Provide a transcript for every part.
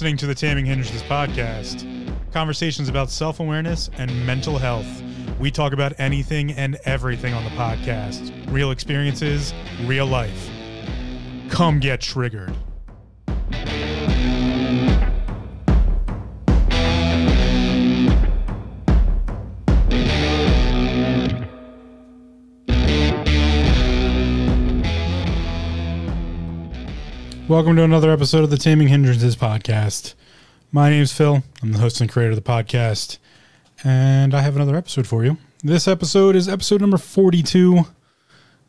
listening to the Taming Hindrances podcast. Conversations about self awareness and mental health. We talk about anything and everything on the podcast real experiences, real life. Come get triggered. Welcome to another episode of the Taming Hindrances podcast. My name is Phil. I'm the host and creator of the podcast, and I have another episode for you. This episode is episode number 42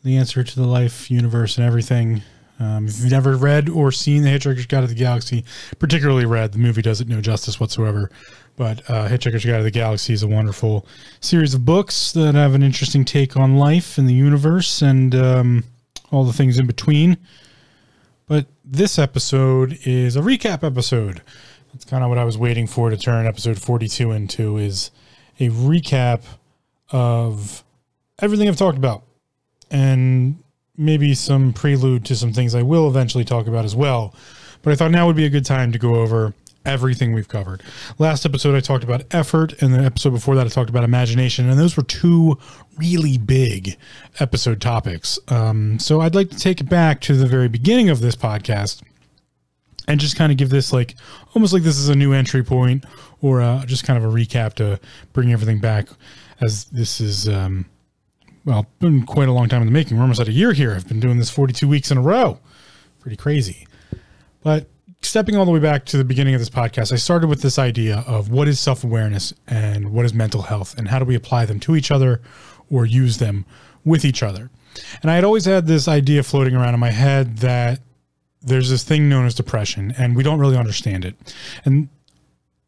The Answer to the Life, Universe, and Everything. Um, if you've never read or seen The Hitchhiker's Guide to the Galaxy, particularly read, the movie does it no justice whatsoever. But uh, Hitchhiker's Guide to the Galaxy is a wonderful series of books that have an interesting take on life and the universe and um, all the things in between. But this episode is a recap episode. That's kind of what I was waiting for to turn episode 42 into is a recap of everything I've talked about and maybe some prelude to some things I will eventually talk about as well. But I thought now would be a good time to go over everything we've covered. Last episode I talked about effort, and the episode before that I talked about imagination, and those were two really big episode topics. Um, so I'd like to take it back to the very beginning of this podcast and just kind of give this like almost like this is a new entry point or uh, just kind of a recap to bring everything back as this is um, well been quite a long time in the making we're almost at a year here i've been doing this 42 weeks in a row pretty crazy but stepping all the way back to the beginning of this podcast i started with this idea of what is self-awareness and what is mental health and how do we apply them to each other or use them with each other. And i had always had this idea floating around in my head that there's this thing known as depression and we don't really understand it. And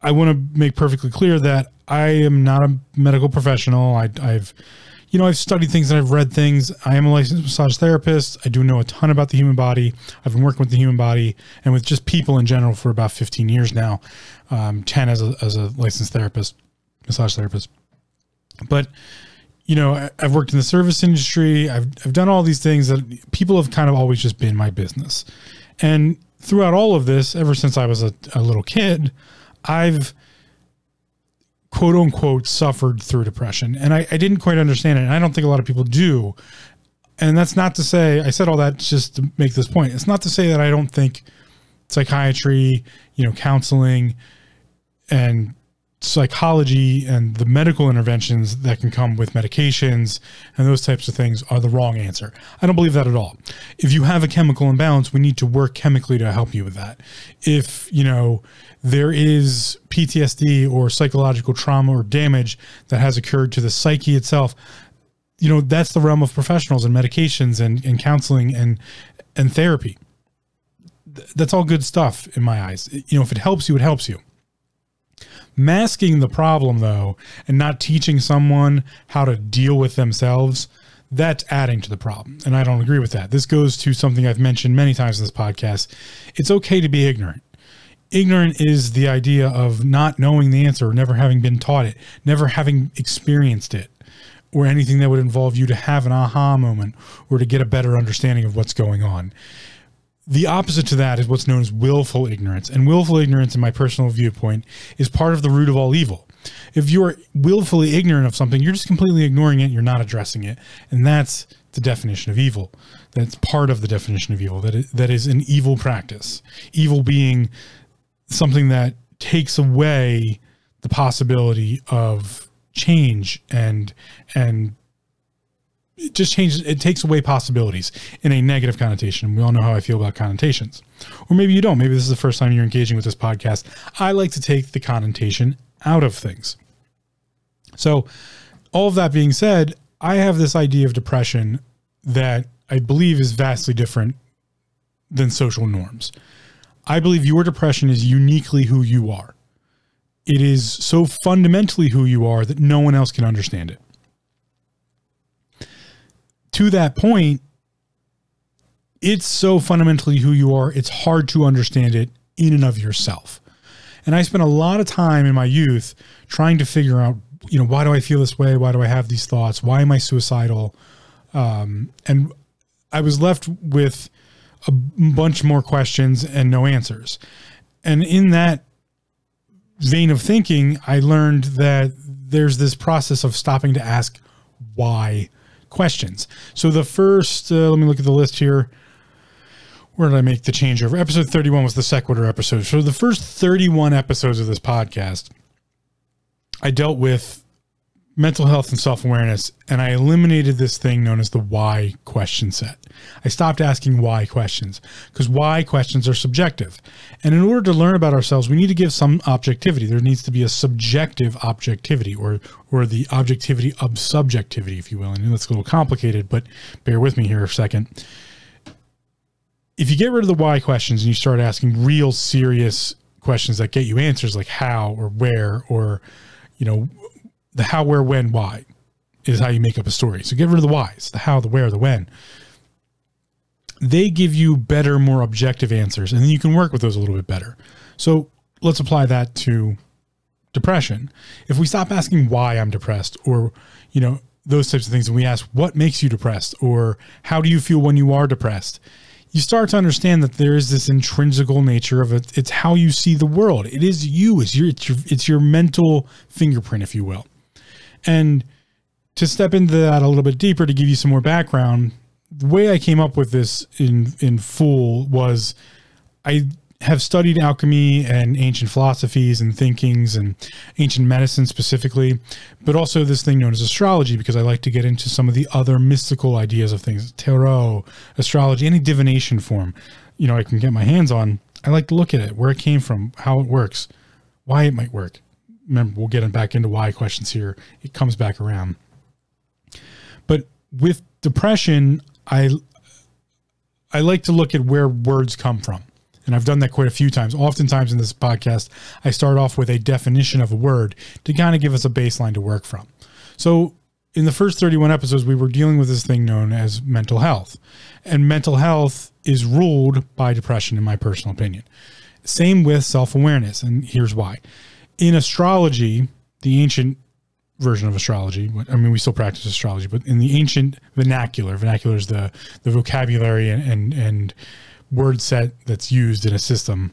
i want to make perfectly clear that i am not a medical professional. I, i've you know i've studied things and i've read things. I am a licensed massage therapist. I do know a ton about the human body. I've been working with the human body and with just people in general for about 15 years now. Um, 10 as a, as a licensed therapist massage therapist. But you know, I- I've worked in the service industry. I've, I've done all these things that people have kind of always just been my business. And throughout all of this, ever since I was a, a little kid, I've quote unquote suffered through depression. And I, I didn't quite understand it. And I don't think a lot of people do. And that's not to say, I said all that just to make this point. It's not to say that I don't think psychiatry, you know, counseling and psychology and the medical interventions that can come with medications and those types of things are the wrong answer. I don't believe that at all. If you have a chemical imbalance, we need to work chemically to help you with that. If, you know, there is PTSD or psychological trauma or damage that has occurred to the psyche itself, you know, that's the realm of professionals and medications and, and counseling and and therapy. Th- That's all good stuff in my eyes. You know, if it helps you, it helps you. Masking the problem though and not teaching someone how to deal with themselves that's adding to the problem and i don't agree with that. This goes to something i've mentioned many times in this podcast. It's okay to be ignorant ignorant is the idea of not knowing the answer never having been taught it never having experienced it or anything that would involve you to have an aha moment or to get a better understanding of what's going on the opposite to that is what's known as willful ignorance. And willful ignorance, in my personal viewpoint, is part of the root of all evil. If you're willfully ignorant of something, you're just completely ignoring it, you're not addressing it. And that's the definition of evil. That's part of the definition of evil. That is, that is an evil practice. Evil being something that takes away the possibility of change and and it just changes it takes away possibilities in a negative connotation. We all know how i feel about connotations. Or maybe you don't. Maybe this is the first time you're engaging with this podcast. I like to take the connotation out of things. So all of that being said i have this idea of depression that i believe is vastly different than social norms i believe your depression is uniquely who you are it is so fundamentally who you are that no one else can understand it to that point, it's so fundamentally who you are, it's hard to understand it in and of yourself. And I spent a lot of time in my youth trying to figure out, you know, why do I feel this way? Why do I have these thoughts? Why am I suicidal? Um, and I was left with a bunch more questions and no answers. And in that vein of thinking, I learned that there's this process of stopping to ask why questions. So the first, uh, let me look at the list here. Where did I make the changeover? Episode 31 was the sequitur episode. So the first 31 episodes of this podcast, I dealt with mental health and self awareness, and I eliminated this thing known as the why question set. I stopped asking why questions because why questions are subjective. And in order to learn about ourselves, we need to give some objectivity. There needs to be a subjective objectivity or, or the objectivity of subjectivity, if you will. And that's a little complicated, but bear with me here a second. If you get rid of the why questions and you start asking real serious questions that get you answers like how or where or, you know, the how, where, when, why is how you make up a story. So get rid of the whys, the how, the where, the when. They give you better, more objective answers, and then you can work with those a little bit better. So let's apply that to depression. If we stop asking why I'm depressed or, you know, those types of things, and we ask what makes you depressed or how do you feel when you are depressed, you start to understand that there is this intrinsical nature of it. It's how you see the world. It is you. It's your, it's your, it's your mental fingerprint, if you will. And to step into that a little bit deeper to give you some more background, the way I came up with this in in full was I have studied alchemy and ancient philosophies and thinkings and ancient medicine specifically, but also this thing known as astrology because I like to get into some of the other mystical ideas of things, tarot, astrology, any divination form, you know, I can get my hands on. I like to look at it, where it came from, how it works, why it might work remember we'll get back into why questions here. It comes back around. But with depression, I I like to look at where words come from. And I've done that quite a few times. Oftentimes in this podcast, I start off with a definition of a word to kind of give us a baseline to work from. So in the first 31 episodes, we were dealing with this thing known as mental health. And mental health is ruled by depression, in my personal opinion. Same with self awareness. And here's why in astrology, the ancient version of astrology. I mean, we still practice astrology, but in the ancient vernacular, vernacular is the the vocabulary and and, and word set that's used in a system.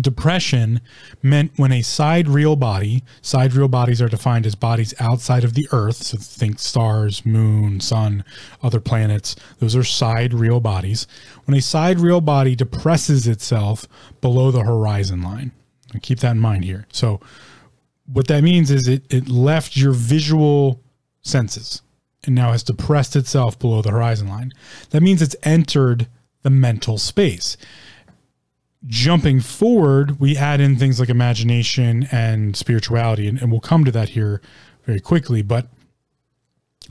Depression meant when a sidereal body, sidereal bodies are defined as bodies outside of the Earth. So think stars, moon, sun, other planets. Those are sidereal bodies. When a sidereal body depresses itself below the horizon line, and keep that in mind here. So what that means is it, it left your visual senses and now has depressed itself below the horizon line. That means it's entered the mental space. Jumping forward, we add in things like imagination and spirituality, and, and we'll come to that here very quickly. But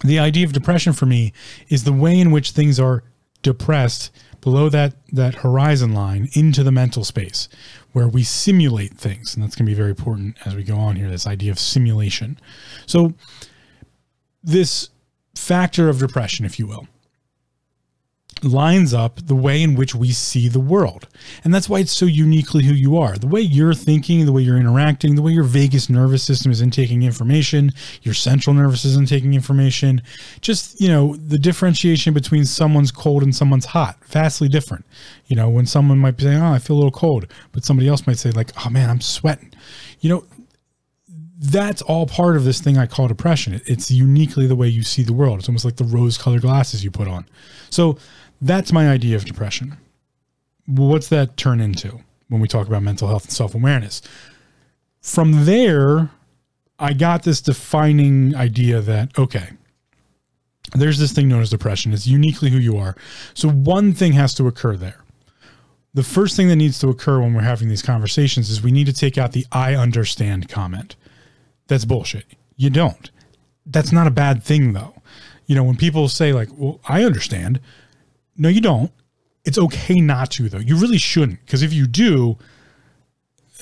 the idea of depression for me is the way in which things are depressed below that that horizon line into the mental space where we simulate things and that's going to be very important as we go on here this idea of simulation. So this factor of depression if you will lines up the way in which we see the world. And that's why it's so uniquely who you are. The way you're thinking, the way you're interacting, the way your vagus nervous system is intaking information, your central nervous system taking information, just, you know, the differentiation between someone's cold and someone's hot, vastly different. You know, when someone might be saying, "Oh, I feel a little cold," but somebody else might say like, "Oh man, I'm sweating." You know, that's all part of this thing I call depression. It's uniquely the way you see the world. It's almost like the rose colored glasses you put on. So that's my idea of depression. What's that turn into when we talk about mental health and self awareness? From there, I got this defining idea that, okay, there's this thing known as depression. It's uniquely who you are. So one thing has to occur there. The first thing that needs to occur when we're having these conversations is we need to take out the I understand comment. That's bullshit. You don't. That's not a bad thing though. You know, when people say like, well, I understand, no, you don't. It's okay not to, though. You really shouldn't, because if you do,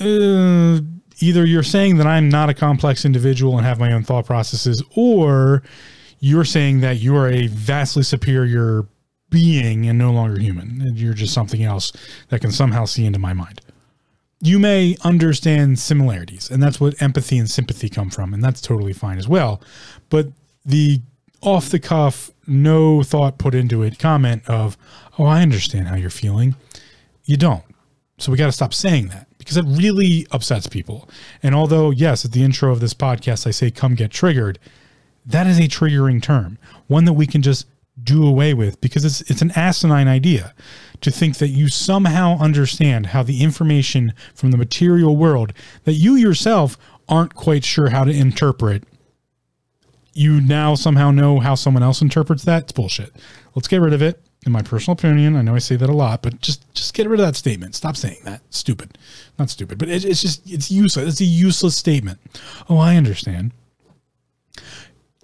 uh, either you're saying that I'm not a complex individual and have my own thought processes, or you're saying that you are a vastly superior being and no longer human. And you're just something else that can somehow see into my mind. You may understand similarities, and that's what empathy and sympathy come from, and that's totally fine as well. But the off the cuff, no thought put into it comment of, oh, I understand how you're feeling. You don't. So we got to stop saying that because it really upsets people. And although, yes, at the intro of this podcast, I say, come get triggered, that is a triggering term, one that we can just do away with because it's, it's an asinine idea to think that you somehow understand how the information from the material world that you yourself aren't quite sure how to interpret you now somehow know how someone else interprets that? It's bullshit. Let's get rid of it. In my personal opinion i know i say that a lot but just just get rid of that statement. Stop saying that. Stupid. Not stupid but it, it's just it's useless. It's a useless statement. Oh i understand.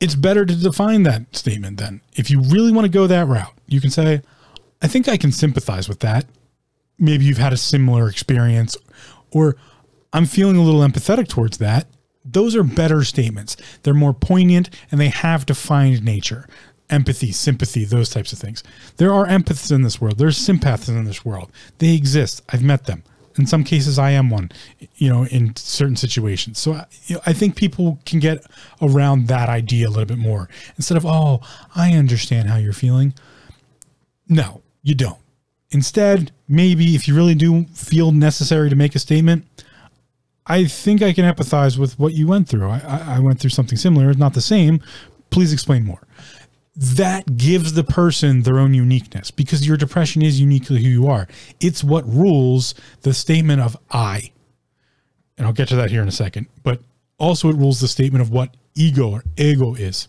It's better to define that statement then. If you really want to go that route you can say I think I can sympathize with that. Maybe you've had a similar experience, or I'm feeling a little empathetic towards that. Those are better statements. They're more poignant and they have defined nature. Empathy, sympathy, those types of things. There are empaths in this world. There's sympaths in this world. They exist. I've met them. In some cases, I am one, you know, in certain situations. So you know, I think people can get around that idea a little bit more instead of, oh, I understand how you're feeling. No, you don't. Instead, maybe if you really do feel necessary to make a statement, I think I can empathize with what you went through. I, I went through something similar, not the same. Please explain more. That gives the person their own uniqueness because your depression is uniquely who you are. It's what rules the statement of I. And I'll get to that here in a second. But also, it rules the statement of what ego or ego is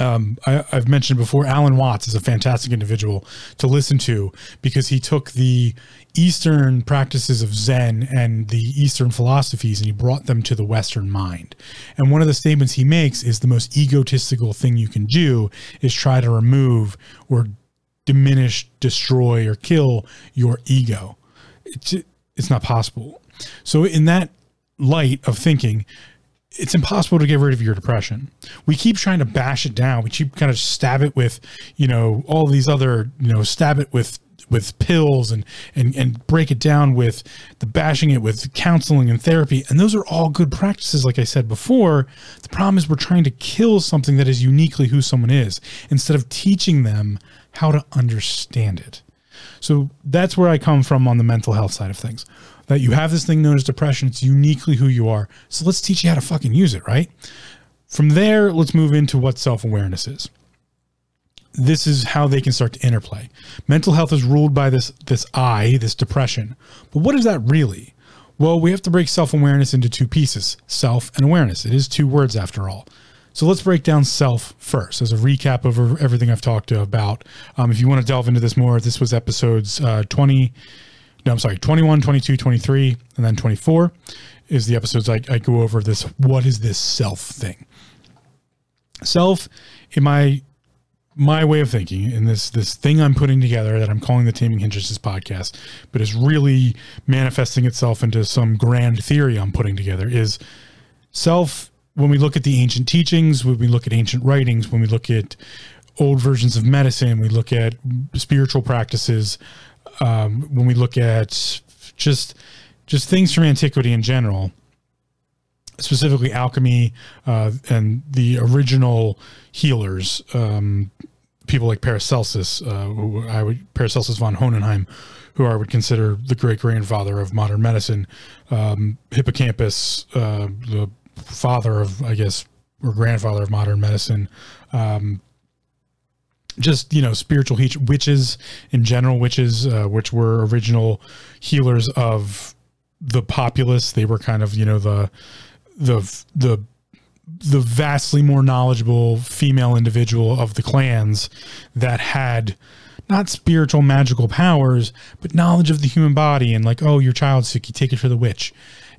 um, I, have mentioned before, Alan Watts is a fantastic individual to listen to because he took the Eastern practices of Zen and the Eastern philosophies and he brought them to the Western mind. And one of the statements he makes is the most egotistical thing you can do is try to remove or diminish, destroy, or kill your ego. It's, it's not possible. So, in that light of thinking, it's impossible to get rid of your depression. We keep trying to bash it down. We keep kind of stab it with, you know, all these other, you know, stab it with with pills and and and break it down with the bashing it with counseling and therapy. And those are all good practices like I said before. The problem is we're trying to kill something that is uniquely who someone is instead of teaching them how to understand it. So that's where I come from on the mental health side of things that you have this thing known as depression. It's uniquely who you are. So let's teach you how to fucking use it, right? From there, let's move into what self awareness is. This is how they can start to interplay. Mental health is ruled by this this I, this depression. But what is that really? Well, we have to break self awareness into two pieces self and awareness. It is two words after all. So let's break down self first as a recap of everything I've talked about. Um, if you want to delve into this more, this was episodes uh, 20, no, I'm sorry, 21, 22, 23, and then 24 is the episodes I, I go over this. What is this self thing? Self, in my my way of thinking, and this this thing I'm putting together that I'm calling the Taming Hindrances podcast, but is really manifesting itself into some grand theory I'm putting together, is self. When we look at the ancient teachings, when we look at ancient writings, when we look at old versions of medicine, we look at spiritual practices, um, when we look at just just things from antiquity in general, specifically alchemy uh, and the original healers, um, people like Paracelsus, uh, who I would Paracelsus von Hohenheim, who I would consider the great grandfather of modern medicine, um, Hippocampus, uh, the father of I guess or grandfather of modern medicine. Um, just you know spiritual he- witches in general witches uh, which were original healers of the populace they were kind of you know the the the the vastly more knowledgeable female individual of the clans that had not spiritual magical powers but knowledge of the human body and like oh your child's sick you take it for the witch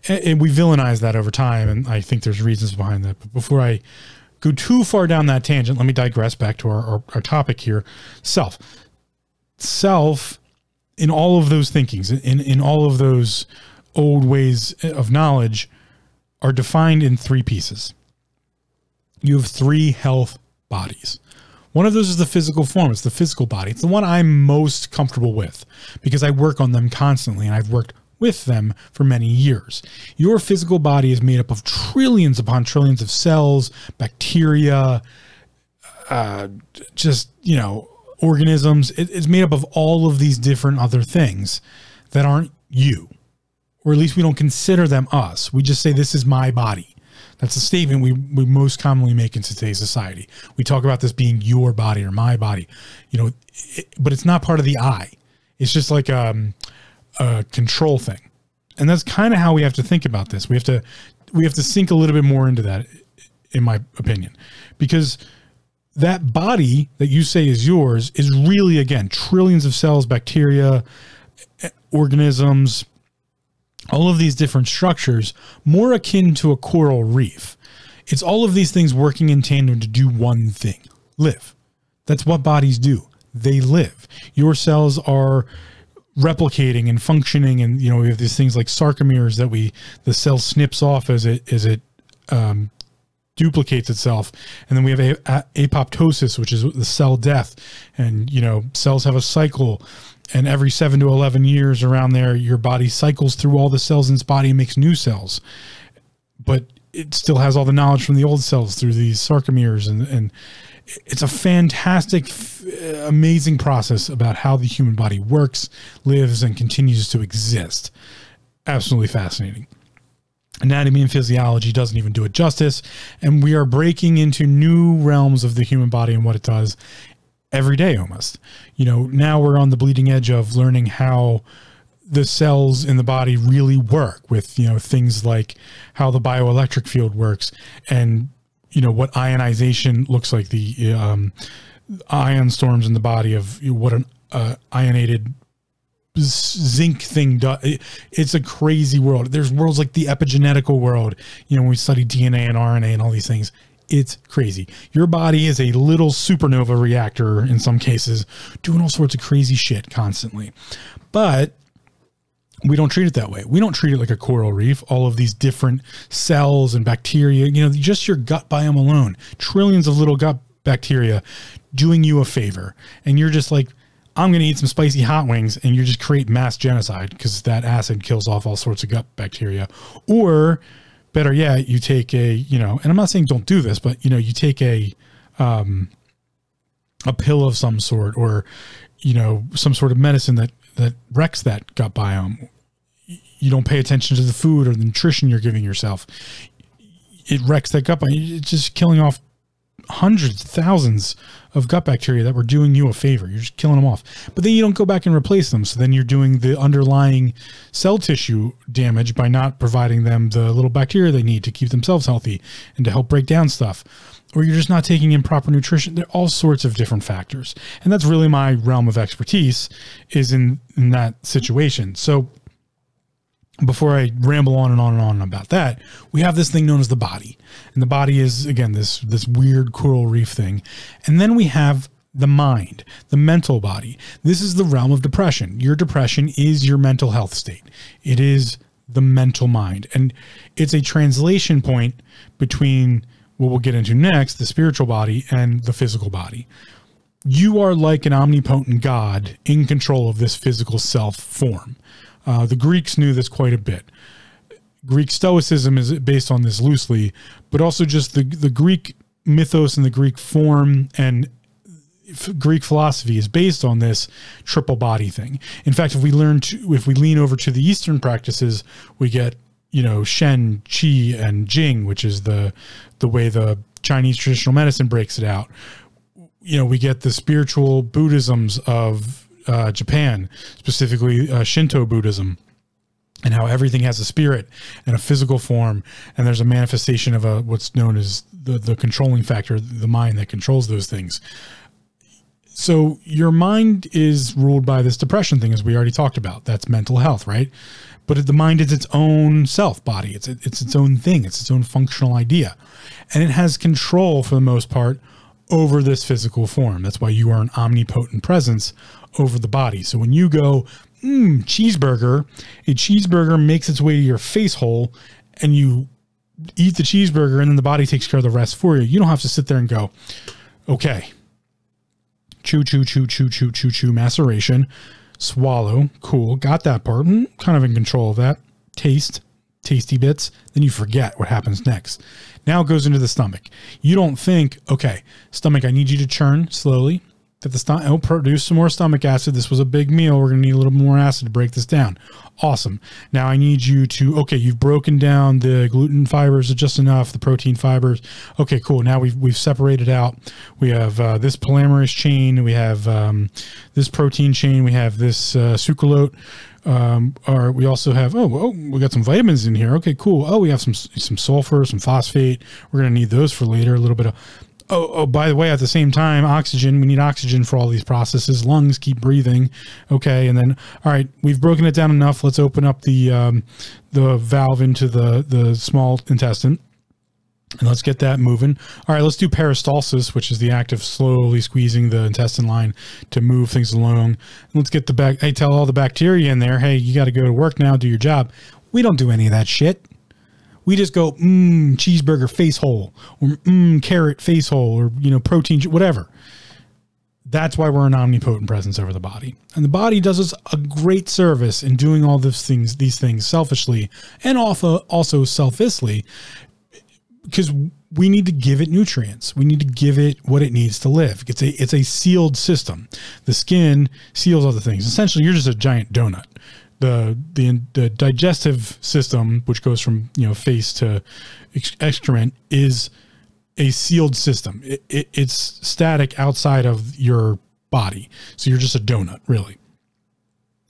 and, and we villainize that over time and i think there's reasons behind that but before i go too far down that tangent, let me digress back to our, our, our topic here self. Self, in all of those thinkings, in, in all of those old ways of knowledge, are defined in three pieces. You have three health bodies. One of those is the physical form. It's the physical body. It's the one I'm most comfortable with because I work on them constantly and I've worked with them for many years. Your physical body is made up of trillions upon trillions of cells, bacteria, uh, just, you know, organisms. It, it's made up of all of these different other things that aren't you, or at least we don't consider them us. We just say, This is my body. That's a statement we, we most commonly make in today's society. We talk about this being your body or my body, you know, it, but it's not part of the I. It's just like um, a control thing, and that's kind of how we have to think about this. We have to we have to sink a little bit more into that, in my opinion, because that body that you say is yours is really again trillions of cells, bacteria, organisms, all of these different structures, more akin to a coral reef. It's all of these things working in tandem to do one thing live. That's what bodies do. They live. Your cells are replicating and functioning and you know we have these things like sarcomeres that we the cell snips off as it as it um, duplicates itself and then we have a, a, apoptosis which is the cell death and you know cells have a cycle and every 7 to 11 years around there your body cycles through all the cells in its body and makes new cells. But it still has all the knowledge from the old cells through these sarcomeres and and it's a fantastic amazing process about how the human body works lives and continues to exist. Absolutely fascinating. Anatomy and physiology doesn't even do it justice and we are breaking into new realms of the human body and what it does every day almost you know now we're on the bleeding edge of learning how the cells in the body really work with you know things like how the bioelectric field works and you know what ionization looks like the um, ion storms in the body of what an uh, ionated zinc thing does. It's a crazy world. There's worlds like the epigenetical world. You know, when we study DNA and RNA and all these things, it's crazy. Your body is a little supernova reactor in some cases, doing all sorts of crazy shit constantly. But we don't treat it that way. We don't treat it like a coral reef, all of these different cells and bacteria, you know, just your gut biome alone, trillions of little gut bacteria doing you a favor. And you're just like, I'm going to eat some spicy hot wings and you just create mass genocide because that acid kills off all sorts of gut bacteria. Or better yet, you take a, you know, and I'm not saying don't do this, but, you know, you take a, um, a pill of some sort or, you know, some sort of medicine that that wrecks that gut biome. You don't pay attention to the food or the nutrition you're giving yourself. It wrecks that gut biome. It's just killing off hundreds, thousands of gut bacteria that were doing you a favor. You're just killing them off. But then you don't go back and replace them. So then you're doing the underlying cell tissue damage by not providing them the little bacteria they need to keep themselves healthy and to help break down stuff or you're just not taking in proper nutrition. There are all sorts of different factors. And that's really my realm of expertise is in, in that situation. So before I ramble on and on and on about that, we have this thing known as the body. And the body is again this this weird coral reef thing. And then we have the mind, the mental body. This is the realm of depression. Your depression is your mental health state. It is the mental mind. And it's a translation point between what we'll get into next, the spiritual body and the physical body. You are like an omnipotent God in control of this physical self form. Uh, the Greeks knew this quite a bit. Greek Stoicism is based on this loosely, but also just the, the Greek mythos and the Greek form and Greek philosophy is based on this triple body thing. In fact, if we learn to, if we lean over to the Eastern practices, we get you know Shen, Qi, and Jing, which is the the way the Chinese traditional medicine breaks it out. You know, we get the spiritual Buddhisms of uh, Japan, specifically uh, Shinto Buddhism, and how everything has a spirit and a physical form, and there's a manifestation of a what's known as the the controlling factor, the mind that controls those things. So your mind is ruled by this depression thing, as we already talked about. That's mental health, right? But the mind is its own self body. It's it's its own thing. It's its own functional idea, and it has control for the most part over this physical form. That's why you are an omnipotent presence over the body. So when you go, mm, cheeseburger, a cheeseburger makes its way to your face hole, and you eat the cheeseburger, and then the body takes care of the rest for you. You don't have to sit there and go, okay chew, chew, chew, chew, chew, chew, chew, maceration, swallow, cool, got that part, mm, kind of in control of that, taste, tasty bits, then you forget what happens next. Now it goes into the stomach. You don't think, okay, stomach, I need you to churn slowly. Get the stomach, it'll produce some more stomach acid. This was a big meal. We're going to need a little more acid to break this down. Awesome. Now I need you to, okay, you've broken down the gluten fibers just enough, the protein fibers. Okay, cool. Now we've, we've separated out. We have uh, this polymerase chain. We have um, this protein chain. We have this uh, sucralose. Um, or we also have oh, oh we got some vitamins in here. Okay, cool. Oh, we have some some sulfur, some phosphate. We're gonna need those for later. A little bit of Oh, oh, by the way, at the same time, oxygen, we need oxygen for all these processes. Lungs keep breathing. Okay. And then, all right, we've broken it down enough. Let's open up the, um, the valve into the, the small intestine. And let's get that moving. All right, let's do peristalsis, which is the act of slowly squeezing the intestine line to move things along. Let's get the back. Hey, tell all the bacteria in there, hey, you got to go to work now, do your job. We don't do any of that shit. We just go, mmm, cheeseburger face hole, or mmm, carrot face hole, or, you know, protein, whatever. That's why we're an omnipotent presence over the body. And the body does us a great service in doing all these things, these things selfishly and also, uh, also selfishly because we need to give it nutrients. We need to give it what it needs to live. It's a it's a sealed system. The skin seals other things. Essentially, you're just a giant donut the the the digestive system, which goes from you know face to excrement, is a sealed system. It, it, it's static outside of your body, so you're just a donut, really.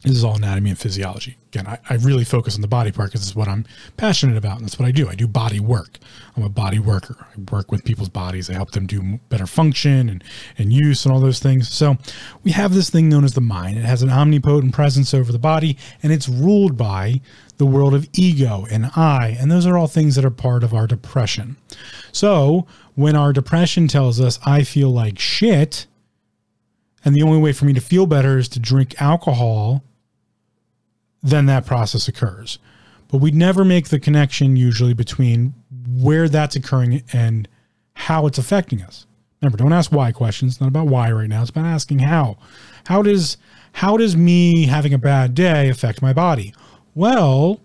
This is all anatomy and physiology. Again, I, I really focus on the body part because it's what I'm passionate about, and that's what I do. I do body work. I'm a body worker. I work with people's bodies. I help them do better function and, and use and all those things. So we have this thing known as the mind. It has an omnipotent presence over the body, and it's ruled by the world of ego and I. And those are all things that are part of our depression. So when our depression tells us, I feel like shit, and the only way for me to feel better is to drink alcohol then that process occurs. But we never make the connection usually between where that's occurring and how it's affecting us. Remember, don't ask why questions. It's not about why right now. It's about asking how. How does how does me having a bad day affect my body? Well,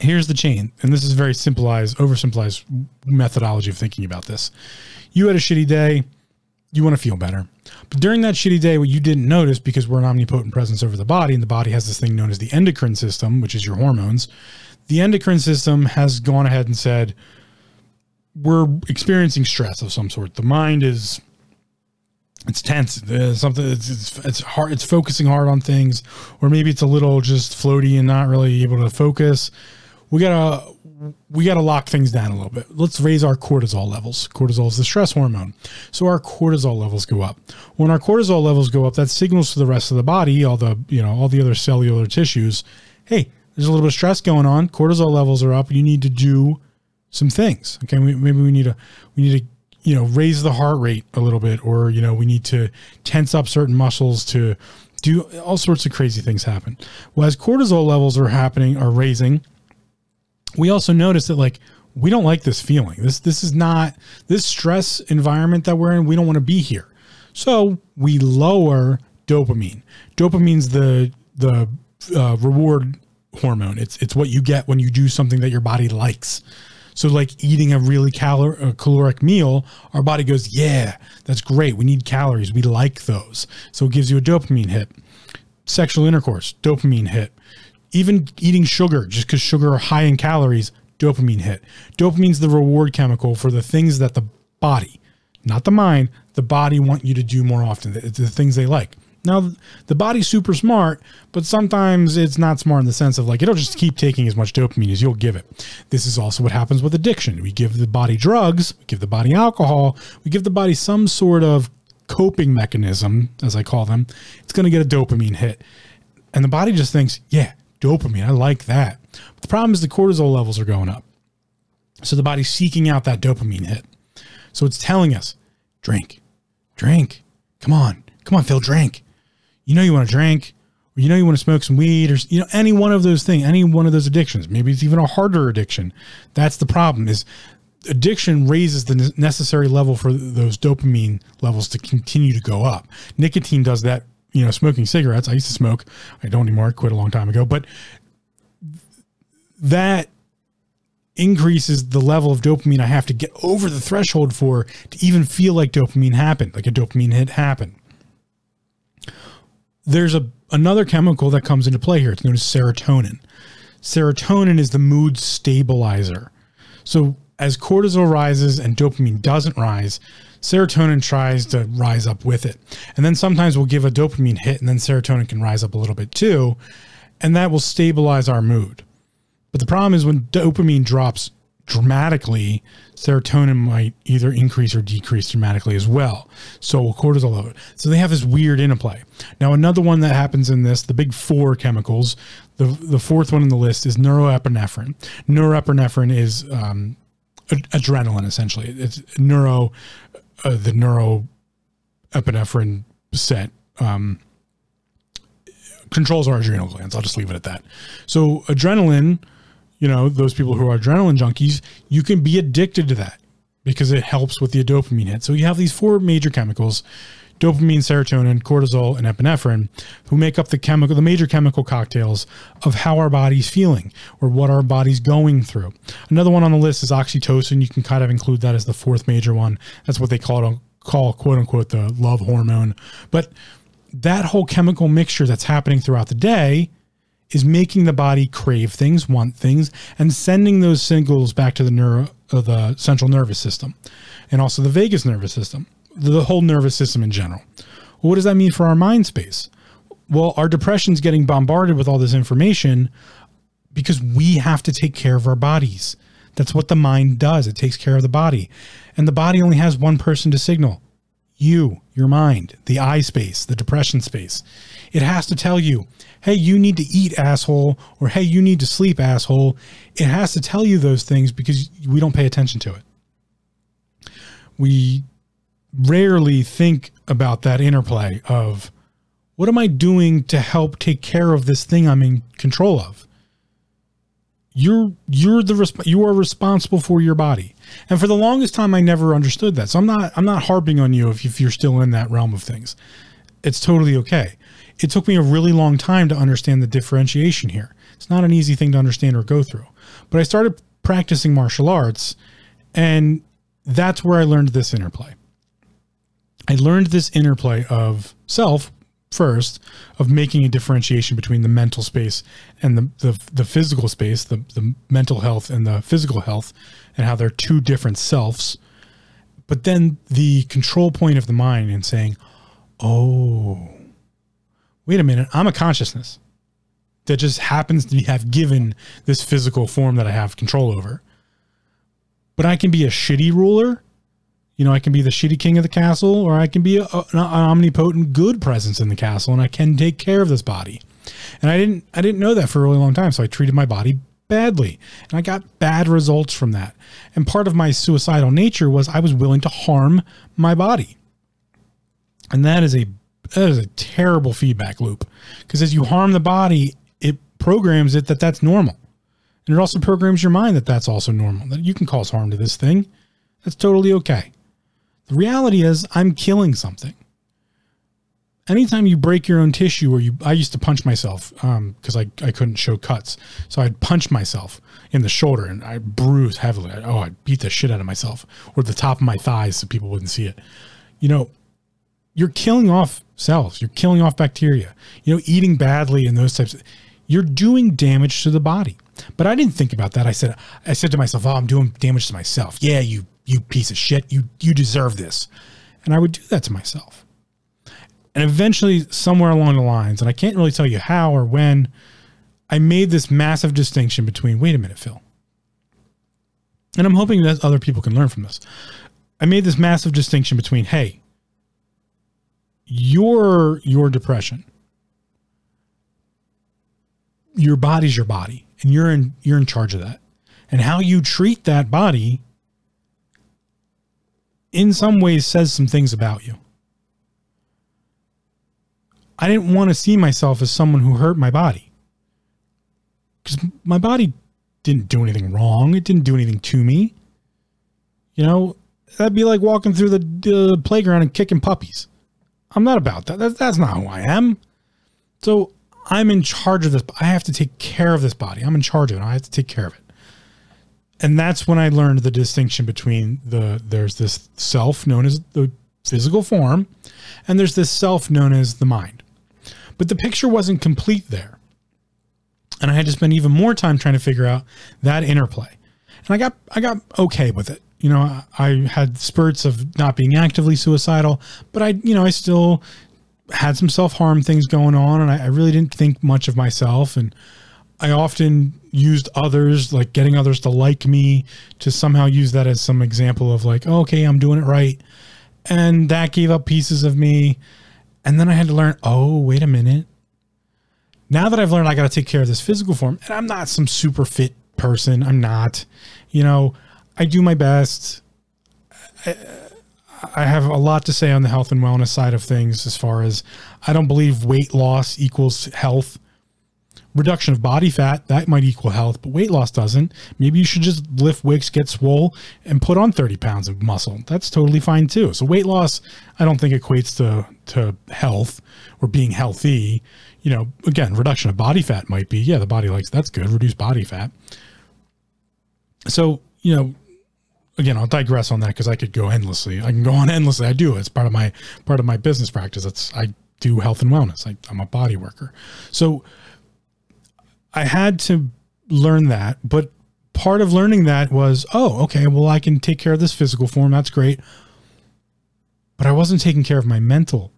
here's the chain, and this is very simplified, oversimplified methodology of thinking about this. You had a shitty day you want to feel better. But during that shitty day, what you didn't notice because we're an omnipotent presence over the body, and the body has this thing known as the endocrine system, which is your hormones. The endocrine system has gone ahead and said, we're experiencing stress of some sort. The mind is it's tense. It's something it's, it's, it's hard. It's focusing hard on things, or maybe it's a little just floaty and not really able to focus. We gotta we got to lock things down a little bit. Let's raise our cortisol levels. Cortisol is the stress hormone. So our cortisol levels go up. When our cortisol levels go up, that signals to the rest of the body, all the, you know, all the other cellular tissues, hey, there's a little bit of stress going on. Cortisol levels are up. You need to do some things. Okay. We, maybe we need to, we need to, you know, raise the heart rate a little bit, or, you know, we need to tense up certain muscles to do all sorts of crazy things happen. Well, as cortisol levels are happening, are raising, we also notice that like we don't like this feeling. This this is not this stress environment that we're in. We don't want to be here. So we lower dopamine. Dopamine's the the uh, reward hormone. It's it's what you get when you do something that your body likes. So like eating a really a caloric meal, our body goes, "Yeah, that's great. We need calories. We like those." So it gives you a dopamine hit. Sexual intercourse, dopamine hit even eating sugar, just because sugar are high in calories, dopamine hit. Dopamine's the reward chemical for the things that the body, not the mind, the body want you to do more often, the, the things they like. Now, the body's super smart, but sometimes it's not smart in the sense of like it'll just keep taking as much dopamine as you'll give it. This is also what happens with addiction. We give the body drugs, we give the body alcohol, we give the body some sort of coping mechanism, as I call them. It's going to get a dopamine hit. And the body just thinks, yeah, dopamine. I like that. But the problem is the cortisol levels are going up. So the body's seeking out that dopamine hit. So it's telling us, drink, drink. Come on. Come on, Phil, drink. You know you want to drink, or you know you want to smoke some weed, or you know, any one of those things, any one of those addictions. Maybe it's even a harder addiction. That's the problem is addiction raises the necessary level for those dopamine levels to continue to go up. Nicotine does that you know, smoking cigarettes. I used to smoke. I don't anymore. I quit a long time ago. But that increases the level of dopamine I have to get over the threshold for to even feel like dopamine happened, like a dopamine hit happened. There's a another chemical that comes into play here. It's known as serotonin. Serotonin is the mood stabilizer. So as cortisol rises and dopamine doesn't rise, serotonin tries to rise up with it. And then sometimes we'll give a dopamine hit and then serotonin can rise up a little bit too. And that will stabilize our mood. But the problem is when dopamine drops dramatically, serotonin might either increase or decrease dramatically as well. So will cortisol load. So they have this weird interplay. Now, another one that happens in this, the big four chemicals, the, the fourth one in the list is neuroepinephrine. Neuroepinephrine is um, adrenaline, essentially. It's neuro, uh, the neuroepinephrine set. Um, controls our adrenal glands. I'll just leave it at that. So adrenaline you know, those people who are adrenaline junkies, you can be addicted to that because it helps with the dopamine hit. So you have these four major chemicals dopamine, serotonin, cortisol, and epinephrine, who make up the chemical, the major chemical cocktails of how our body's feeling or what our body's going through. Another one on the list is oxytocin. You can kind of include that as the fourth major one. That's what they call it, call quote unquote the love hormone. But that whole chemical mixture that's happening throughout the day is making the body crave things, want things, and sending those signals back to the neuro, uh, the central nervous system, and also the vagus nervous system, the whole nervous system in general. What does that mean for our mind space? Well, our depression's getting bombarded with all this information because we have to take care of our bodies. That's what the mind does. It takes care of the body. And the body only has one person to signal you, your mind, the eye space, the depression space. It has to tell you, hey, you need to eat, asshole, or hey, you need to sleep, asshole. It has to tell you those things because we don't pay attention to it. We rarely think about that interplay of what am I doing to help take care of this thing I'm in control of? You're you're the resp- you are responsible for your body. And for the longest time I never understood that. So I'm not I'm not harping on you if, if you're still in that realm of things. It's totally okay it took me a really long time to understand the differentiation here. It's not an easy thing to understand or go through. But I started practicing martial arts, and that's where I learned this interplay. I learned this interplay of self first, of making a differentiation between the mental space and the, the, the physical space, the, the mental health and the physical health, and how they're two different selves. But then the control point of the mind and saying, oh, wait a minute, I'm a consciousness that just happens to have given this physical form that I have control over. But I can be a shitty ruler. You know, I can be the shitty king of the castle, or I can be a, an omnipotent good presence in the castle, and I can take care of this body. And I didn't, I didn't know that for a really long time, so I treated my body badly, and I got bad results from that. And part of my suicidal nature was I was willing to harm my body, and that is a that is a terrible feedback loop because as you harm the body, it programs it that that's normal. And it also programs your mind that that's also normal, that you can cause harm to this thing. That's totally okay. The reality is, I'm killing something. Anytime you break your own tissue, or you, I used to punch myself because um, I, I couldn't show cuts. So I'd punch myself in the shoulder and I bruise heavily. I, oh, I'd beat the shit out of myself or the top of my thighs so people wouldn't see it. You know, you're killing off cells. You're killing off bacteria. You know, eating badly and those types. Of, you're doing damage to the body. But I didn't think about that. I said, I said to myself, "Oh, I'm doing damage to myself." Yeah, you you piece of shit. You you deserve this. And I would do that to myself. And eventually, somewhere along the lines, and I can't really tell you how or when, I made this massive distinction between. Wait a minute, Phil. And I'm hoping that other people can learn from this. I made this massive distinction between, hey, your your depression your body's your body and you're in you're in charge of that. And how you treat that body in some ways says some things about you. I didn't want to see myself as someone who hurt my body because my body didn't do anything wrong. It didn't do anything to me. You know that'd be like walking through the uh, playground and kicking puppies. I'm not about that. That's, that's not who I am. So I'm in charge of this. I have to take care of this body. I'm in charge of it. I have to take care of it. and that's when I learned the distinction between the there's this self known as the physical form, and there's this self known as the mind. But the picture wasn't complete there. And I had to spend even more time trying to figure out that interplay. And I got I got okay with it. You know, I had spurts of not being actively suicidal, but I, you know, I still had some self harm things going on, and I, I really didn't think much of myself. And I often used others, like getting others to like me, to somehow use that as some example of like, oh, okay, I'm doing it right. And that gave up pieces of me. And then I had to learn, oh, wait a minute. Now that I've learned I got to take care of this physical form, and I'm not some super fit person, I'm not. You know, I do my best. I, I have a lot to say on the health and wellness side of things as far as I don't believe weight loss equals health. Reduction of body fat that might equal health but weight loss doesn't. Maybe you should just lift weights get swole and put on 30 pounds of muscle. That's totally fine too. So weight loss i don't think equates to to health or being healthy. You know again reduction of body fat might be. Yeah the body likes that's good reduce body fat. So you know again i'll digress on that because i could go endlessly i can go on endlessly i do it's part of my part of my business practice it's i do health and wellness I, i'm a body worker so I had to learn that, but part of learning that was, oh, okay, well, I can take care of this physical form. That's great. But I wasn't taking care of my mental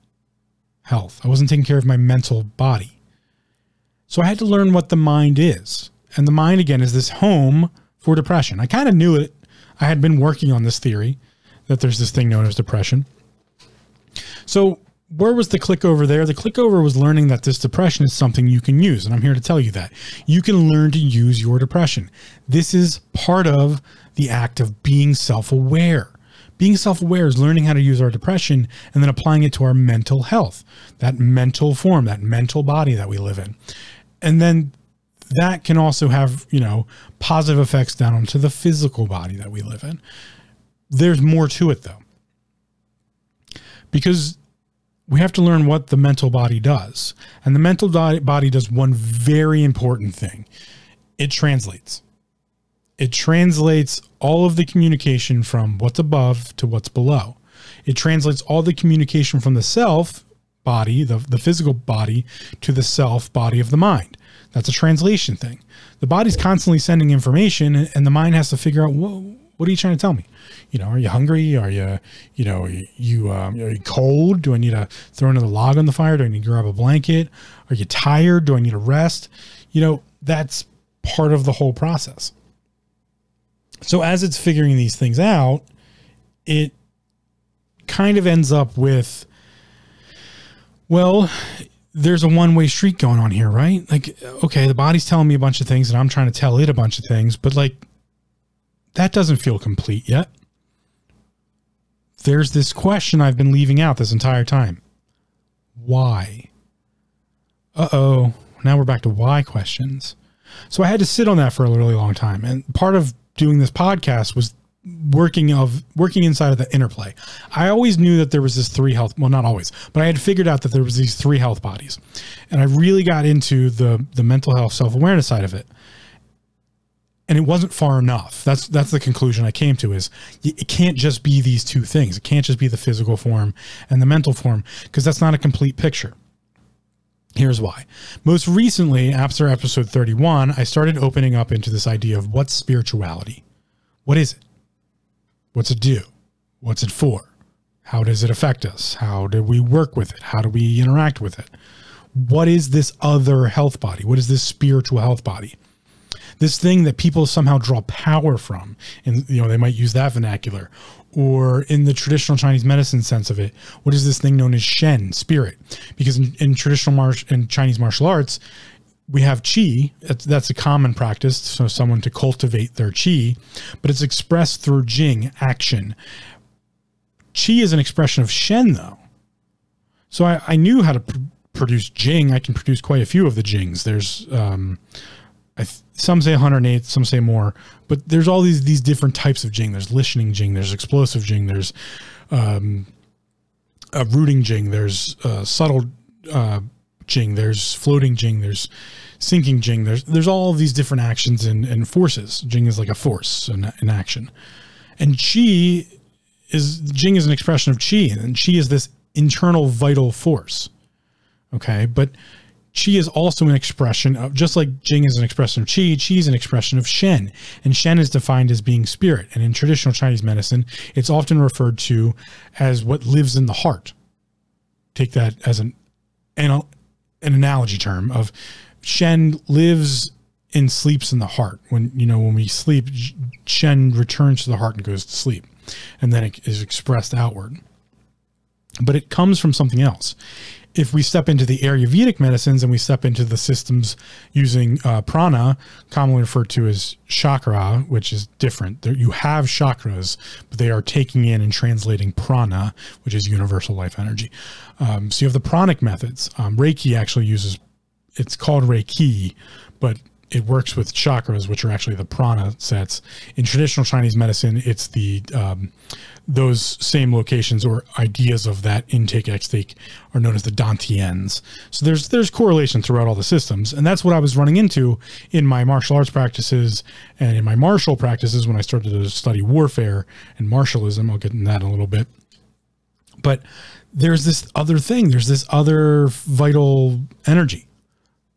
health. I wasn't taking care of my mental body. So I had to learn what the mind is. And the mind, again, is this home for depression. I kind of knew it. I had been working on this theory that there's this thing known as depression. So where was the click over there? The click over was learning that this depression is something you can use. And I'm here to tell you that you can learn to use your depression. This is part of the act of being self aware. Being self aware is learning how to use our depression and then applying it to our mental health, that mental form, that mental body that we live in. And then that can also have, you know, positive effects down onto the physical body that we live in. There's more to it though. Because we have to learn what the mental body does. And the mental body does one very important thing it translates. It translates all of the communication from what's above to what's below. It translates all the communication from the self body, the, the physical body, to the self body of the mind. That's a translation thing. The body's constantly sending information, and the mind has to figure out what, are you trying to tell me? You know, are you hungry? Are you, you know, you um, are you cold? Do I need to throw another log on the fire? Do I need to grab a blanket? Are you tired? Do I need to rest? You know, that's part of the whole process. So as it's figuring these things out, it kind of ends up with, well, there's a one way street going on here, right? Like, okay, the body's telling me a bunch of things and I'm trying to tell it a bunch of things, but like, that doesn't feel complete yet. There's this question I've been leaving out this entire time. Why? Uh oh. Now we're back to why questions. So I had to sit on that for a really long time. And part of doing this podcast was working of working inside of the interplay. I always knew that there was this three health well not always, but I had figured out that there was these three health bodies. And I really got into the the mental health self-awareness side of it and it wasn't far enough. That's that's the conclusion I came to is it can't just be these two things. It can't just be the physical form and the mental form because that's not a complete picture. Here's why. Most recently, after episode 31, I started opening up into this idea of what's spirituality? What is it? What's it do? What's it for? How does it affect us? How do we work with it? How do we interact with it? What is this other health body? What is this spiritual health body? this thing that people somehow draw power from and you know they might use that vernacular or in the traditional chinese medicine sense of it what is this thing known as shen spirit because in, in traditional martial in chinese martial arts we have chi that's a common practice so someone to cultivate their chi but it's expressed through jing action. Chi is an expression of shen though. So i, I knew how to pr- produce jing. I can produce quite a few of the jings. There's um, th- some say 108, some say more, but there's all these these different types of jing. There's listening jing, there's explosive jing, there's um, a rooting jing, there's uh, subtle uh, jing, there's floating jing, there's sinking Jing. There's there's all these different actions and, and forces. Jing is like a force in, in action, and Qi is Jing is an expression of Qi, and Qi is this internal vital force. Okay, but Qi is also an expression of, just like Jing is an expression of Qi, Qi is an expression of Shen. And Shen is defined as being spirit. And in traditional Chinese medicine, it's often referred to as what lives in the heart. Take that as an, an, an analogy term of Shen lives and sleeps in the heart. When, you know, when we sleep, Shen returns to the heart and goes to sleep. And then it is expressed outward. But it comes from something else if we step into the Ayurvedic medicines and we step into the systems using uh, prana, commonly referred to as chakra, which is different. There, you have chakras, but they are taking in and translating prana, which is universal life energy. Um, so you have the pranic methods. Um, Reiki actually uses, it's called Reiki, but it works with chakras, which are actually the prana sets. In traditional Chinese medicine, it's the um, those same locations or ideas of that intake extake are known as the dantians. So there's there's correlation throughout all the systems, and that's what I was running into in my martial arts practices and in my martial practices when I started to study warfare and martialism. I'll get in that in a little bit, but there's this other thing. There's this other vital energy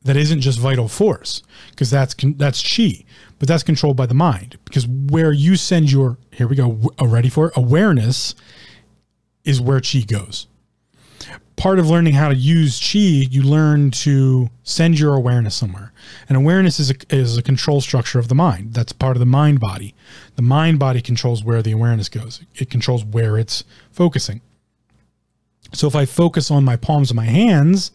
that isn't just vital force because that's that's chi but that's controlled by the mind because where you send your here we go ready for it awareness is where chi goes. Part of learning how to use chi you learn to send your awareness somewhere. And awareness is a, is a control structure of the mind. That's part of the mind body. The mind body controls where the awareness goes. It controls where it's focusing. So if i focus on my palms of my hands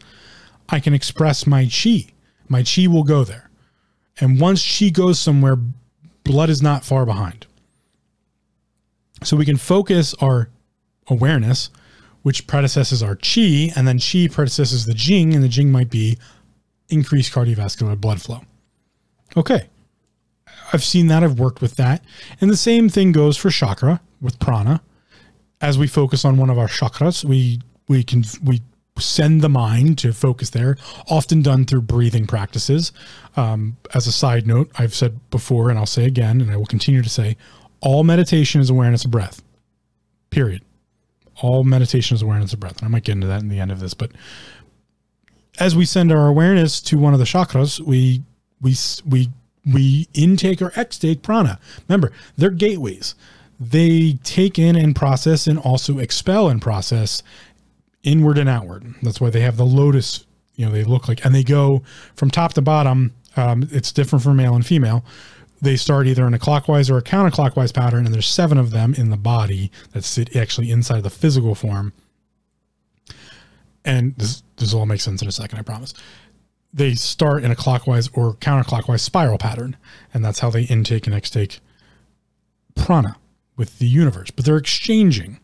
I can express my chi. My chi will go there. And once chi goes somewhere, blood is not far behind. So we can focus our awareness, which predecesses our chi, and then chi predecesses the jing, and the jing might be increased cardiovascular blood flow. Okay. I've seen that. I've worked with that. And the same thing goes for chakra with prana. As we focus on one of our chakras, we we can we send the mind to focus there, often done through breathing practices. Um, as a side note, I've said before and I'll say again, and I will continue to say, all meditation is awareness of breath, period. All meditation is awareness of breath. And I might get into that in the end of this, but as we send our awareness to one of the chakras, we, we, we, we intake or extake prana. Remember, they're gateways. They take in and process and also expel and process inward and outward. That's why they have the lotus. You know, they look like, and they go from top to bottom. Um, it's different for male and female. They start either in a clockwise or a counterclockwise pattern, and there's seven of them in the body that sit actually inside the physical form. And this this will all make sense in a second, I promise. They start in a clockwise or counterclockwise spiral pattern, and that's how they intake and extake prana with the universe. But they're exchanging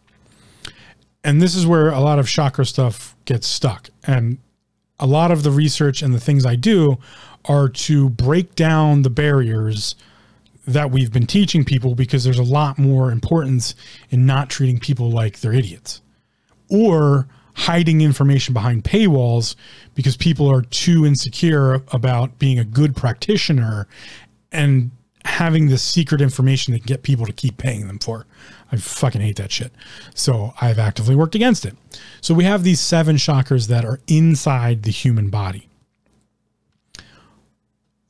and this is where a lot of chakra stuff gets stuck. And a lot of the research and the things I do are to break down the barriers that we've been teaching people because there's a lot more importance in not treating people like they're idiots or hiding information behind paywalls because people are too insecure about being a good practitioner and having this secret information that get people to keep paying them for. I fucking hate that shit. So I've actively worked against it. So we have these seven chakras that are inside the human body.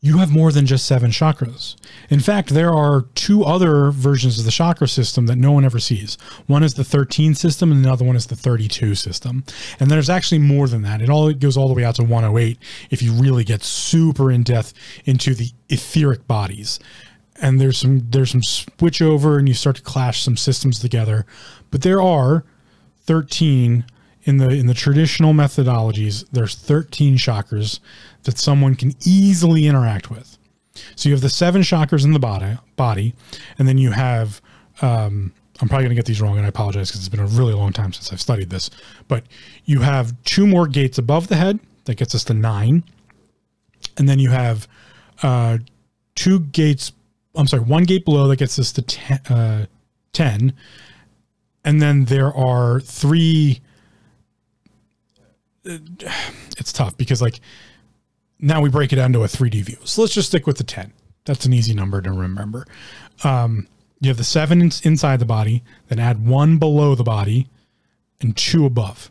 You have more than just seven chakras. In fact, there are two other versions of the chakra system that no one ever sees. One is the 13 system, and the other one is the 32 system. And there's actually more than that. It all it goes all the way out to 108 if you really get super in depth into the etheric bodies and there's some there's some switch over and you start to clash some systems together. But there are 13 in the in the traditional methodologies there's 13 chakras that someone can easily interact with. So you have the seven chakras in the body body and then you have um, i'm probably going to get these wrong and i apologize because it's been a really long time since i've studied this but you have two more gates above the head that gets us to nine. And then you have uh, two gates I'm sorry, one gate below that gets us to ten, uh, 10. And then there are three. Uh, it's tough because, like, now we break it down to a 3D view. So let's just stick with the 10. That's an easy number to remember. Um, you have the seven in, inside the body, then add one below the body and two above.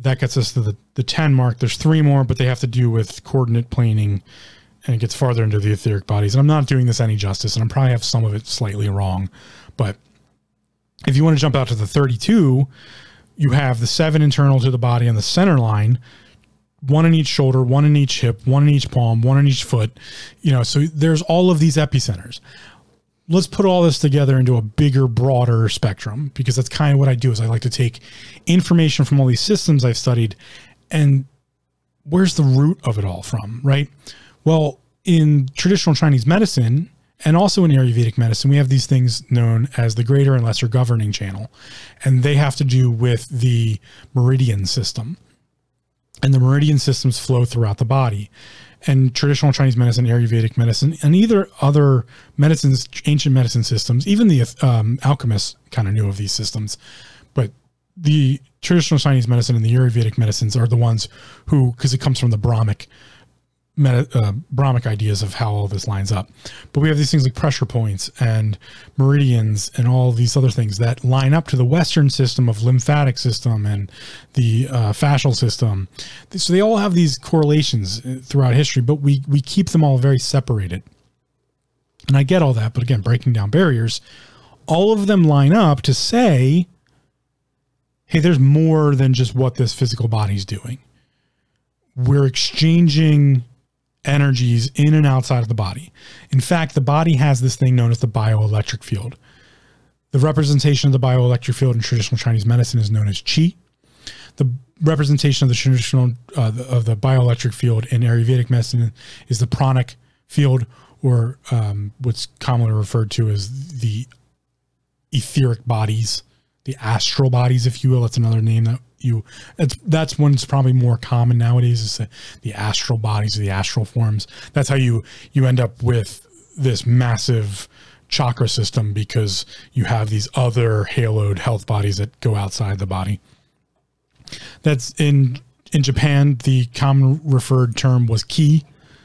That gets us to the, the 10 mark. There's three more, but they have to do with coordinate planing and it gets farther into the etheric bodies. And I'm not doing this any justice, and I'm probably have some of it slightly wrong. But if you want to jump out to the 32, you have the seven internal to the body on the center line, one in each shoulder, one in each hip, one in each palm, one in each foot. You know, so there's all of these epicenters. Let's put all this together into a bigger, broader spectrum because that's kind of what I do is I like to take information from all these systems I've studied and where's the root of it all from, right? Well, in traditional Chinese medicine and also in Ayurvedic medicine, we have these things known as the greater and lesser governing channel, and they have to do with the meridian system. And the meridian systems flow throughout the body. And traditional Chinese medicine, Ayurvedic medicine, and either other medicines, ancient medicine systems, even the um, alchemists kind of knew of these systems. But the traditional Chinese medicine and the Ayurvedic medicines are the ones who, because it comes from the Brahmic meta, uh, Brahmic ideas of how all this lines up. But we have these things like pressure points and meridians and all these other things that line up to the Western system of lymphatic system and the uh, fascial system. So they all have these correlations uh, throughout history, but we we keep them all very separated. And I get all that, but again, breaking down barriers, all of them line up to say, hey, there's more than just what this physical body's doing. We're exchanging energies in and outside of the body. In fact, the body has this thing known as the bioelectric field. The representation of the bioelectric field in traditional Chinese medicine is known as qi. The representation of the traditional uh, of the bioelectric field in Ayurvedic medicine is the pranic field, or um, what's commonly referred to as the etheric bodies, the astral bodies, if you will. That's another name that you that's that's one's probably more common nowadays is the, the astral bodies the astral forms. That's how you you end up with this massive chakra system because you have these other haloed health bodies that go outside the body. That's in in japan the common referred term was ki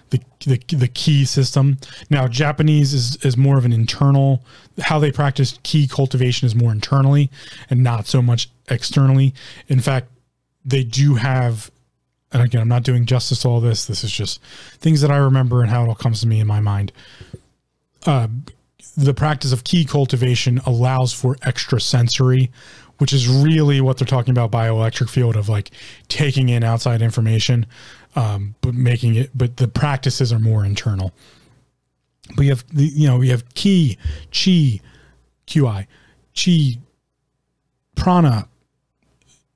the, the, the ki system. Now, Japanese is, is more of an internal, how they practice ki cultivation is more internally and not so much externally. In fact, they do have, and again, I'm not doing justice to all this. This is just things that I remember and how it all comes to me in my mind. Uh, the practice of ki cultivation allows for extra sensory, which is really what they're talking about bioelectric field of like taking in outside information, um, but making it, but the practices are more internal. But you have the, you know, you have ki, chi, qi, chi, prana,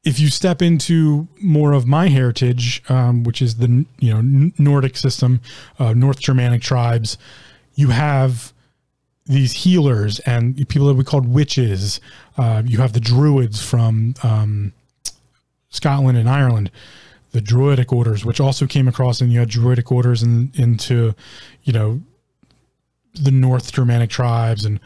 if you step into more of my heritage, um, which is the you know Nordic system, uh, North Germanic tribes, you have these healers and people that we called witches. Uh, you have the druids from um, Scotland and Ireland, the druidic orders, which also came across, and you had druidic orders in, into, you know, the North Germanic tribes and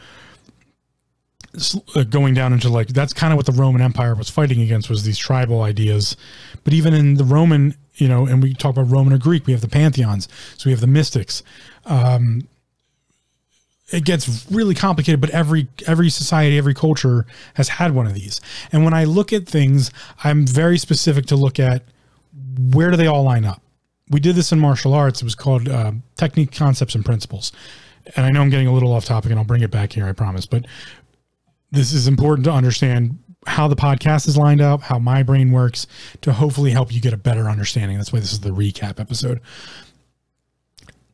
uh, going down into like that's kind of what the Roman Empire was fighting against was these tribal ideas. But even in the Roman, you know, and we talk about Roman or Greek, we have the pantheons, so we have the mystics. Um, it gets really complicated, but every every society, every culture has had one of these. And when I look at things, I'm very specific to look at where do they all line up. We did this in martial arts. It was called uh, technique, concepts, and principles. And I know I'm getting a little off topic, and I'll bring it back here, I promise. But this is important to understand how the podcast is lined up, how my brain works to hopefully help you get a better understanding. That's why this is the recap episode.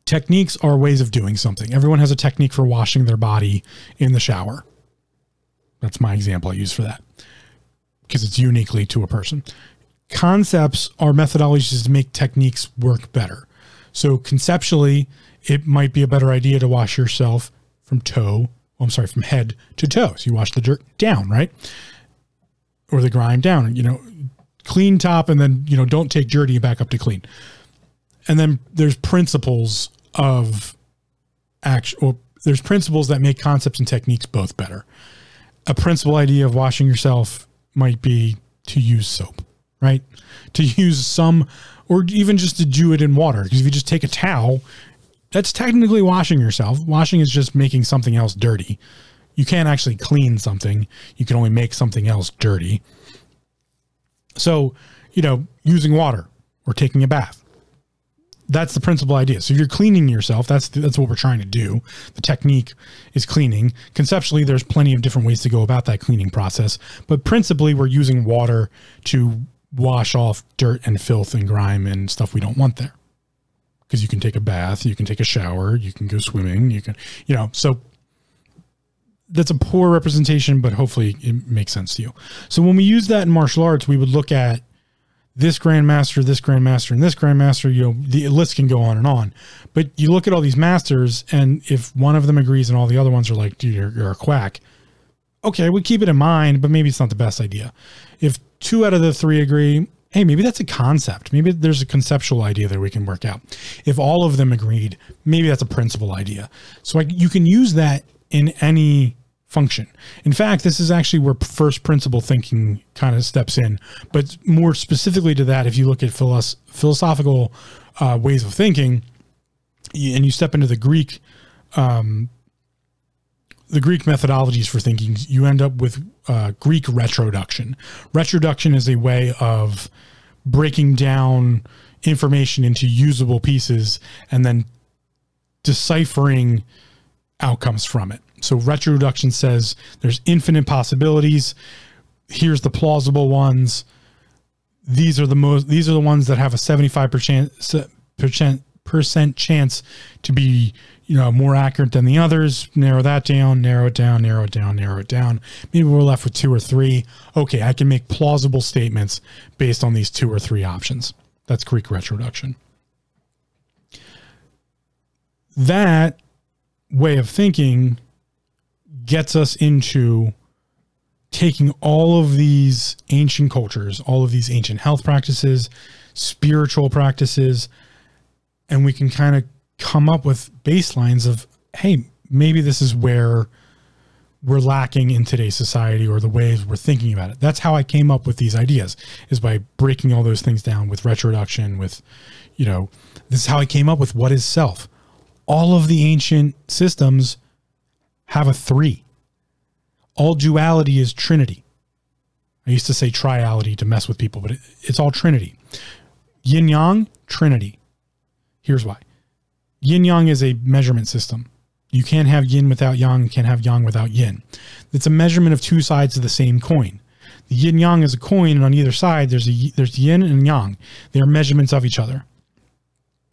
Techniques are ways of doing something. Everyone has a technique for washing their body in the shower. That's my example I use for that because it's uniquely to a person. Concepts are methodologies to make techniques work better. So conceptually, it might be a better idea to wash yourself from toe well, I'm sorry, from head to toe. So you wash the dirt down, right? Or the grime down, you know, clean top and then, you know, don't take dirty back up to clean. And then there's principles of action, or there's principles that make concepts and techniques both better. A principal idea of washing yourself might be to use soap, right? To use some, or even just to do it in water. Because if you just take a towel, that's technically washing yourself. Washing is just making something else dirty. You can't actually clean something, you can only make something else dirty. So, you know, using water or taking a bath. That's the principal idea. So you're cleaning yourself, that's that's what we're trying to do. The technique is cleaning. Conceptually, there's plenty of different ways to go about that cleaning process, but principally, we're using water to wash off dirt and filth and grime and stuff we don't want there. Because you can take a bath, you can take a shower, you can go swimming, you can, you know, so that's a poor representation, but hopefully it makes sense to you. So when we use that in martial arts, we would look at this grandmaster, this grandmaster, and this grandmaster. You know, the list can go on and on. But you look at all these masters, and if one of them agrees and all the other ones are like, dude, you're, you're a quack. Okay, we keep it in mind, but maybe it's not the best idea. If two out of the three agree, hey, maybe that's a concept. Maybe there's a conceptual idea that we can work out. If all of them agreed, maybe that's a principal idea. So like you can use that in any function. In fact, this is actually where first principle thinking kind of steps in. But more specifically to that, if you look at philosoph- philosophical uh, ways of thinking, and you step into the Greek, um, the Greek methodologies for thinking, you end up with uh, Greek retroduction. Retroduction is a way of breaking down information into usable pieces and then deciphering outcomes from it. So retroduction says there's infinite possibilities. Here's the plausible ones. These are the most these are the ones that have a 75% percent chance to be, you know, more accurate than the others. Narrow that down, narrow it down, narrow it down, narrow it down. Maybe we're left with two or three. Okay, I can make plausible statements based on these two or three options. That's Greek retroduction. That way of thinking gets us into taking all of these ancient cultures, all of these ancient health practices, spiritual practices, and we can kind of come up with baselines of, hey, maybe this is where we're lacking in today's society or the ways we're thinking about it. That's how I came up with these ideas is by breaking all those things down with retroduction, with, you know, this is how I came up with what is self. All of the ancient systems have a three. All duality is trinity. I used to say triality to mess with people, but it, it's all trinity. Yin yang, trinity. Here's why yin yang is a measurement system. You can't have yin without yang, you can't have yang without yin. It's a measurement of two sides of the same coin. The yin yang is a coin, and on either side there's a there's yin and yang. They are measurements of each other.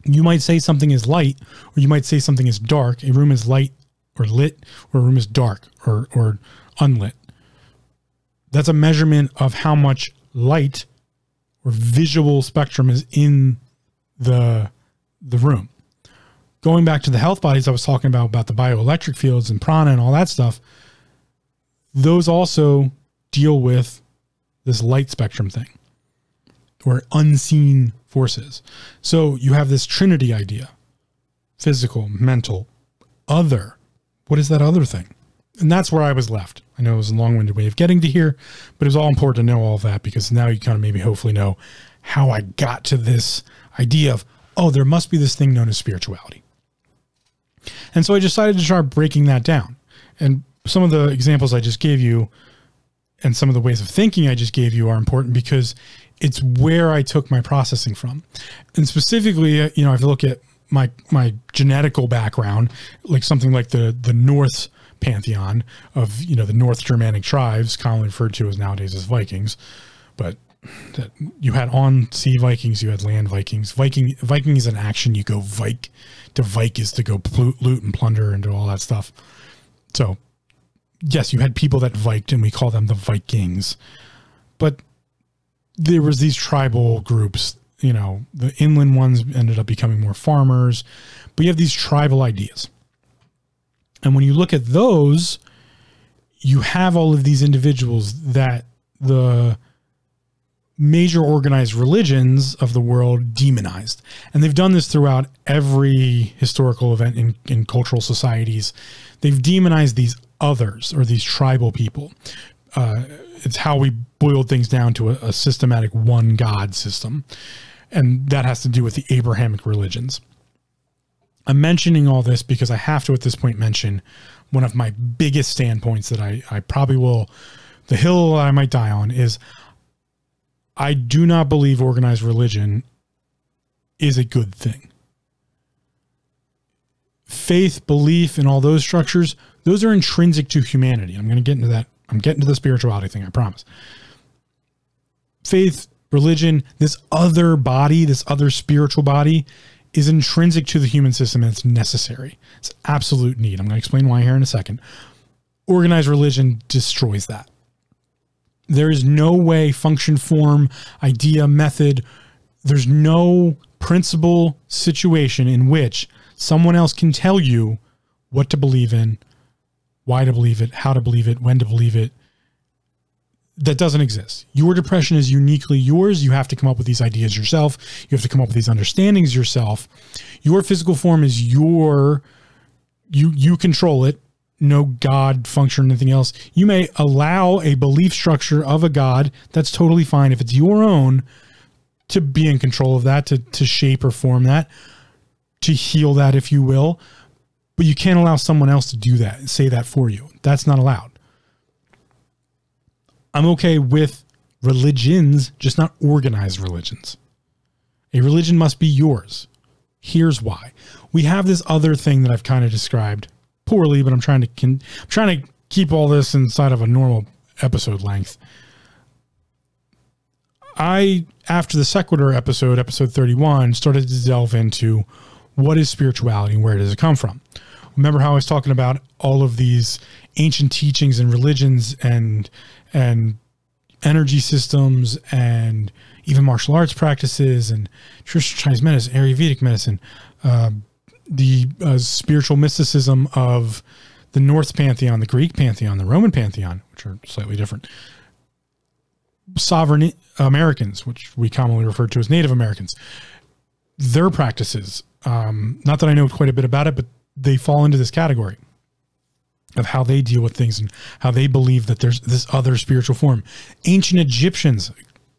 You might say something is light, or you might say something is dark. A room is light or lit or a room is dark or, or unlit. That's a measurement of how much light or visual spectrum is in the the room. Going back to the health bodies I was talking about about the bioelectric fields and prana and all that stuff, those also deal with this light spectrum thing or unseen forces. So you have this trinity idea physical, mental, other what is that other thing? And that's where I was left. I know it was a long winded way of getting to here, but it was all important to know all of that because now you kind of maybe hopefully know how I got to this idea of, oh, there must be this thing known as spirituality. And so I decided to start breaking that down. And some of the examples I just gave you and some of the ways of thinking I just gave you are important because it's where I took my processing from. And specifically, uh, you know, if you look at my my genetical background, like something like the the Norse pantheon of you know the North Germanic tribes, commonly referred to as nowadays as Vikings, but you had on sea Vikings, you had land Vikings. Viking Viking is an action. You go Vike. To Vike is to go loot and plunder and do all that stuff. So, yes, you had people that Viked, and we call them the Vikings. But there was these tribal groups you know, the inland ones ended up becoming more farmers, but you have these tribal ideas. And when you look at those, you have all of these individuals that the major organized religions of the world demonized. And they've done this throughout every historical event in, in cultural societies. They've demonized these others or these tribal people. uh, it's how we boiled things down to a, a systematic one God system, and that has to do with the Abrahamic religions. I'm mentioning all this because I have to at this point mention one of my biggest standpoints that I, I probably will, the hill I might die on is I do not believe organized religion is a good thing. Faith, belief, and all those structures, those are intrinsic to humanity. I'm going to get into that. I'm getting to the spirituality thing, I promise. Faith, religion, this other body, this other spiritual body is intrinsic to the human system and it's necessary. It's absolute need. I'm going to explain why here in a second. Organized religion destroys that. There is no way, function, form, idea, method, there's no principle situation in which someone else can tell you what to believe in, why to believe it, how to believe it, when to believe it, that doesn't exist. Your depression is uniquely yours. You have to come up with these ideas yourself. You have to come up with these understandings yourself. Your physical form is your you you control it. No God function or anything else. You may allow a belief structure of a God. That's totally fine if it's your own to be in control of that, to to shape or form that, to heal that, if you will. But you can't allow someone else to do that, say that for you. That's not allowed. I'm okay with religions, just not organized religions. A religion must be yours. Here's why. We have this other thing that I've kind of described poorly, but I'm trying to con- I'm trying to keep all this inside of a normal episode length. I after the sequitur episode, episode 31, started to delve into what is spirituality and where does it come from. Remember how I was talking about all of these ancient teachings and religions and and energy systems and even martial arts practices and traditional Chinese medicine, Ayurvedic medicine, uh, the uh, spiritual mysticism of the North pantheon, the Greek pantheon, the Roman pantheon, which are slightly different. Sovereign Americans, which we commonly refer to as Native Americans, their practices. Um, not that I know quite a bit about it, but they fall into this category of how they deal with things and how they believe that there's this other spiritual form. Ancient Egyptians,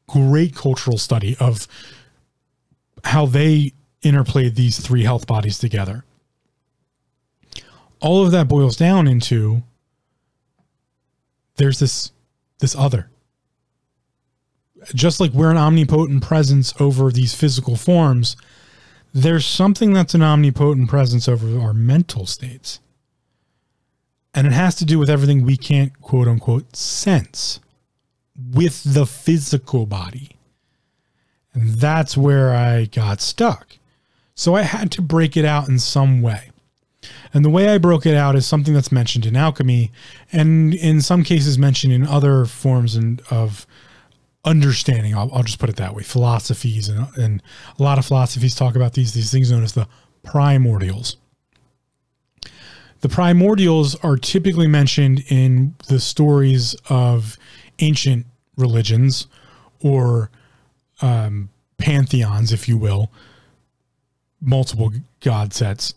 great cultural study of how they interplayed these three health bodies together. All of that boils down into there's this this other. Just like we're an omnipotent presence over these physical forms, there's something that's an omnipotent presence over our mental states and it has to do with everything we can't quote unquote sense with the physical body. And that's where I got stuck. So I had to break it out in some way. And the way I broke it out is something that's mentioned in alchemy and in some cases mentioned in other forms of understanding. I'll, I'll just put it that way. Philosophies and, and a lot of philosophies talk about these, these things known as the primordials. The primordials are typically mentioned in the stories of ancient religions or um, pantheons, if you will, multiple god sets,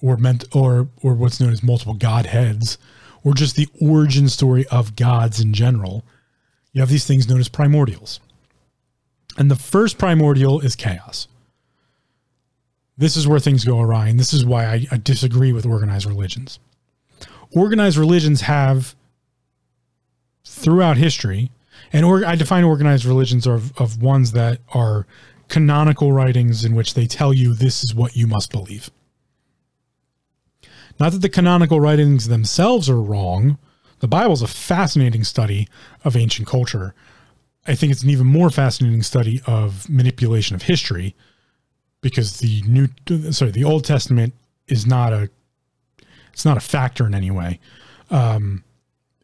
or meant or or what's known as multiple godheads, or just the origin story of gods in general. You have these things known as primordials. And the first primordial is chaos this is where things go awry, and this is why I, I disagree with organized religions. Organized religions have, throughout history, and or, I define organized religions of, of ones that are canonical writings in which they tell you this is what you must believe. Not that the canonical writings themselves are wrong. The Bible is a fascinating study of ancient culture. I think it's an even more fascinating study of manipulation of history because the new sorry the Old Testament is not a it's not a factor in any way. Um,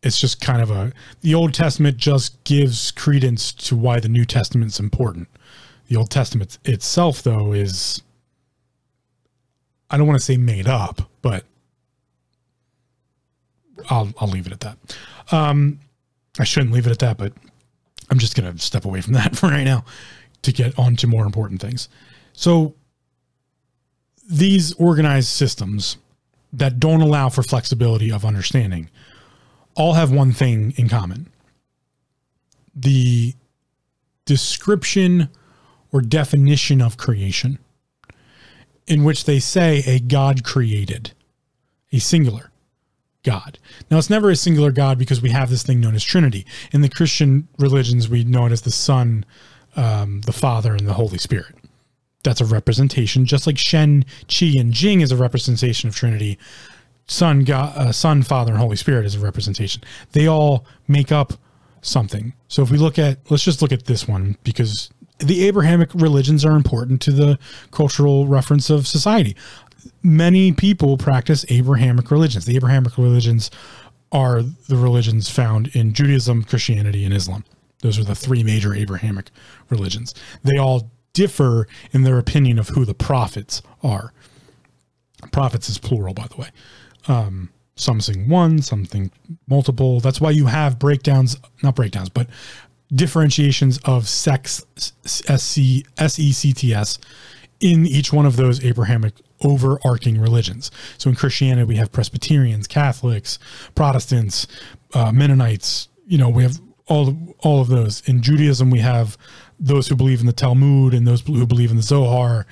it's just kind of a the Old Testament just gives credence to why the New Testament's important. The Old Testament itself, though, is I don't want to say made up, but I'll I'll leave it at that. Um, I shouldn't leave it at that, but I'm just gonna step away from that for right now to get on to more important things. So these organized systems that don't allow for flexibility of understanding all have one thing in common. the description or definition of creation, in which they say a God created, a singular God. Now, it's never a singular God because we have this thing known as Trinity. In the Christian religions, we know it as the Son, um, the Father, and the Holy Spirit. That's a representation, just like Shen, Qi, and Jing is a representation of Trinity. Son, God, uh, Son, Father, and Holy Spirit is a representation. They all make up something. So if we look at, let's just look at this one because the Abrahamic religions are important to the cultural reference of society. Many people practice Abrahamic religions. The Abrahamic religions are the religions found in Judaism, Christianity, and Islam. Those are the three major Abrahamic religions. They all differ in their opinion of who the prophets are. Prophets is plural, by the way. Um, something one, something multiple. That's why you have breakdowns, not breakdowns, but differentiations of sex, SECTS in each one of those Abrahamic overarching religions. So in Christianity, we have Presbyterians, Catholics, Protestants, uh, Mennonites. You know, we have all all of those. In Judaism, we have those who believe in the Talmud and those who believe in the Zohar,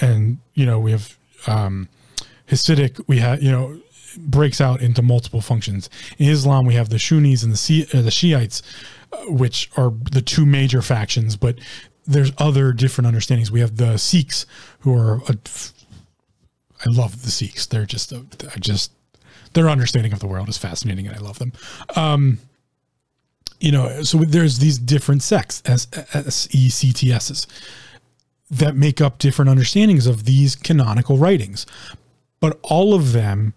and you know, we have um, Hasidic. We have you know breaks out into multiple functions. In Islam, we have the Sunnis and the, uh, the Shiites, which are the two major factions, but there's other different understandings. We have the Sikhs, who are, a, I love the Sikhs. They're just, a, I just, their understanding of the world is fascinating and I love them. Um, you know, so there's these different sects, S E C T S's, that make up different understandings of these canonical writings. But all of them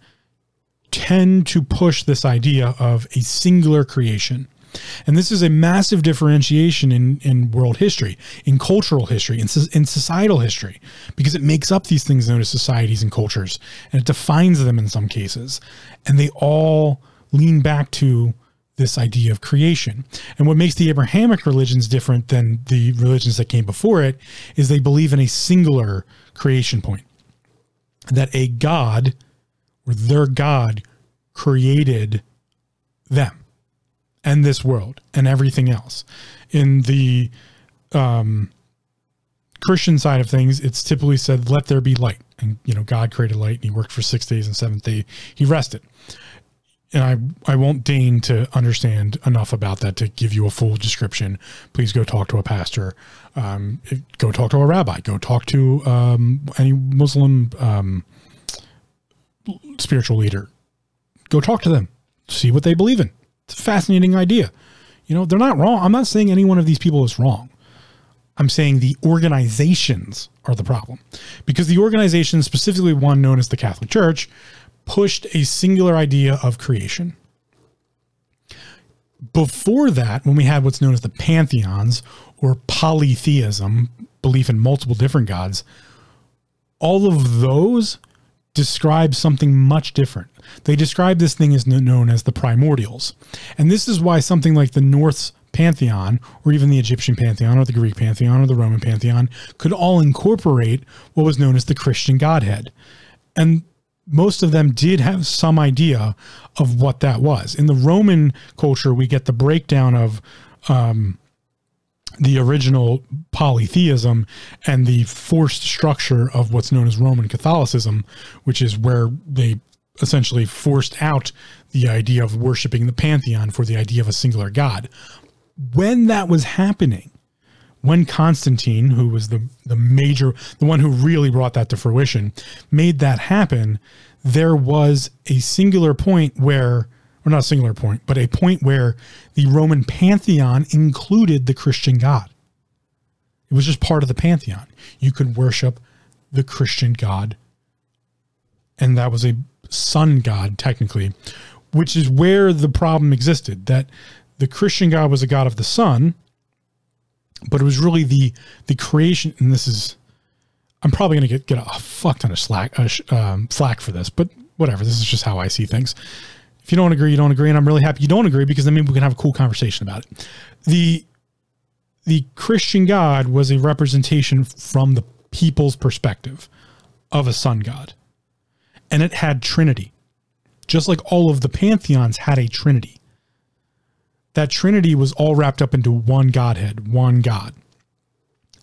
tend to push this idea of a singular creation. And this is a massive differentiation in, in world history, in cultural history, in, in societal history, because it makes up these things known as societies and cultures, and it defines them in some cases. And they all lean back to this idea of creation. And what makes the Abrahamic religions different than the religions that came before it is they believe in a singular creation point, that a God or their God created them and this world and everything else. In the um, Christian side of things, it's typically said, "Let there be light," and you know God created light, and He worked for six days, and seventh day He rested. And I I won't deign to understand enough about that to give you a full description. Please go talk to a pastor. Um, go talk to a rabbi. Go talk to um, any Muslim um, spiritual leader. Go talk to them. See what they believe in. It's a fascinating idea. You know, they're not wrong. I'm not saying any one of these people is wrong. I'm saying the organizations are the problem. Because the organization, specifically one known as the Catholic Church, pushed a singular idea of creation. Before that, when we had what's known as the pantheons or polytheism, belief in multiple different gods, all of those describe something much different. They describe this thing as known as the primordials. And this is why something like the Norse pantheon, or even the Egyptian pantheon, or the Greek pantheon, or the Roman pantheon, could all incorporate what was known as the Christian Godhead. And most of them did have some idea of what that was. In the Roman culture, we get the breakdown of um, the original polytheism and the forced structure of what's known as Roman Catholicism, which is where they essentially forced out the idea of worshiping the pantheon for the idea of a singular god. When that was happening, when Constantine, who was the, the major, the one who really brought that to fruition, made that happen, there was a singular point where or not a singular point, but a point where the Roman pantheon included the Christian God. It was just part of the pantheon. You could worship the Christian God, and that was a sun god, technically, which is where the problem existed that the Christian God was a God of the sun, but it was really the the creation, and this is. I'm probably going to get, get a fuck ton of slack, uh, um, flack for this, but whatever. This is just how I see things you don't agree, you don't agree, and I'm really happy you don't agree because then maybe we can have a cool conversation about it. The the Christian God was a representation from the people's perspective of a sun god. And it had Trinity. Just like all of the pantheons had a Trinity. that Trinity was all wrapped up into one Godhead, one God.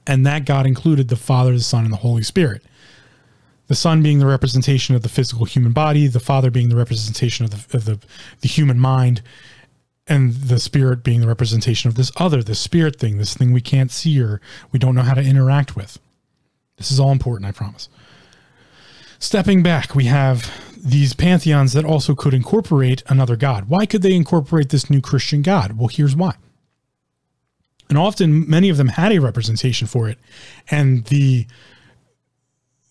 And that God included the Father, the Son, and the Holy Spirit. The Son being the representation of the physical human body, the Father being the representation of the, of the, the human mind, and the Spirit being the representation of this other, this spirit thing, this thing we can't see or we don't know how to interact with. This is all important, I promise. Stepping back, we have these pantheons that also could incorporate another god. Why could they incorporate this new Christian god? Well, here's why. And often many of them had a representation for it. And the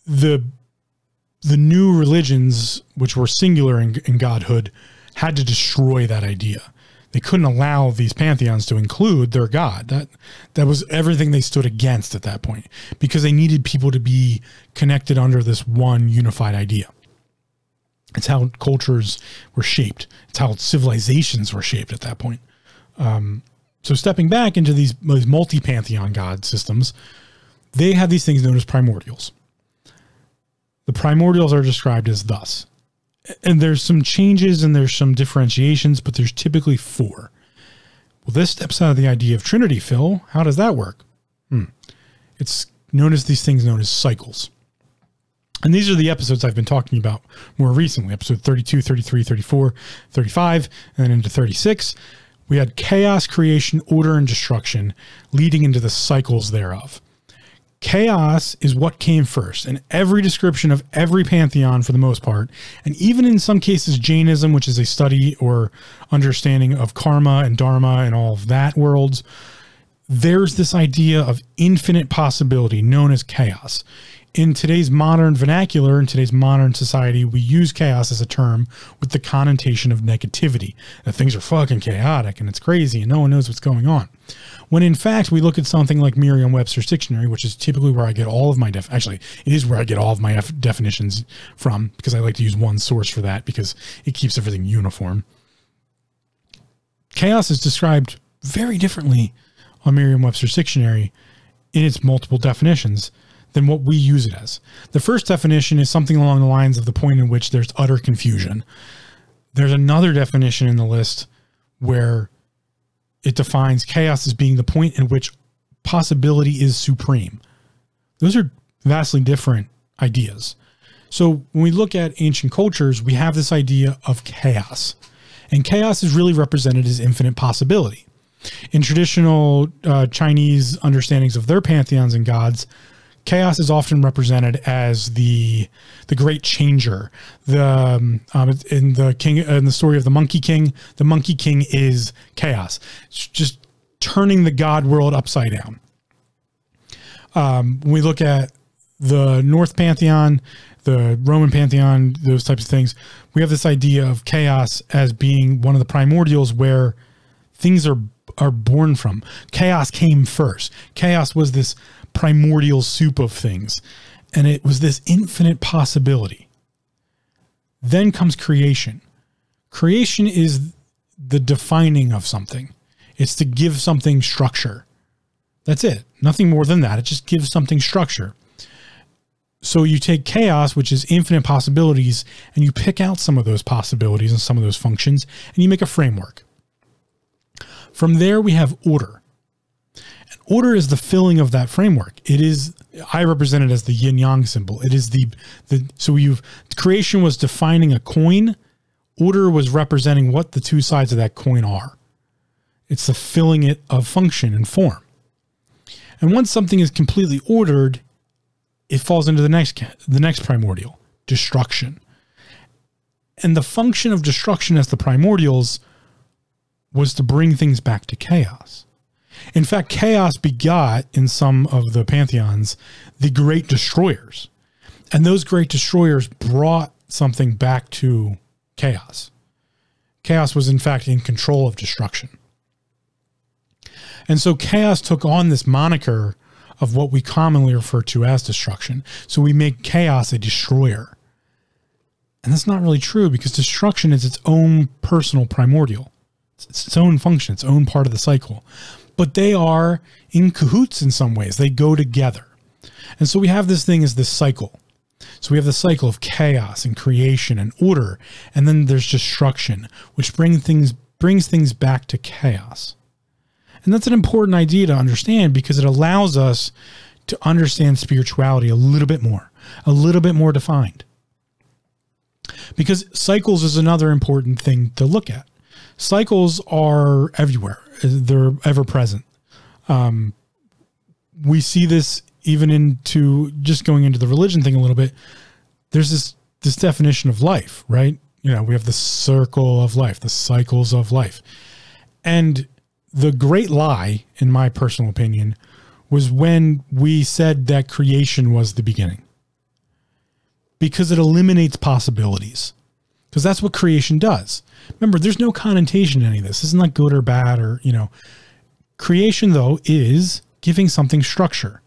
the the new religions, which were singular in, in godhood, had to destroy that idea. They couldn't allow these pantheons to include their god. That that was everything they stood against at that point because they needed people to be connected under this one unified idea. It's how cultures were shaped. It's how civilizations were shaped at that point. Um, so stepping back into these, these multi pantheon god systems, they have these things known as primordials. The primordials are described as thus. And there's some changes and there's some differentiations, but there's typically four. Well, this steps out of the idea of Trinity, Phil. How does that work? Hmm. It's known as these things known as cycles. And these are the episodes I've been talking about more recently episode 32, 33, 34, 35, and then into 36. We had chaos, creation, order, and destruction leading into the cycles thereof. Chaos is what came first, and every description of every pantheon, for the most part, and even in some cases, Jainism, which is a study or understanding of karma and dharma and all of that worlds, there's this idea of infinite possibility known as chaos in today's modern vernacular, in today's modern society, we use chaos as a term with the connotation of negativity that things are fucking chaotic and it's crazy and no one knows what's going on. When in fact, we look at something like Merriam Webster's dictionary, which is typically where I get all of my def, actually, it is where I get all of my def- definitions from because I like to use one source for that because it keeps everything uniform. Chaos is described very differently on Merriam Webster's dictionary in its multiple definitions than what we use it as. The first definition is something along the lines of the point in which there's utter confusion. There's another definition in the list where it defines chaos as being the point in which possibility is supreme. Those are vastly different ideas. So when we look at ancient cultures, we have this idea of chaos. And chaos is really represented as infinite possibility. In traditional uh, Chinese understandings of their pantheons and gods, chaos is often represented as the the great changer. The um, um, in the king in the story of the Monkey King, the Monkey King is chaos. It's just turning the god world upside down. Um, when we look at the Norse pantheon, the Roman pantheon, those types of things, we have this idea of chaos as being one of the primordials where things are are born from. Chaos came first. Chaos was this primordial soup of things. And it was this infinite possibility. Then comes creation. Creation is the defining of something, it's to give something structure. That's it. Nothing more than that. It just gives something structure. So you take chaos, which is infinite possibilities, and you pick out some of those possibilities and some of those functions, and you make a framework. From there, we have order. Order is the filling of that framework. It is I represent it as the yin yang symbol. It is the the so you've creation was defining a coin, order was representing what the two sides of that coin are. It's the filling it of function and form. And once something is completely ordered, it falls into the next the next primordial, destruction. And the function of destruction as the primordials was to bring things back to chaos. In fact, chaos begot in some of the pantheons the great destroyers. And those great destroyers brought something back to chaos. Chaos was, in fact, in control of destruction. And so chaos took on this moniker of what we commonly refer to as destruction. So we make chaos a destroyer. And that's not really true because destruction is its own personal primordial. It's its own function, its own part of the cycle but they are in cahoots in some ways. They go together. And so we have this thing as this cycle. So we have the cycle of chaos and creation and order, and then there's destruction, which bring things brings things back to chaos. And that's an important idea to understand because it allows us to understand spirituality a little bit more, a little bit more defined. Because cycles is another important thing to look at. Cycles are everywhere, they're ever present. Um, we see this even into just going into the religion thing a little bit. There's this this definition of life, right? You know, we have the circle of life, the cycles of life. And the great lie, in my personal opinion, was when we said that creation was the beginning. Because it eliminates possibilities. Because that's what creation does. Remember, there's no connotation in any of this. This isn't like good or bad or, you know. Creation, though, is giving something structure.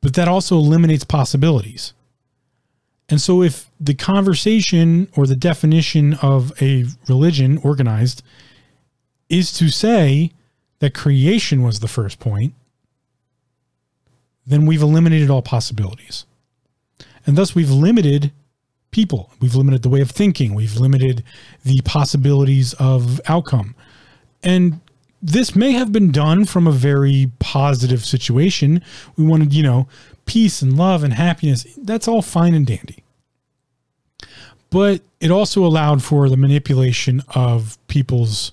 But that also eliminates possibilities. And so, if the conversation or the definition of a religion organized is to say that creation was the first point, then we've eliminated all possibilities. And thus, we've limited people. We've limited the way of thinking. We've limited the possibilities of outcome. And this may have been done from a very positive situation. We wanted, you know, peace and love and happiness. That's all fine and dandy. But it also allowed for the manipulation of people's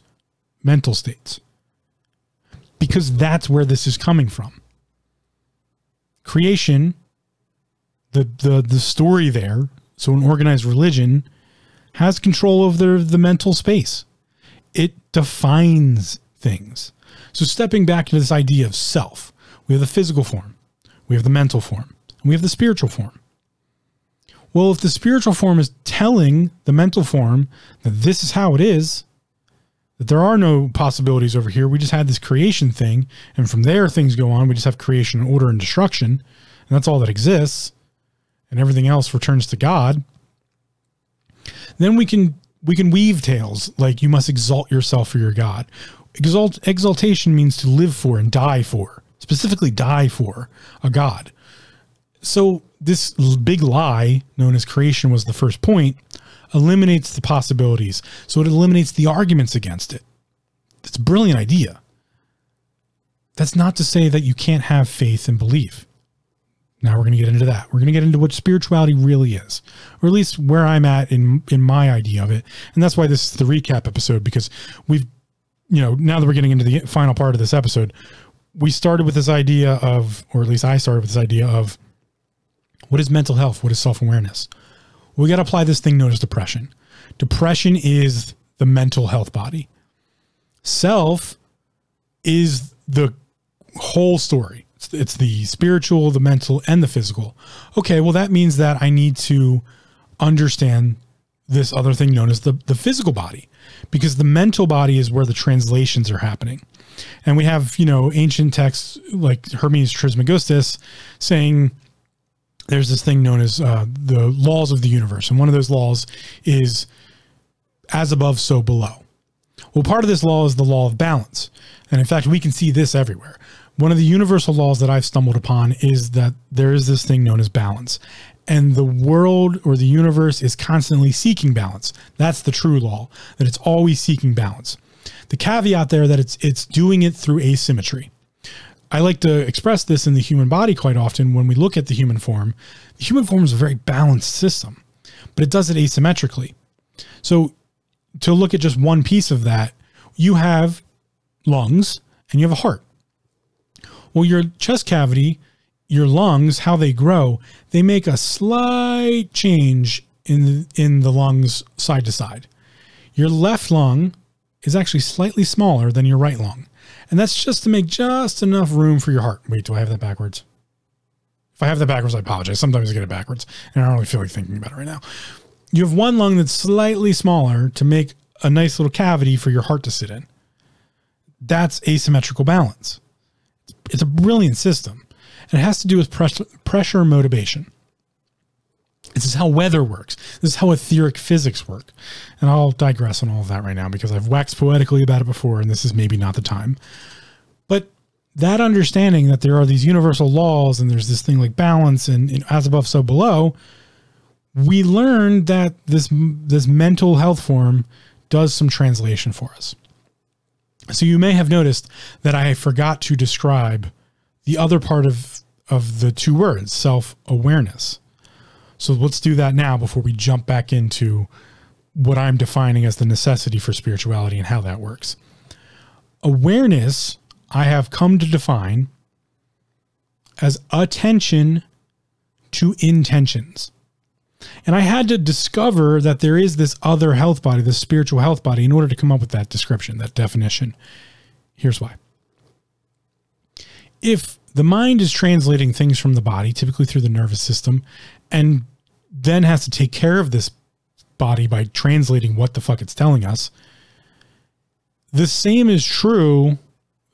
mental states because that's where this is coming from. Creation, the the the story there, so an organized religion has control over the mental space. It defines things. So stepping back to this idea of self, we have the physical form, we have the mental form, and we have the spiritual form. Well, if the spiritual form is telling the mental form that this is how it is, that there are no possibilities over here, we just had this creation thing, and from there things go on. We just have creation, order, and destruction, and that's all that exists, and everything else returns to God. Then we can we can weave tales like you must exalt yourself for your God. Exalt, exaltation means to live for and die for, specifically die for a God. So this big lie known as creation was the first point eliminates the possibilities. So it eliminates the arguments against it. It's a brilliant idea. That's not to say that you can't have faith and belief. Now we're going to get into that. We're going to get into what spirituality really is, or at least where I'm at in in my idea of it. And that's why this is the recap episode because we've you know, now that we're getting into the final part of this episode, we started with this idea of or at least I started with this idea of what is mental health? What is self awareness? We got to apply this thing known as depression. Depression is the mental health body. Self is the whole story. It's, the spiritual, the mental, and the physical. Okay, well, that means that I need to understand this other thing known as the, the physical body because the mental body is where the translations are happening. And we have, you know, ancient texts like Hermes Trismegistus saying there's this thing known as uh, the laws of the universe. And one of those laws is as above, so below. Well, part of this law is the law of balance. And in fact, we can see this everywhere. One of the universal laws that I've stumbled upon is that there is this thing known as balance. And the world or the universe is constantly seeking balance. That's the true law, that it's always seeking balance. The caveat there that it's it's doing it through asymmetry. I like to express this in the human body quite often when we look at the human form. The human form is a very balanced system, but it does it asymmetrically. So, to look at just one piece of that, you have lungs and you have a heart. Well, your chest cavity, your lungs, how they grow, they make a slight change in the, in the lungs side to side. Your left lung is actually slightly smaller than your right lung. And that's just to make just enough room for your heart. Wait, do I have that backwards? If I have that backwards, I apologize. Sometimes I get it backwards, and I don't really feel like thinking about it right now. You have one lung that's slightly smaller to make a nice little cavity for your heart to sit in. That's asymmetrical balance. It's a brilliant system. And it has to do with pressure, pressure motivation. This is how weather works. This is how etheric physics work. And I'll digress on all of that right now because I've waxed poetically about it before, and this is maybe not the time. But that understanding that there are these universal laws and there's this thing like balance and, and as above, so below, we learned that this this mental health form does some translation for us. So you may have noticed that I forgot to describe the other part of, of the two words, self awareness. So let's do that now before we jump back into what I'm defining as the necessity for spirituality and how that works. Awareness, I have come to define as attention to intentions. And I had to discover that there is this other health body, this spiritual health body, in order to come up with that description, that definition. Here's why. If the mind is translating things from the body, typically through the nervous system, and then has to take care of this body by translating what the fuck it's telling us, the same is true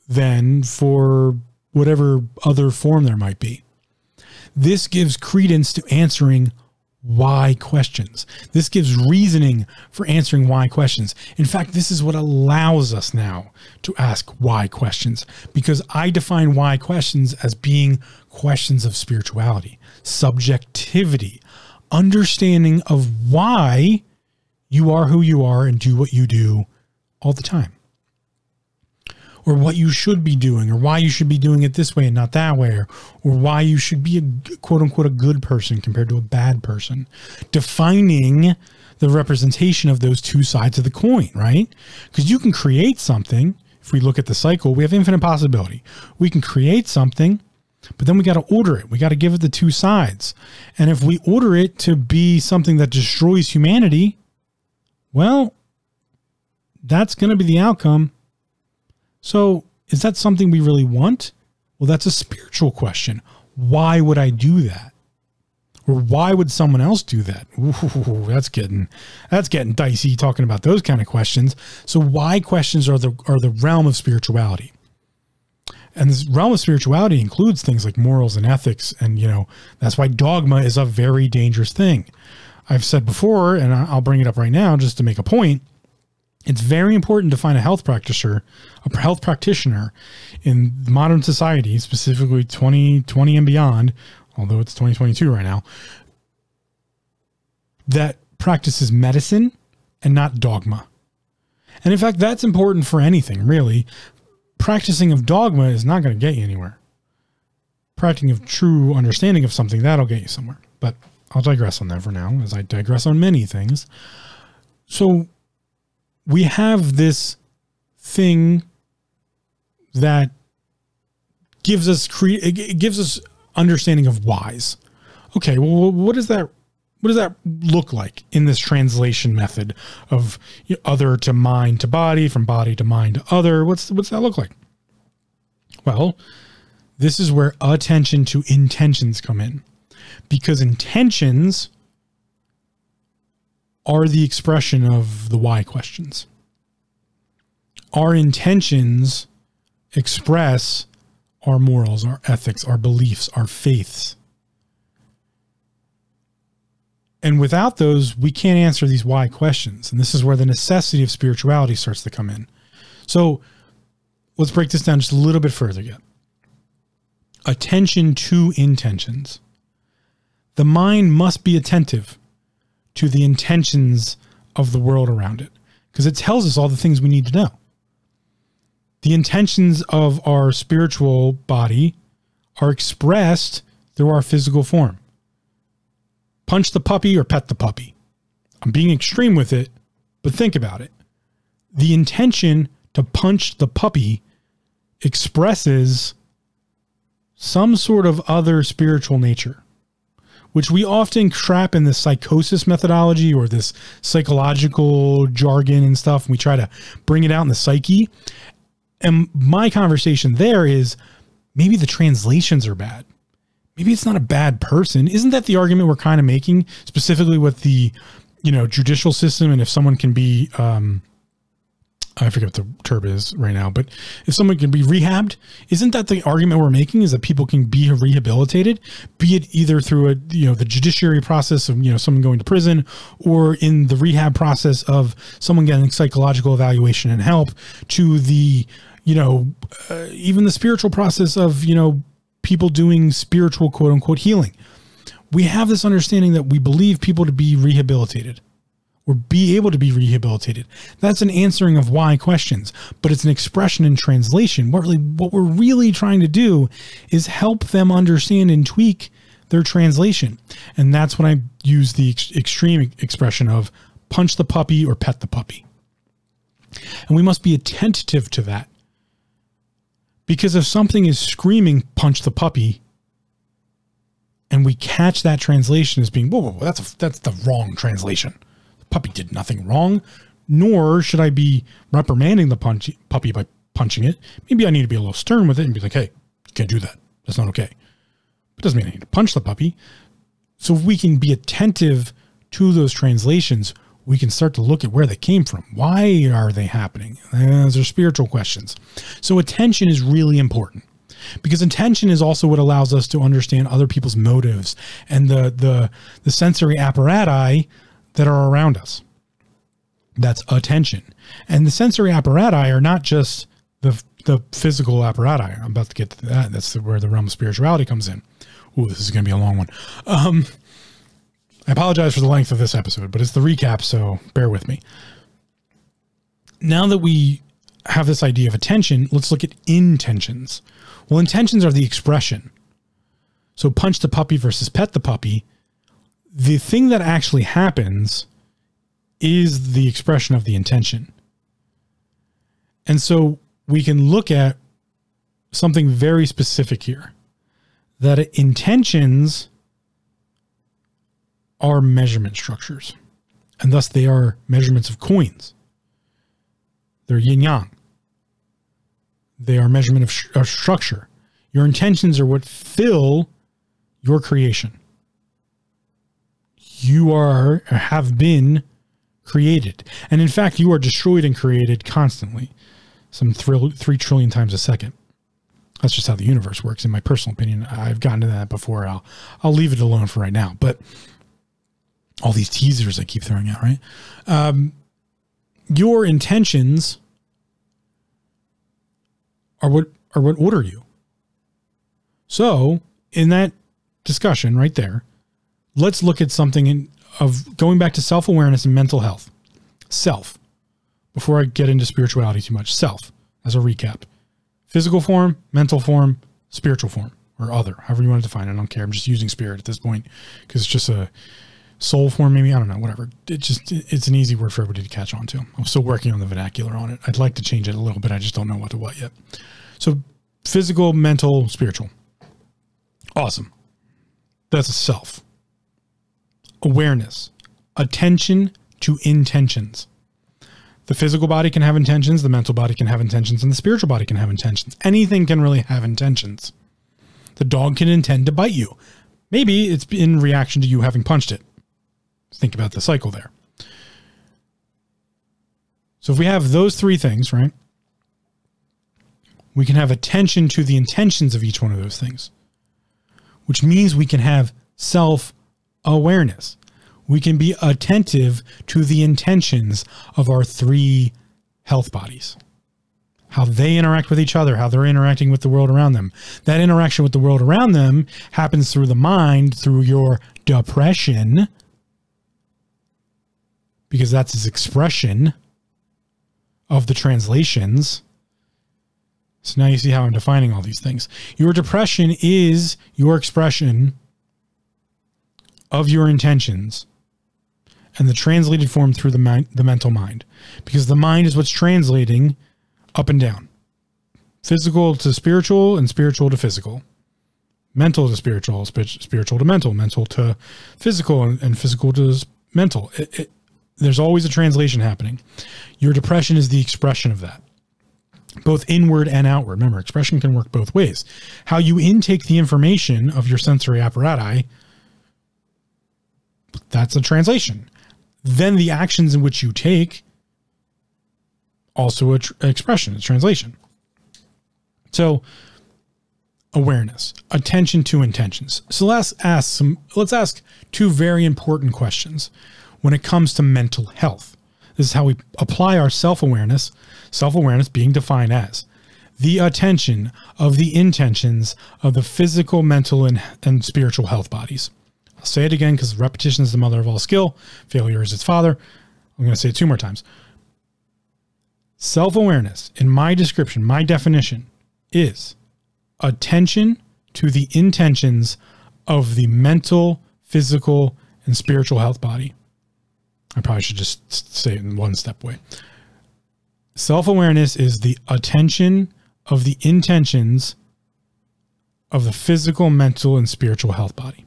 then for whatever other form there might be. This gives credence to answering why questions. This gives reasoning for answering why questions. In fact, this is what allows us now to ask why questions because I define why questions as being questions of spirituality, subjectivity, understanding of why you are who you are and do what you do all the time or what you should be doing or why you should be doing it this way and not that way or, or why you should be a quote unquote a good person compared to a bad person. Defining the representation of those two sides of the coin right? Because you can create something if we look at the cycle we have infinite possibility. We can create something but then we got to order it. We got to give it the two sides. And if we order it to be something that destroys humanity well that's going to be the outcome so, is that something we really want? Well, that's a spiritual question. Why would I do that? Or why would someone else do that? Ooh, that's getting that's getting dicey talking about those kind of questions. So why questions are the are the realm of spirituality. And this realm of spirituality includes things like morals and ethics and you know, that's why dogma is a very dangerous thing. I've said before and I'll bring it up right now just to make a point it's very important to find a health practitioner, a health practitioner in modern society, specifically 2020 and beyond, although it's 2022 right now, that practices medicine and not dogma. And in fact, that's important for anything, really. Practicing of dogma is not going to get you anywhere. Practicing of true understanding of something, that'll get you somewhere. But I'll digress on that for now, as I digress on many things. So, we have this thing that gives us cre- it gives us understanding of whys. Okay, well, what does that what does that look like in this translation method of other to mind to body, from body to mind to other? What's what's that look like? Well, this is where attention to intentions come in, because intentions are the expression of the why questions. Our intentions express our morals, our ethics, our beliefs, our faiths. And without those, we can't answer these why questions. And this is where the necessity of spirituality starts to come in. So let's break this down just a little bit further yet. Attention to intentions. The mind must be attentive to the intentions of the world around it because it tells us all the things we need to know. The intentions of our spiritual body are expressed through our physical form. Punch the puppy or pet the puppy. I'm being extreme with it, but think about it. The intention to punch the puppy expresses some sort of other spiritual nature which we often trap in the psychosis methodology or this psychological jargon and stuff. And we try to bring it out in the psyche. And my conversation there is maybe the translations are bad. Maybe it's not a bad person. Isn't that the argument we're kind of making, specifically with the, you know, judicial system? And if someone can be, um, I forget what the term is right now, but if someone can be rehabbed, isn't that the argument we're making? Is that people can be rehabilitated, be it either through a you know the judiciary process of you know someone going to prison, or in the rehab process of someone getting psychological evaluation and help, to the you know uh, even the spiritual process of you know people doing spiritual quote unquote healing. We have this understanding that we believe people to be rehabilitated or be able to be rehabilitated. That's an answering of why questions, but it's an expression in translation. What really what we're really trying to do is help them understand and tweak their translation. And that's when I use the ex- extreme expression of punch the puppy or pet the puppy. And we must be attentive to that. Because if something is screaming punch the puppy and we catch that translation as being whoa, whoa, whoa that's a, that's the wrong translation puppy did nothing wrong, nor should I be reprimanding the punch, puppy by punching it. Maybe I need to be a little stern with it and be like, hey, you can't do that. That's not okay. It doesn't mean I need to punch the puppy. So if we can be attentive to those translations, we can start to look at where they came from. Why are they happening? Those are spiritual questions. So attention is really important because attention is also what allows us to understand other people's motives and the the the sensory apparatus that are around us. That's attention. And the sensory apparatus are not just the the physical apparatus. I'm about to get to that. That's where the realm of spirituality comes in. Ooh, this is going to be a long one. Um, I apologize for the length of this episode, but it's the recap, so bear with me. Now that we have this idea of attention, let's look at intentions. Well, intentions are the expression. So, punch the puppy versus pet the puppy the thing that actually happens is the expression of the intention. And so we can look at something very specific here that intentions are measurement structures, and thus they are measurements of coins. They're yin yang. They are measurement of, sh- of structure. Your intentions are what fill your creation you are have been created. And in fact, you are destroyed and created constantly, some three, 3 trillion times a second. That's just how the universe works, in my personal opinion. I've gotten to that before. I'll, I'll leave it alone for right now. But all these teasers I keep throwing out, right? Um, your intentions are what are what order you. So, in that discussion right there, let's look at something in, of going back to self awareness and mental health. Self, before I get into spirituality too much, self as a recap physical form, mental form, spiritual form, or other, however you want to define it. I don't care. I'm just using spirit at this point because it's just a soul form, maybe. I don't know, whatever. It just, it's an easy word for everybody to catch on to. I'm still working on the vernacular on it. I'd like to change it a little bit. I just don't know what to what yet. So, physical, mental, spiritual. Awesome. That's a self awareness, attention to intentions. The physical body can have intentions, the mental body can have intentions, and the spiritual body can have intentions. Anything can really have intentions. The dog can intend to bite you. Maybe it's in reaction to you having punched it. Think about the cycle there. So if we have those three things, right, we can have attention to the intentions of each one of those things, which means we can have self awareness. We can be attentive to the intentions of our three health bodies, how they interact with each other, how they're interacting with the world around them. That interaction with the world around them happens through the mind, through your depression, because that's his expression of the translations. So now you see how I'm defining all these things. Your depression is your expression of your intentions and the translated form through the mind, the mental mind because the mind is what's translating up and down. Physical to spiritual and spiritual to physical. Mental to spiritual spiritual to mental mental to physical and, and physical to mental. It, it, there's always a translation happening. Your depression is the expression of that both inward and outward. Remember expression can work both ways. How you intake the information of your sensory apparatus that's a translation. Then the actions in which you take, also a tr- expression, a translation. So awareness, attention to intentions. So let's ask some let's ask two very important questions when it comes to mental health. This is how we apply our self-awareness, self-awareness being defined as the attention of the intentions of the physical, mental, and, and spiritual health bodies. I'll say it again because repetition is the mother of all skill. Failure is its father. I'm going to say it two more times. Self awareness, in my description, my definition, is attention to the intentions of the mental, physical, and spiritual health body. I probably should just say it in one step way. Self awareness is the attention of the intentions of the physical, mental, and spiritual health body.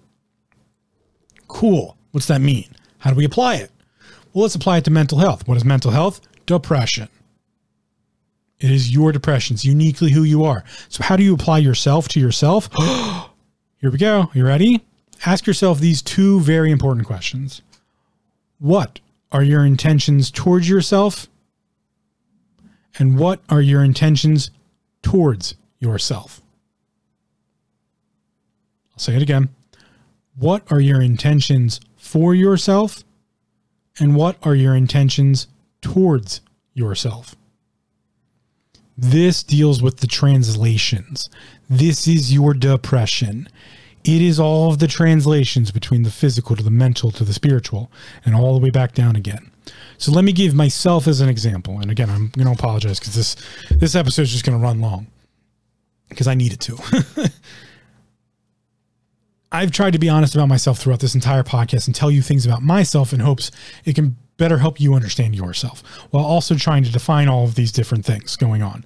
Cool. What's that mean? How do we apply it? Well, let's apply it to mental health. What is mental health? Depression. It is your depression. It's uniquely who you are. So, how do you apply yourself to yourself? Here we go. You ready? Ask yourself these two very important questions. What are your intentions towards yourself? And what are your intentions towards yourself? I'll say it again. What are your intentions for yourself? And what are your intentions towards yourself? This deals with the translations. This is your depression. It is all of the translations between the physical to the mental to the spiritual and all the way back down again. So let me give myself as an example. And again, I'm going to apologize because this this episode is just going to run long because I needed to. I've tried to be honest about myself throughout this entire podcast and tell you things about myself in hopes it can better help you understand yourself while also trying to define all of these different things going on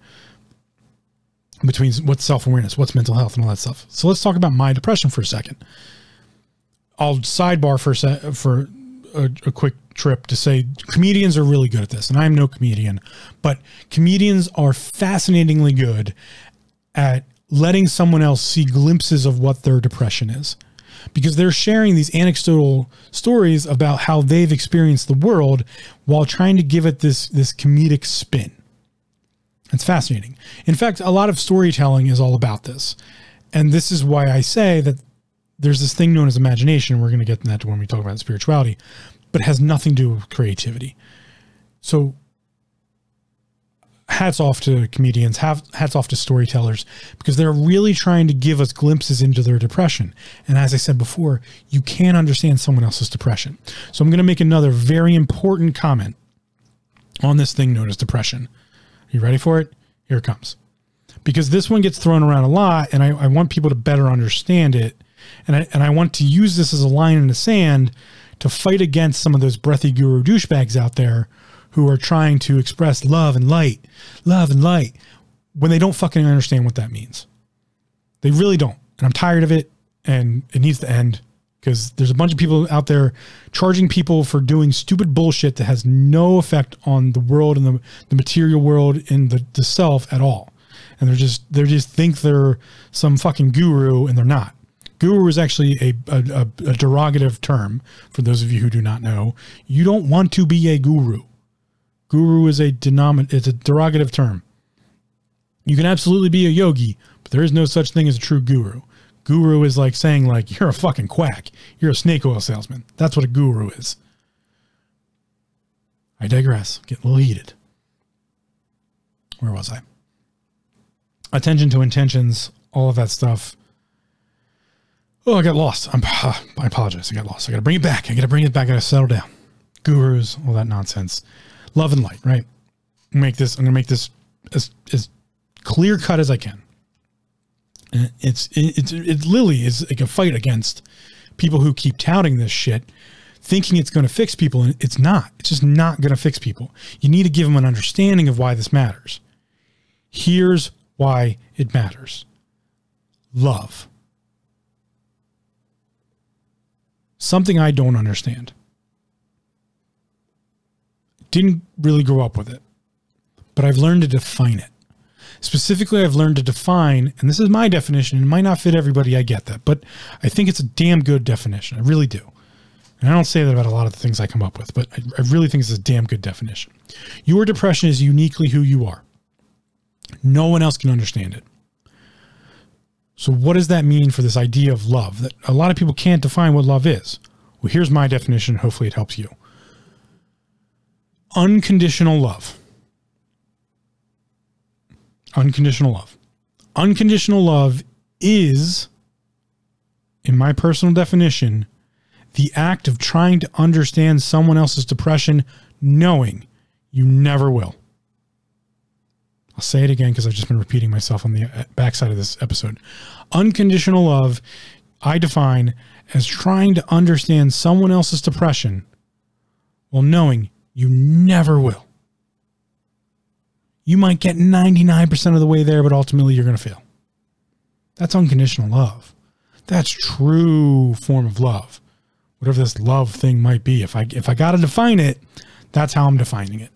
between what's self awareness, what's mental health, and all that stuff. So let's talk about my depression for a second. I'll sidebar for a se- for a, a quick trip to say comedians are really good at this, and I'm no comedian, but comedians are fascinatingly good at letting someone else see glimpses of what their depression is because they're sharing these anecdotal stories about how they've experienced the world while trying to give it this this comedic spin. It's fascinating. In fact, a lot of storytelling is all about this. And this is why I say that there's this thing known as imagination. We're going to get to that when we talk about spirituality, but it has nothing to do with creativity. So hats off to comedians, hats off to storytellers, because they're really trying to give us glimpses into their depression. And as I said before, you can't understand someone else's depression. So I'm going to make another very important comment on this thing known as depression. Are you ready for it? Here it comes. Because this one gets thrown around a lot, and I, I want people to better understand it. And I, and I want to use this as a line in the sand to fight against some of those breathy guru douchebags out there who are trying to express love and light, love and light, when they don't fucking understand what that means. They really don't. And I'm tired of it and it needs to end because there's a bunch of people out there charging people for doing stupid bullshit that has no effect on the world and the, the material world and the, the self at all. And they're just, they just think they're some fucking guru and they're not. Guru is actually a, a, a, derogative term for those of you who do not know. You don't want to be a guru. Guru is a denomin- it's a derogative term. You can absolutely be a yogi, but there is no such thing as a true guru. Guru is like saying like you're a fucking quack. You're a snake oil salesman. That's what a guru is. I digress. Get a little heated. Where was I? Attention to intentions, all of that stuff. Oh, I got lost. I'm, I apologize. I got lost. I got to bring it back. I got to bring it back. I got to settle down. Gurus, all that nonsense love and light, right? Make this. I'm gonna make this as as clear cut as I can. It's it's it literally is like a fight against people who keep touting this shit, thinking it's going to fix people, and it's not. It's just not going to fix people. You need to give them an understanding of why this matters. Here's why it matters. Love. Something I don't understand didn't really grow up with it, but I've learned to define it. Specifically, I've learned to define, and this is my definition, and it might not fit everybody, I get that, but I think it's a damn good definition. I really do. And I don't say that about a lot of the things I come up with, but I, I really think it's a damn good definition. Your depression is uniquely who you are. No one else can understand it. So, what does that mean for this idea of love? That a lot of people can't define what love is. Well, here's my definition. Hopefully, it helps you unconditional love. Unconditional love. Unconditional love is, in my personal definition, the act of trying to understand someone else's depression knowing you never will. I'll say it again because I've just been repeating myself on the uh, backside of this episode. Unconditional love, I define as trying to understand someone else's depression while knowing you never will. You might get 99% of the way there, but ultimately you're going to fail. That's unconditional love. That's true form of love. Whatever this love thing might be. If I if I got to define it, that's how I'm defining it.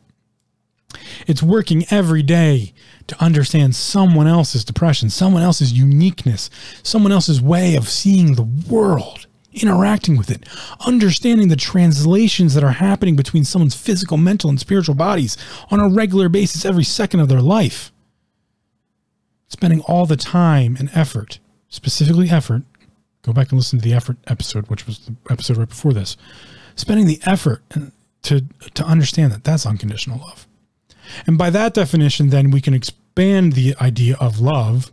It's working every day to understand someone else's depression, someone else's uniqueness, someone else's way of seeing the world, interacting with it, understanding the translations that are happening between someone's physical, mental, and spiritual bodies on a regular basis every second of their life. Spending all the time and effort, specifically effort, go back and listen to the effort episode, which was the episode right before this. Spending the effort to to understand that that's unconditional love. And by that definition, then we can expand the idea of love,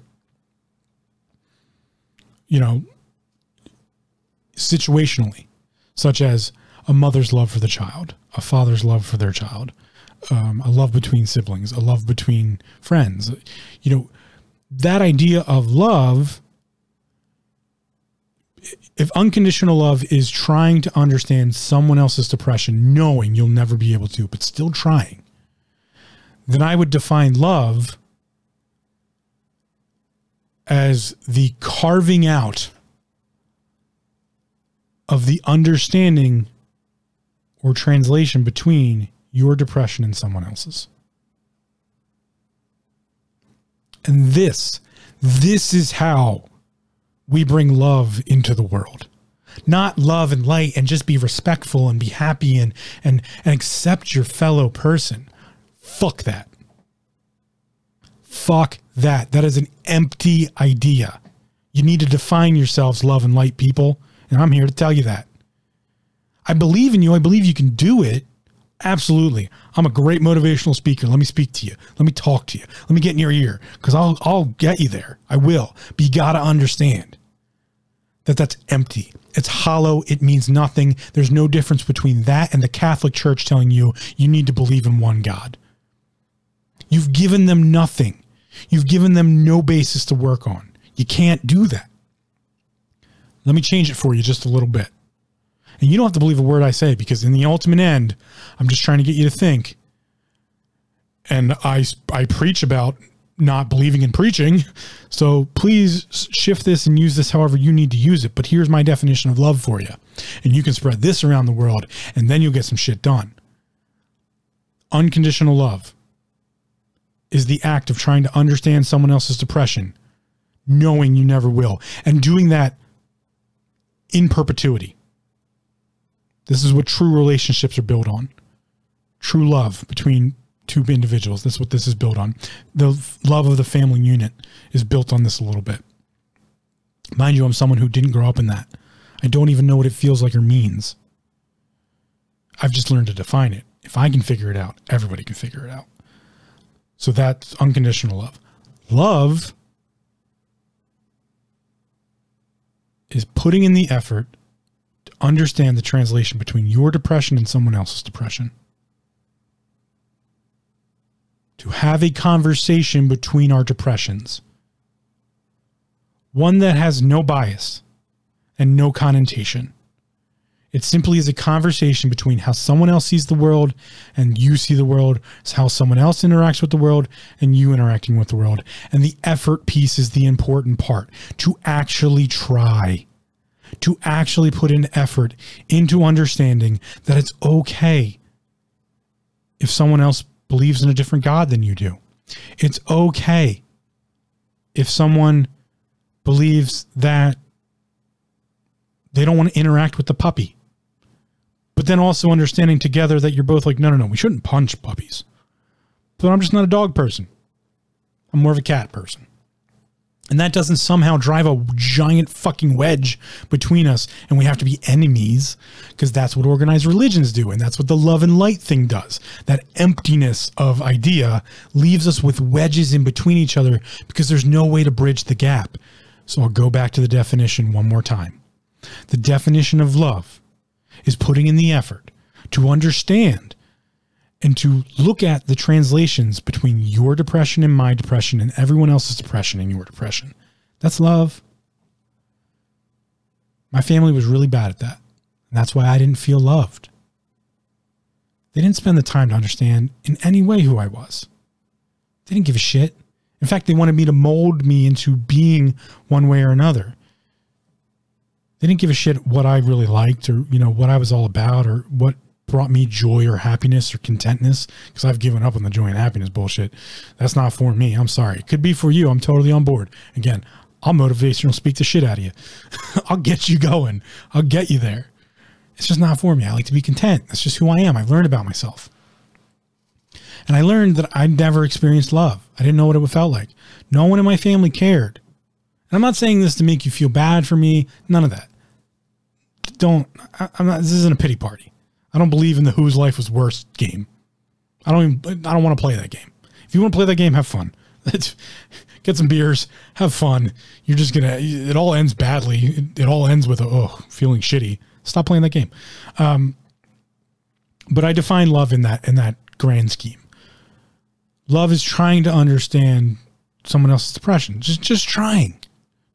you know, situationally, such as a mother's love for the child, a father's love for their child, um, a love between siblings, a love between friends. You know, that idea of love, if unconditional love is trying to understand someone else's depression, knowing you'll never be able to, but still trying, then I would define love as the carving out of the understanding or translation between your depression and someone else's. And this, this is how we bring love into the world. Not love and light and just be respectful and be happy and and and accept your fellow person. Fuck that. Fuck that. That is an empty idea. You need to define yourselves, love and light people. And I'm here to tell you that. I believe in you. I believe you can do it. Absolutely. I'm a great motivational speaker. Let me speak to you. Let me talk to you. Let me get in your ear because I'll, I'll get you there. I will. But you got to understand that that's empty. It's hollow. It means nothing. There's no difference between that and the Catholic Church telling you you need to believe in one God. You've given them nothing. You've given them no basis to work on. You can't do that. Let me change it for you just a little bit. And you don't have to believe a word I say because in the ultimate end, I'm just trying to get you to think. And I, I preach about not believing in preaching. So please shift this and use this however you need to use it. But here's my definition of love for you. And you can spread this around the world and then you'll get some shit done. Unconditional love is the act of trying to understand someone else's depression, knowing you never will, and doing that in perpetuity. This is what true relationships are built on. True love between two individuals. That's what this is built on. The love of the family unit is built on this a little bit. Mind you, I'm someone who didn't grow up in that. I don't even know what it feels like or means. I've just learned to define it. If I can figure it out, everybody can figure it out. So that's unconditional love. Love is putting in the effort to understand the translation between your depression and someone else's depression. To have a conversation between our depressions. One that has no bias and no connotation. It simply is a conversation between how someone else sees the world and you see the world, it's how someone else interacts with the world and you interacting with the world. And the effort piece is the important part to actually try, to actually put in effort into understanding that it's okay if someone else believes in a different God than you do. It's okay if someone believes that they don't want to interact with the puppy but then also understanding together that you're both like, no, no, no, we shouldn't punch puppies. But I'm just not a dog person. I'm more of a cat person. And that doesn't somehow drive a giant fucking wedge between us and we have to be enemies because that's what organized religions do. And that's what the love and light thing does. That emptiness of idea leaves us with wedges in between each other because there's no way to bridge the gap. So I'll go back to the definition one more time. The definition of love is putting in the effort to understand and to look at the translations between your depression and my depression and everyone else's depression and your depression. That's love. My family was really bad at that. And that's why I didn't feel loved. They didn't spend the time to understand in any way who I was. They didn't give a shit. In fact, they wanted me to mold me into being one way or another. They didn't give a shit what I really liked or, you know, what I was all about or what brought me joy or happiness or contentness because I've given up on the joy and happiness bullshit. That's not for me. I'm sorry. It could be for you. I'm totally on board. Again, I'll motivational speak the shit out of you. I'll get you going. I'll get you there. It's just not for me. I like to be content. That's just who I am. I've learned about myself. And I learned that I'd never experienced love. I didn't know what it felt like. No one in my family cared. And I'm not saying this to make you feel bad for me. None of that. Don't, I, am not, this isn't a pity party. I don't believe in the whose life was worse game. I don't even, I don't want to play that game. If you want to play that game, have fun. get some beers, have fun. You're just gonna. It all ends badly. It, it all ends with a, oh, feeling shitty. Stop playing that game. Um, but I define love in that in that grand scheme. Love is trying to understand someone else's depression. Just just trying,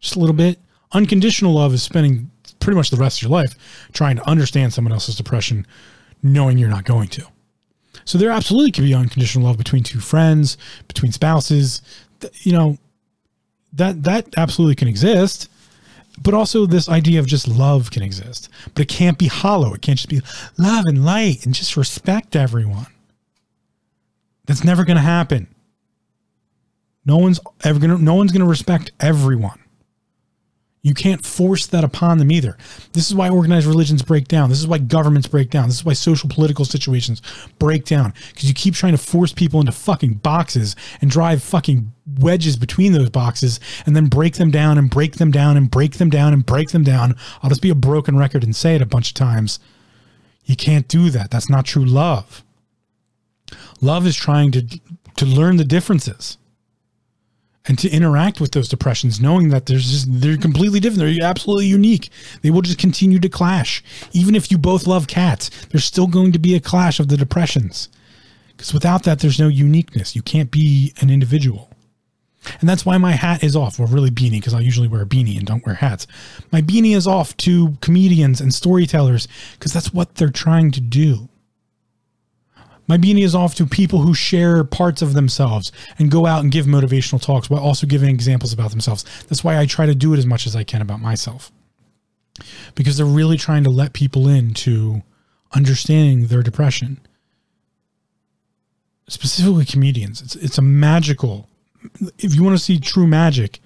just a little bit. Unconditional love is spending pretty much the rest of your life trying to understand someone else's depression, knowing you're not going to. So there absolutely can be unconditional love between two friends, between spouses. You know, that that absolutely can exist. But also this idea of just love can exist. But it can't be hollow. It can't just be love and light and just respect everyone. That's never going to happen. No one's ever going to no one's going to respect everyone. You can't force that upon them either. This is why organized religions break down. This is why governments break down. This is why social political situations break down because you keep trying to force people into fucking boxes and drive fucking wedges between those boxes and then break them down and break them down and break them down and break them down. I'll just be a broken record and say it a bunch of times. You can't do that. That's not true love. Love is trying to to learn the differences and to interact with those depressions, knowing that there's just they're completely different. They're absolutely unique. They will just continue to clash. Even if you both love cats, there's still going to be a clash of the depressions. Because without that, there's no uniqueness. You can't be an individual. And that's why my hat is off. Well, really beanie, because I usually wear a beanie and don't wear hats. My beanie is off to comedians and storytellers because that's what they're trying to do. My beanie is off to people who share parts of themselves and go out and give motivational talks while also giving examples about themselves. That's why I try to do it as much as I can about myself. Because they're really trying to let people into understanding their depression. Specifically comedians. It's it's a magical if you want to see true magic,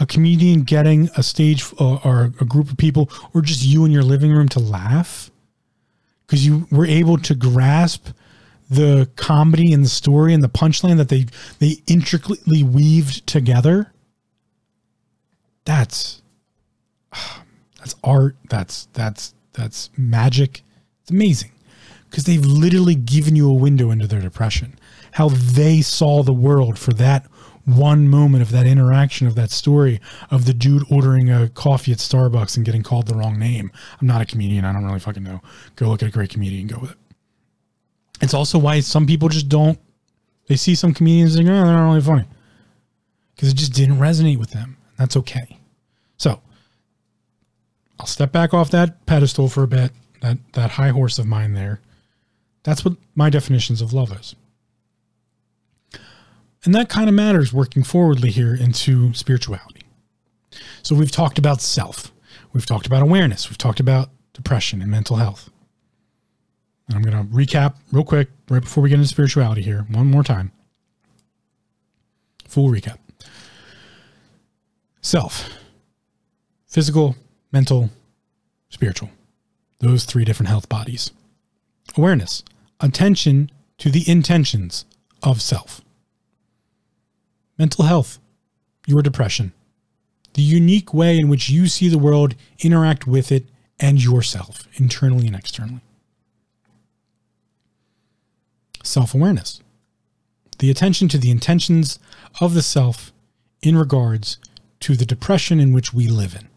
a comedian getting a stage uh, or a group of people or just you in your living room to laugh because you were able to grasp the comedy and the story and the punchline that they they intricately weaved together that's that's art that's that's that's magic it's amazing because they've literally given you a window into their depression how they saw the world for that one moment of that interaction of that story of the dude ordering a coffee at Starbucks and getting called the wrong name. I'm not a comedian. I don't really fucking know. Go look at a great comedian, go with it. It's also why some people just don't. They see some comedians and think, oh, they're not really funny because it just didn't resonate with them. That's okay. So I'll step back off that pedestal for a bit. That that high horse of mine there. That's what my definitions of love is. And that kind of matters working forwardly here into spirituality. So we've talked about self. We've talked about awareness. We've talked about depression and mental health. And I'm going to recap real quick right before we get into spirituality here, one more time. Full recap self, physical, mental, spiritual. Those three different health bodies. Awareness, attention to the intentions of self. Mental health, your depression, the unique way in which you see the world, interact with it, and yourself, internally and externally self awareness, the attention to the intentions of the self in regards to the depression in which we live in.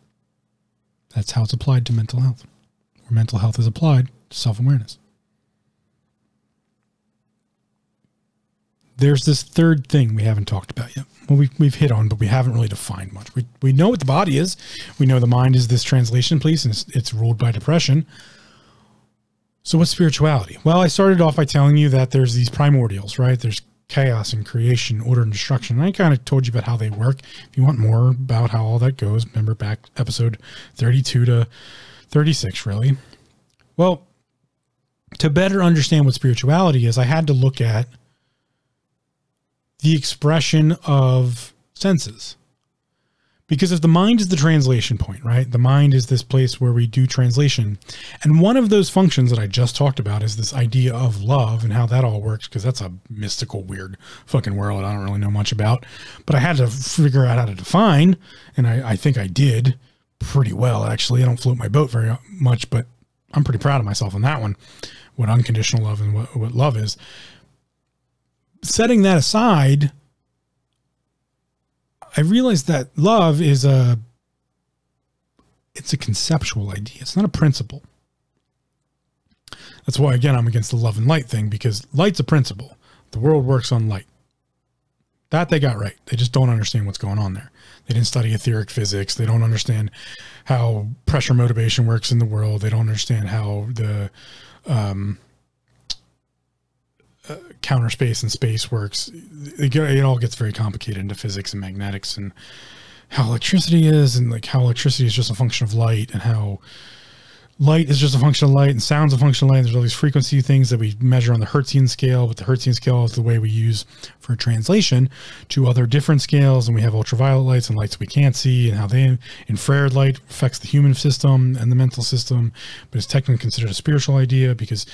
That's how it's applied to mental health, or mental health is applied to self awareness. there's this third thing we haven't talked about yet. Well, we, we've hit on, but we haven't really defined much. We, we know what the body is. We know the mind is this translation piece, and it's, it's ruled by depression. So, what's spirituality? Well, I started off by telling you that there's these primordials, right? There's chaos and creation, order and destruction. And I kind of told you about how they work. If you want more about how all that goes, remember back episode 32 to 36, really. Well, to better understand what spirituality is, I had to look at the expression of senses. Because if the mind is the translation point, right? The mind is this place where we do translation. And one of those functions that I just talked about is this idea of love and how that all works, because that's a mystical, weird fucking world I don't really know much about. But I had to figure out how to define, and I, I think I did pretty well, actually. I don't float my boat very much, but I'm pretty proud of myself on that one, what unconditional love and what, what love is setting that aside, I realized that love is a it's a conceptual idea. It's not a principle. That's why again I'm against the love and light thing because light's a principle. The world works on light. That they got right. They just don't understand what's going on there. They didn't study etheric physics. They don't understand how pressure motivation works in the world. They don't understand how the um, counter space and space works, it, it all gets very complicated into physics and magnetics and how electricity is and like how electricity is just a function of light and how light is just a function of light and sound's a function of light. There's all these frequency things that we measure on the Hertzian scale, but the Hertzian scale is the way we use for translation to other different scales. And we have ultraviolet lights and lights we can't see and how they infrared light affects the human system and the mental system, but it's technically considered a spiritual idea because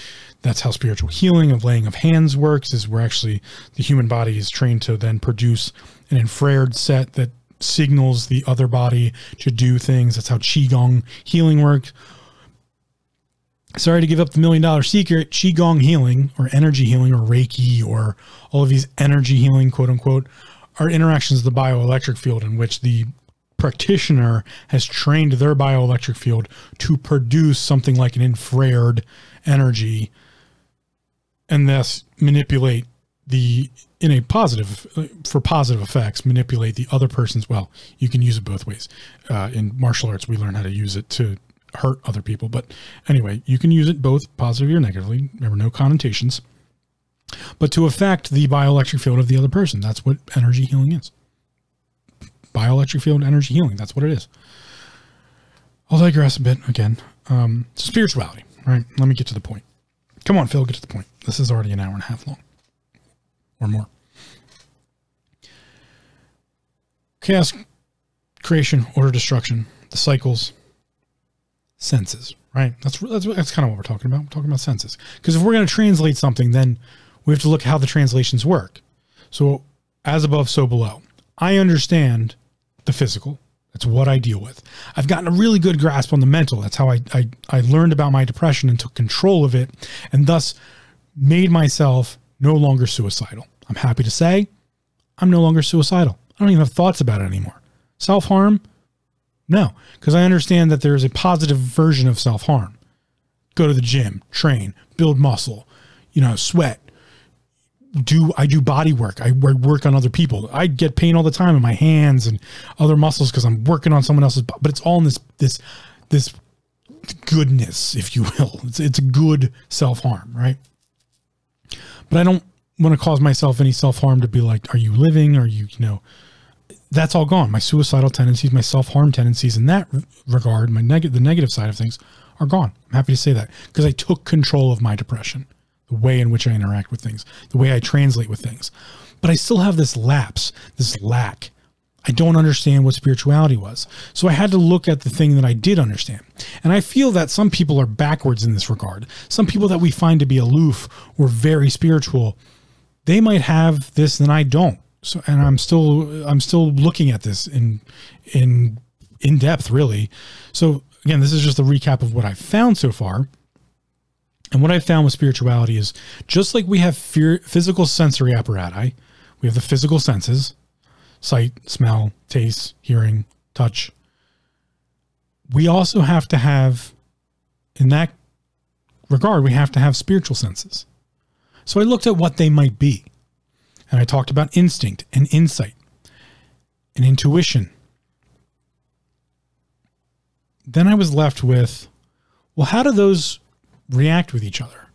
that's how spiritual healing of laying of hands works is where actually the human body is trained to then produce an infrared set that signals the other body to do things. That's how Qigong healing works sorry to give up the million dollar secret, Qigong healing or energy healing or Reiki or all of these energy healing, quote unquote, are interactions of the bioelectric field in which the practitioner has trained their bioelectric field to produce something like an infrared energy and thus manipulate the in a positive for positive effects manipulate the other person's well you can use it both ways. Uh, in martial arts we learn how to use it to hurt other people. But anyway, you can use it both positively or negatively. Remember, no connotations. But to affect the bioelectric field of the other person. That's what energy healing is. Bioelectric field energy healing. That's what it is. I'll digress a bit again. Um, spirituality, right? Let me get to the point. Come on, Phil, get to the point. This is already an hour and a half long or more. Chaos, creation, order, destruction, the cycles, senses, right? That's that's that's kind of what we're talking about. We're talking about senses. Because if we're going to translate something, then we have to look how the translations work. So, as above, so below. I understand the physical. That's what I deal with. I've gotten a really good grasp on the mental. That's how I, I, I learned about my depression and took control of it, and thus made myself no longer suicidal. I'm happy to say I'm no longer suicidal. I don't even have thoughts about it anymore. Self harm, no, because I understand that there is a positive version of self harm. Go to the gym, train, build muscle, you know, sweat. Do I do body work? I work on other people. I get pain all the time in my hands and other muscles because I'm working on someone else's. But it's all in this this this goodness, if you will. It's it's good self harm, right? But I don't want to cause myself any self harm to be like, are you living? Are you you know? That's all gone. My suicidal tendencies, my self harm tendencies in that regard, my negative, the negative side of things are gone. I'm happy to say that because I took control of my depression, the way in which I interact with things, the way I translate with things. But I still have this lapse, this lack. I don't understand what spirituality was. So I had to look at the thing that I did understand. And I feel that some people are backwards in this regard. Some people that we find to be aloof or very spiritual, they might have this and I don't. So, and I'm still I'm still looking at this in in in depth, really. So again, this is just a recap of what I've found so far. And what I found with spirituality is just like we have fear, physical sensory apparatus, we have the physical senses sight, smell, taste, hearing, touch. We also have to have, in that regard, we have to have spiritual senses. So I looked at what they might be. And I talked about instinct and insight and intuition. Then I was left with well, how do those react with each other?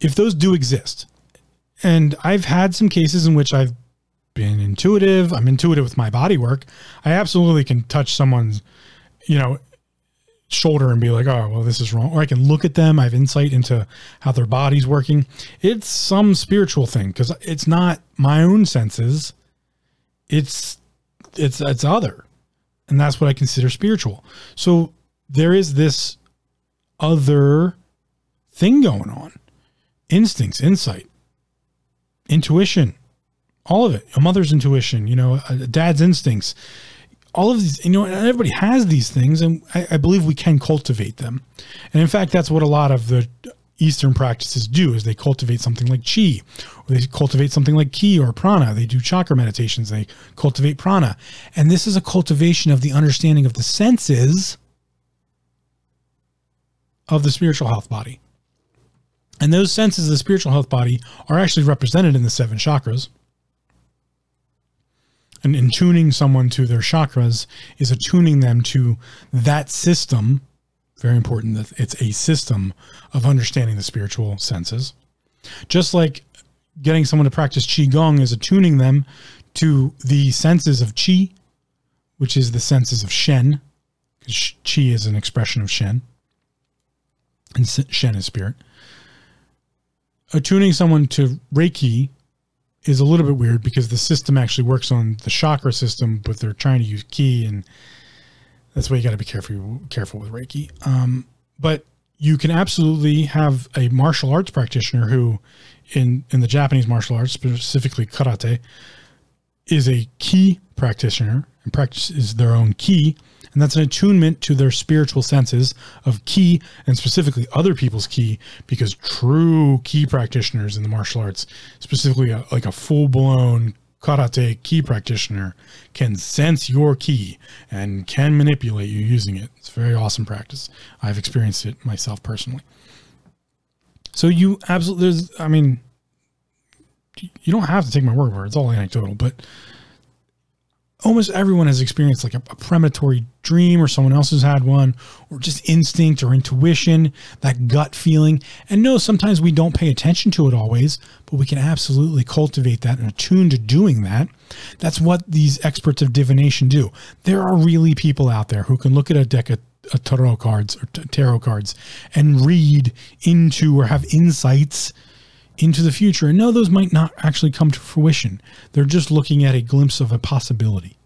If those do exist, and I've had some cases in which I've been intuitive, I'm intuitive with my body work. I absolutely can touch someone's, you know, shoulder and be like, oh, well, this is wrong. Or I can look at them. I have insight into how their body's working. It's some spiritual thing because it's not my own senses. It's, it's, it's other. And that's what I consider spiritual. So there is this other thing going on instincts, insight, intuition, all of it. A mother's intuition, you know, a dad's instincts all of these, you know, everybody has these things, and I, I, believe we can cultivate them. And in fact, that's what a lot of the Eastern practices do: is they cultivate something like chi, or they cultivate something like ki or prana. They do chakra meditations. They cultivate prana, and this is a cultivation of the understanding of the senses of the spiritual health body. And those senses of the spiritual health body are actually represented in the seven chakras and in tuning someone to their chakras is attuning them to that system. Very important that it's a system of understanding the spiritual senses. Just like getting someone to practice qigong is attuning them to the senses of qi which is the senses of shen because qi is an expression of shen and shen is spirit. Attuning someone to reiki is a little bit weird because the system actually works on the chakra system, but they're trying to use ki, and that's why you got to be careful careful with Reiki. Um, but you can absolutely have a martial arts practitioner who, in in the Japanese martial arts, specifically karate, is a ki practitioner and practices their own ki and that's an attunement to their spiritual senses of ki and specifically other people's ki because true ki practitioners in the martial arts specifically a, like a full-blown karate ki practitioner can sense your ki and can manipulate you using it. It's very awesome practice. I've experienced it myself personally. So you absolutely there's i mean you don't have to take my word for it. It's all anecdotal but almost everyone has experienced like a, a, premonitory dream or someone else has had one or just instinct or intuition that gut feeling. And no sometimes we don't pay attention to it always but we can absolutely cultivate that and attune to doing that. That's what these experts of divination do. There are really people out there who can look at a deck of tarot cards or tarot cards and read into or have insights into the future. And no, those might not actually come to fruition. They're just looking at a glimpse of a possibility.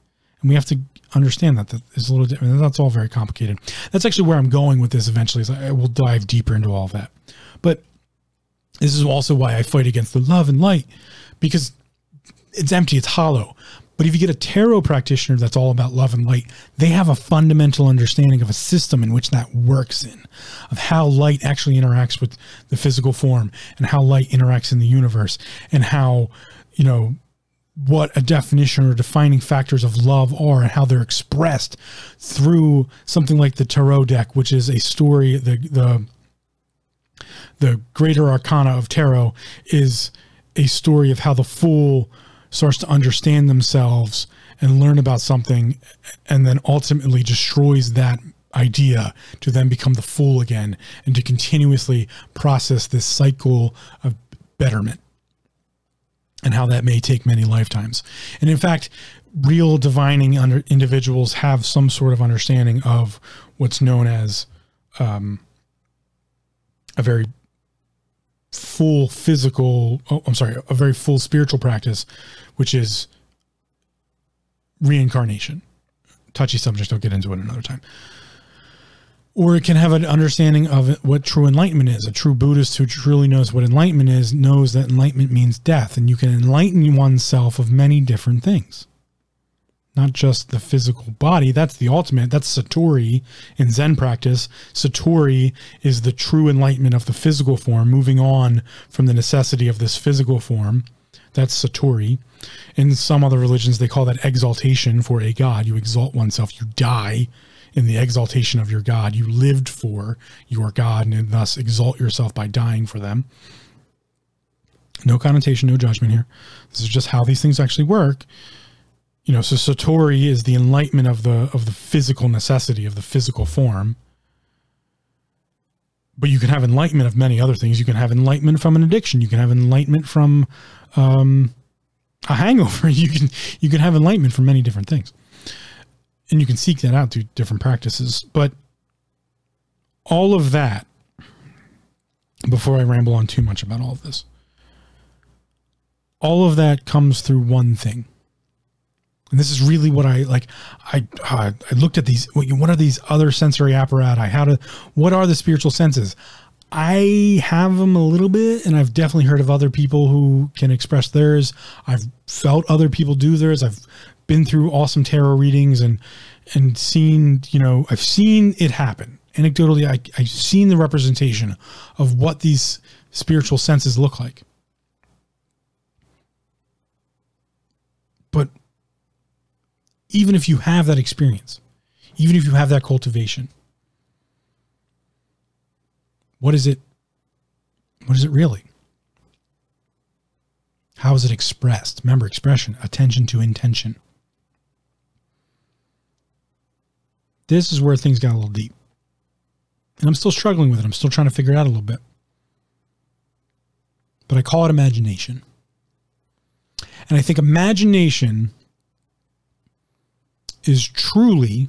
And we have to understand that that is a little different. That's all very complicated. That's actually where I'm going with this eventually. Is I will dive deeper into all of that. But this is also why I fight against the love and light because it's empty, it's hollow. But if you get a tarot practitioner that's all about love and light, they have a fundamental understanding of a system in which that works in, of how light actually interacts with the physical form and how light interacts in the universe and how, you know, what a definition or defining factors of love are and how they're expressed through something like the tarot deck, which is a story, the the the greater arcana of tarot is a story of how the fool starts to understand themselves and learn about something and then ultimately destroys that idea to then become the fool again and to continuously process this cycle of betterment and how that may take many lifetimes. And in fact, real divining individuals have some sort of understanding of what's known as um, a very full physical oh, i'm sorry a very full spiritual practice which is reincarnation. Touchy subject i'll get into it another time. Or it can have an understanding of what true enlightenment is. A true buddhist who truly knows what enlightenment is knows that enlightenment means death. And you can enlighten oneself of many different things not just the physical body. That's the ultimate. That's Satori in Zen practice. Satori is the true enlightenment of the physical form, moving on from the necessity of this physical form. That's Satori. In some other religions, they call that exaltation for a god. You exalt oneself, you die in the exaltation of your god. You lived for your god and thus exalt yourself by dying for them. No connotation, no judgment here. This is just how these things actually work. You know, so Satori is the enlightenment of the of the physical necessity of the physical form. But you can have enlightenment of many other things. You can have enlightenment from an addiction. You can have enlightenment from um, a hangover. You can you can have enlightenment from many different things, and you can seek that out through different practices. But all of that, before I ramble on too much about all of this, all of that comes through one thing. And this is really what I like. I I looked at these. What are these other sensory apparatus? How to? What are the spiritual senses? I have them a little bit, and I've definitely heard of other people who can express theirs. I've felt other people do theirs. I've been through awesome tarot readings and and seen you know I've seen it happen anecdotally. I, I've seen the representation of what these spiritual senses look like. But even if you have that experience, even if you have that cultivation, what is it? What is it really? How is it expressed? Remember, expression, attention to intention. This is where things got a little deep. And I'm still struggling with it. I'm still trying to figure it out a little bit. But I call it imagination. And I think imagination is truly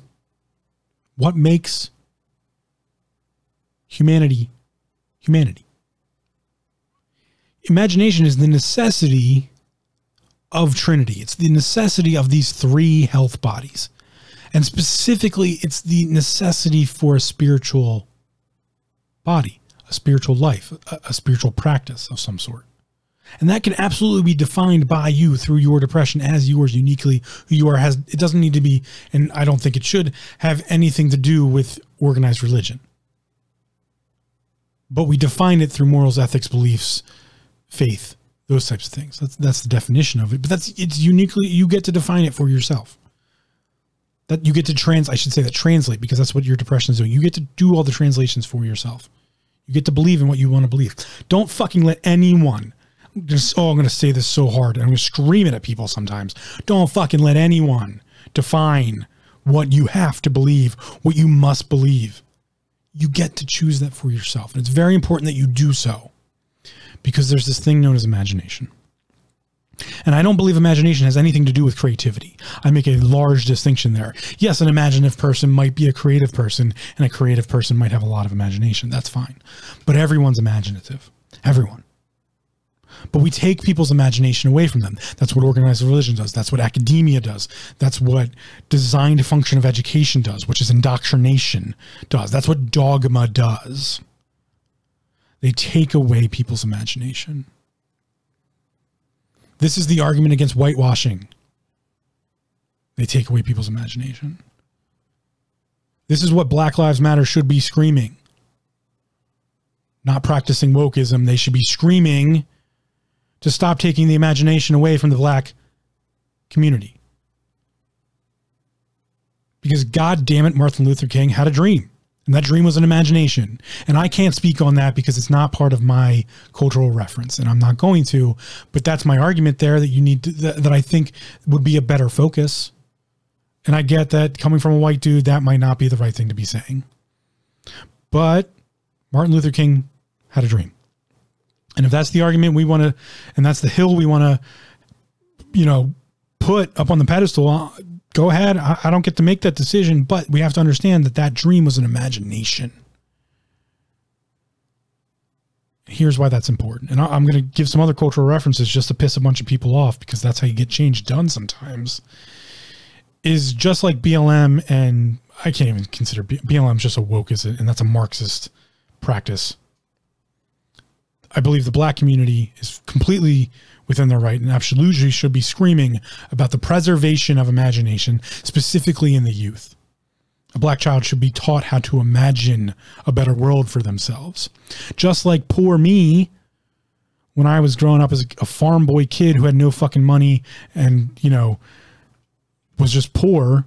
what makes humanity humanity. Imagination is the necessity of Trinity. It's the necessity of these three health bodies. And specifically, it's the necessity for a spiritual body, a spiritual life, a, a spiritual practice of some sort. And that can absolutely be defined by you through your depression as yours uniquely who you are has it doesn't need to be and I don't think it should have anything to do with organized religion. But we define it through morals, ethics, beliefs, faith, those types of things. That's that's the definition of it. But that's it's uniquely you get to define it for yourself. That you get to trans I should say that translate because that's what your depression is doing. You get to do all the translations for yourself. You get to believe in what you want to believe. Don't fucking let anyone just oh, I'm going to say this so hard. I'm going to scream it at people sometimes. Don't fucking let anyone define what you have to believe, what you must believe. You get to choose that for yourself. And it's very important that you do so because there's this thing known as imagination. And I don't believe imagination has anything to do with creativity. I make a large distinction there. Yes, an imaginative person might be a creative person, and a creative person might have a lot of imagination. That's fine. But everyone's imaginative. Everyone. But we take people's imagination away from them. That's what organized religion does. That's what academia does. That's what designed function of education does, which is indoctrination does. That's what dogma does. They take away people's imagination. This is the argument against whitewashing. They take away people's imagination. This is what Black Lives Matter should be screaming. Not practicing wokeism. They should be screaming to stop taking the imagination away from the black community. Because God damn it, Martin Luther King had a dream. And that dream was an imagination. And I can't speak on that because it's not part of my cultural reference. And I'm not going to. But that's my argument there that you need to, that, that I think would be a better focus. And I get that coming from a white dude, that might not be the right thing to be saying. But Martin Luther King had a dream. And if that's the argument we want to, and that's the hill we want to, you know, put up on the pedestal, uh, go ahead. I, I, don't get to make that decision, but we have to understand that that dream was an imagination. Here's why that's important. And I, I'm going to give some other cultural references just to piss a bunch of people off because that's how you get change done sometimes. Is just like BLM, and I can't even consider BLM just a woke, is it? And that's a Marxist practice I believe the black community is completely within their right and absolutely should be screaming about the preservation of imagination, specifically in the youth. A black child should be taught how to imagine a better world for themselves. Just like poor me, when I was growing up as a farm boy kid who had no fucking money and, you know, was just poor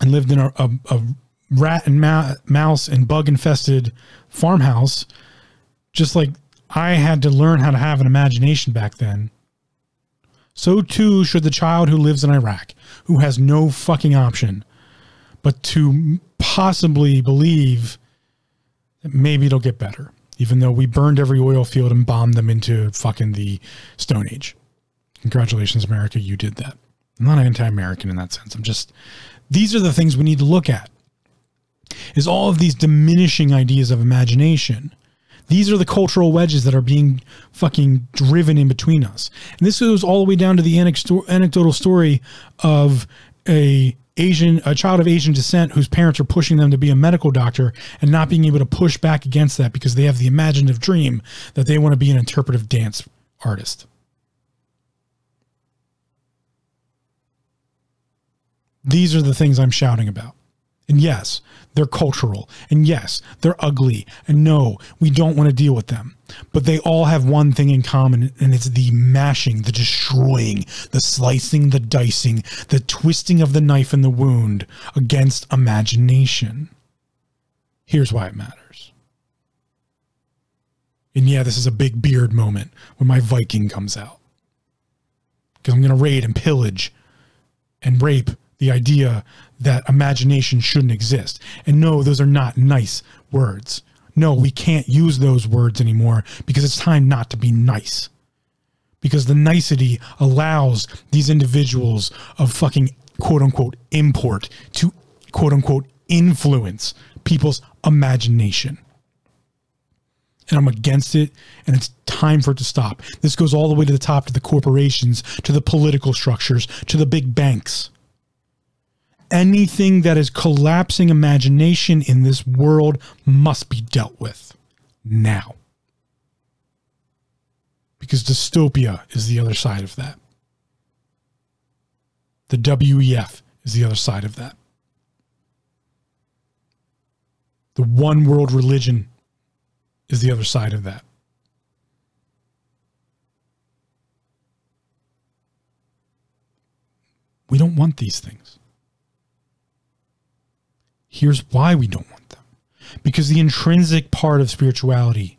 and lived in a, a, a rat and ma- mouse and bug infested farmhouse, just like I had to learn how to have an imagination back then, so too should the child who lives in Iraq, who has no fucking option but to possibly believe that maybe it'll get better, even though we burned every oil field and bombed them into fucking the Stone Age. Congratulations, America, you did that. I'm not anti American in that sense. I'm just, these are the things we need to look at. Is all of these diminishing ideas of imagination these are the cultural wedges that are being fucking driven in between us. And this goes all the way down to the anecdotal story of a Asian, a child of Asian descent whose parents are pushing them to be a medical doctor and not being able to push back against that because they have the imaginative dream that they want to be an interpretive dance artist. These are the things I'm shouting about. And yes, they're cultural. And yes, they're ugly. And no, we don't want to deal with them. But they all have one thing in common, and it's the mashing, the destroying, the slicing, the dicing, the twisting of the knife in the wound against imagination. Here's why it matters. And yeah, this is a big beard moment when my Viking comes out. Because I'm going to raid and pillage and rape the idea that imagination shouldn't exist. And no, those are not nice words. No, we can't use those words anymore because it's time not to be nice. Because the nicety allows these individuals of fucking quote unquote import to quote unquote influence people's imagination. And I'm against it, and it's time for it to stop. This goes all the way to the top to the corporations, to the political structures, to the big banks anything that is collapsing imagination in this world must be dealt with now. Because dystopia is the other side of that. The WEF is the other side of that. The one world religion is the other side of that. We don't want these things. Here's why we don't want them. Because the intrinsic part of spirituality,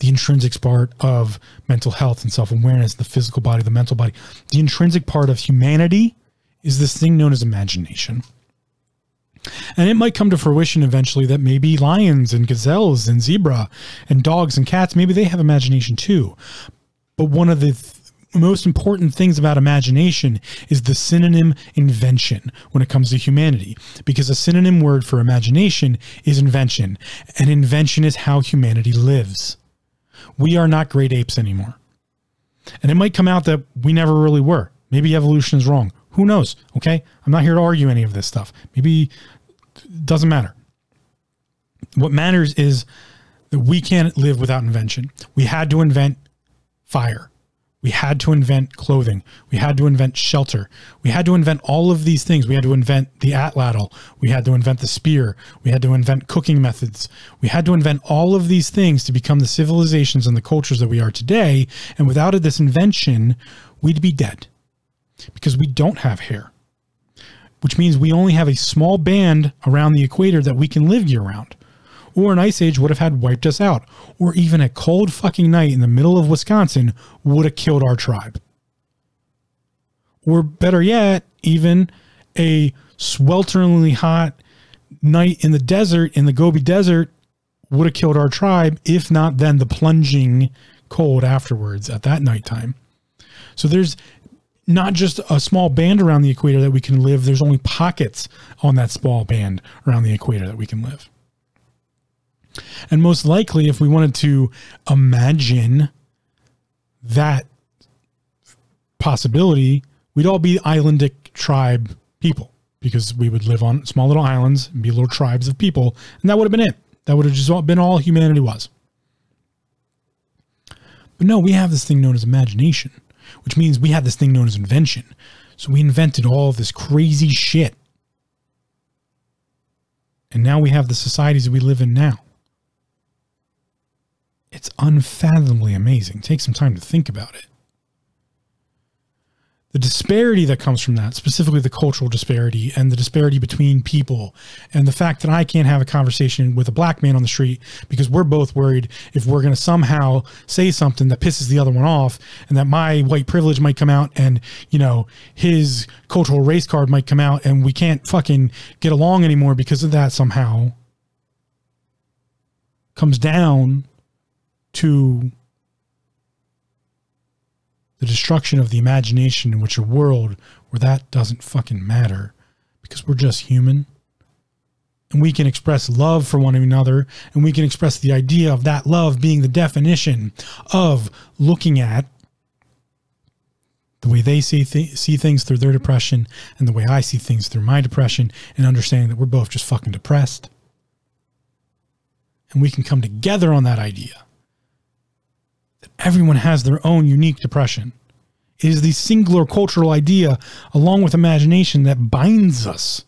the intrinsic part of mental health and self awareness, the physical body, the mental body, the intrinsic part of humanity is this thing known as imagination. And it might come to fruition eventually that maybe lions and gazelles and zebra and dogs and cats, maybe they have imagination too. But one of the th- most important things about imagination is the synonym invention when it comes to humanity, because a synonym word for imagination is invention, and invention is how humanity lives. We are not great apes anymore. And it might come out that we never really were. Maybe evolution is wrong. Who knows? Okay. I'm not here to argue any of this stuff. Maybe it doesn't matter. What matters is that we can't live without invention. We had to invent fire. We had to invent clothing. We had to invent shelter. We had to invent all of these things. We had to invent the atlatl. We had to invent the spear. We had to invent cooking methods. We had to invent all of these things to become the civilizations and the cultures that we are today. And without this invention, we'd be dead because we don't have hair, which means we only have a small band around the equator that we can live year round or an ice age would have had wiped us out, or even a cold fucking night in the middle of Wisconsin would have killed our tribe. Or better yet, even a swelteringly hot night in the desert, in the Gobi Desert, would have killed our tribe, if not then the plunging cold afterwards at that nighttime. So there's not just a small band around the equator that we can live, there's only pockets on that small band around the equator that we can live. And most likely, if we wanted to imagine that possibility, we'd all be islandic tribe people because we would live on small little islands and be little tribes of people. And that would have been it. That would have just been all humanity was. But no, we have this thing known as imagination, which means we have this thing known as invention. So we invented all this crazy shit. And now we have the societies we live in now. It's unfathomably amazing. Take some time to think about it. the disparity that comes from that, specifically the cultural disparity and the disparity between people, and the fact that I can't have a conversation with a black man on the street because we're both worried if we're going to somehow say something that pisses the other one off, and that my white privilege might come out, and you know his cultural race card might come out, and we can't fucking get along anymore because of that somehow. Comes down to the destruction of the imagination in which a world where that doesn't fucking matter because we're just human. And we can express love for one another and we can express the idea of that love being the definition of looking at the way they see th- see things through their depression and the way I see things through my depression and understanding that we're both just fucking depressed. And we can come together on that idea everyone has their own unique depression. It is the singular cultural idea, along with imagination, that binds us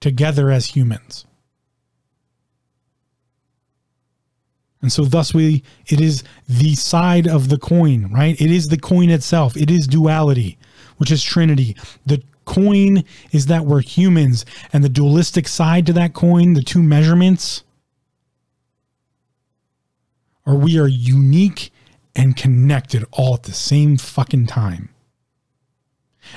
together as humans. And so, thus, we it is the side of the coin, right? It is the coin itself. It is duality, which is Trinity. The coin is that we're humans, and the dualistic side to that coin, the two measurements, are we are unique and connected all at the same fucking time.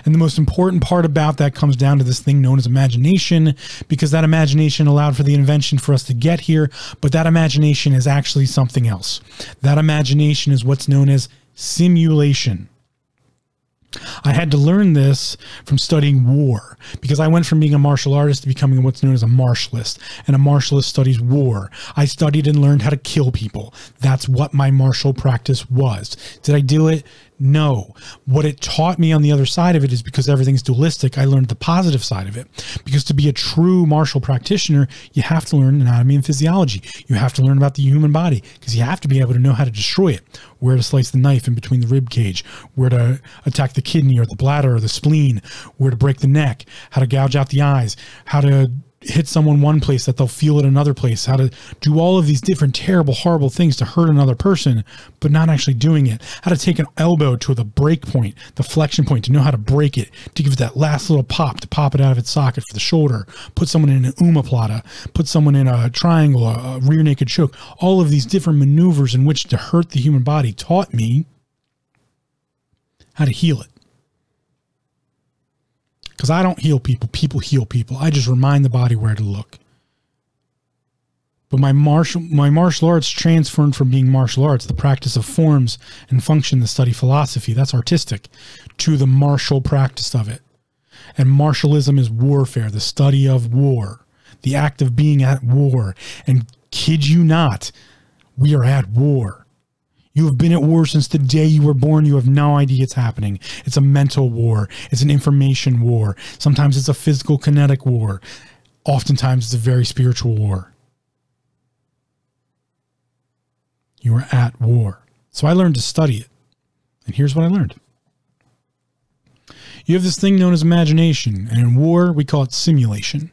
And the most important part about that comes down to this thing known as imagination, because that imagination allowed for the invention for us to get here. But that imagination is actually something else. That imagination is what's known as simulation. I had to learn this from studying war because I went from being a martial artist to becoming what's known as a martialist. And a martialist studies war. I studied and learned how to kill people. That's what my martial practice was. Did I do it? No. What it taught me on the other side of it is because everything's dualistic, I learned the positive side of it. Because to be a true martial practitioner, you have to learn anatomy and physiology. You have to learn about the human body because you have to be able to know how to destroy it, where to slice the knife in between the rib cage, where to attack the kidney or the bladder or the spleen, where to break the neck, how to gouge out the eyes, how to hit someone one place that they'll feel it another place, how to do all of these different terrible, horrible things to hurt another person, but not actually doing it, how to take an elbow to the break point, the flexion point, to know how to break it, to give it that last little pop, to pop it out of its socket for the shoulder, put someone in an omoplata, put someone in a triangle, a rear naked choke. All of these different maneuvers in which to hurt the human body taught me how to heal it because I don't heal people. People heal people. I just remind the body where to look. But my martial my martial arts transferred from being martial arts, the practice of forms and function, the study philosophy, that's artistic, to the martial practice of it. And martialism is warfare, the study of war, the act of being at war. And kid you not, we are at war. You have been at war since the day you were born. You have no idea it's happening. It's a mental war. It's an information war. Sometimes it's a physical kinetic war. Oftentimes it's a very spiritual war. You are at war. So I learned to study it. And here's what I learned. You have this thing known as imagination, and in war, we call it simulation.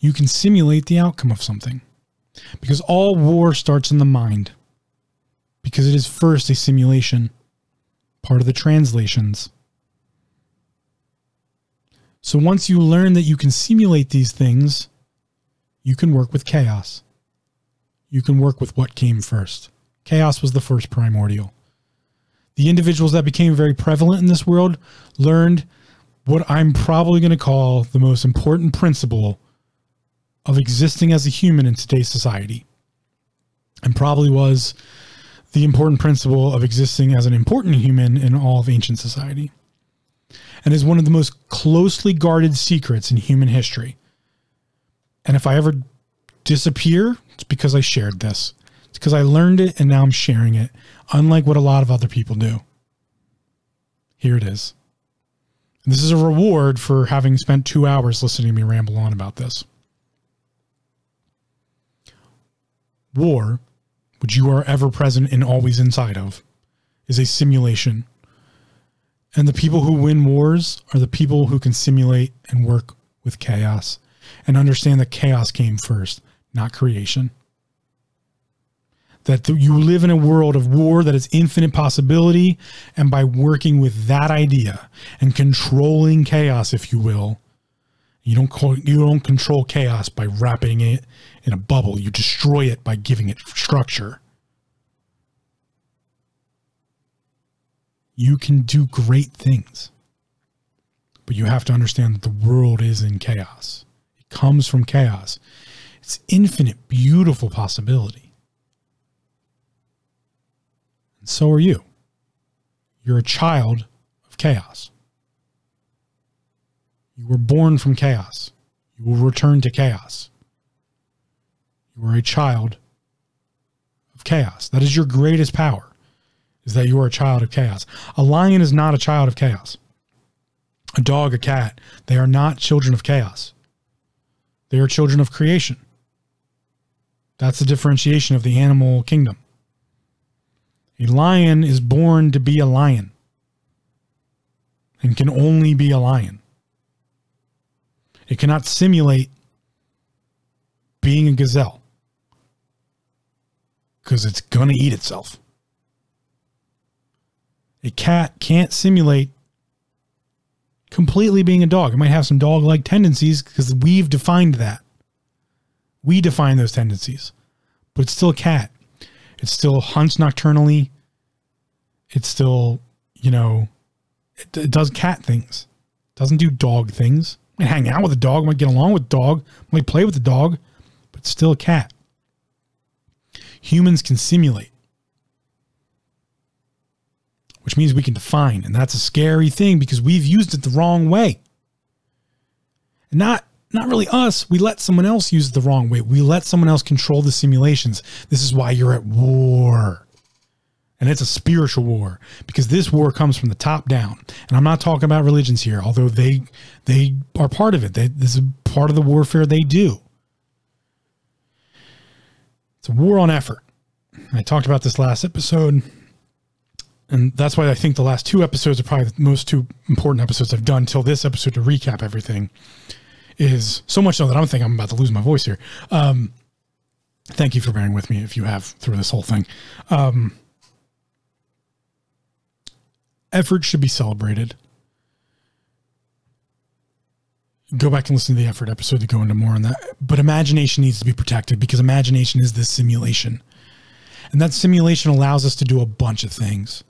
You can simulate the outcome of something because all war starts in the mind because it is first a simulation, part of the translations. So once you learn that you can simulate these things, you can work with chaos. You can work with what came first. Chaos was the first primordial. The individuals that became very prevalent in this world learned what I'm probably going to call the most important principle of existing as a human in today's society. And probably was the important principle of existing as an important human in all of ancient society and is one of the most closely guarded secrets in human history. And if I ever disappear, it's because I shared this. It's because I learned it and now I'm sharing it, unlike what a lot of other people do. Here it is. This is a reward for having spent two hours listening to me ramble on about this. War which you are ever present and always inside of, is a simulation. And the people who win wars are the people who can simulate and work with chaos and understand that chaos came first, not creation. that th- you live in a world of war that is infinite possibility. And by working with that idea and controlling chaos, if you will, you don't you don't control chaos by wrapping it in a bubble. You destroy it by giving it structure. You can do great things. But you have to understand that the world is in chaos. It comes from chaos. It's infinite, beautiful possibility. And so are you. You're a child of chaos. You were born from chaos. You will return to chaos. You are a child of chaos. That is your greatest power, is that you are a child of chaos. A lion is not a child of chaos. A dog, a cat, they are not children of chaos. They are children of creation. That's the differentiation of the animal kingdom. A lion is born to be a lion and can only be a lion. It cannot simulate being a gazelle because it's going to eat itself. A cat can't simulate completely being a dog. It might have some dog like tendencies because we've defined that. We define those tendencies, but it's still a cat. It still hunts nocturnally. It still, you know, it, it does cat things. It doesn't do dog things. Might hang out with a dog, might get along with a dog, might play with the dog, but still a cat. Humans can simulate, which means we can define, and that's a scary thing because we've used it the wrong way. Not not really us. We let someone else use it the wrong way. We let someone else control the simulations. This is why you're at war. And it's a spiritual war because this war comes from the top down. And I'm not talking about religions here, although they they are part of it. They, this is part of the warfare they do. It's a war on effort. I talked about this last episode. And that's why I think the last two episodes are probably the most two important episodes I've done till this episode to recap everything is so much so that I'm thinking I'm about to lose my voice here. Um, thank you for bearing with me if you have through this whole thing. Um, effort should be celebrated. Go back and listen to the effort episode to go into more on that. But imagination needs to be protected because imagination is this simulation. And that simulation allows us to do a bunch of things.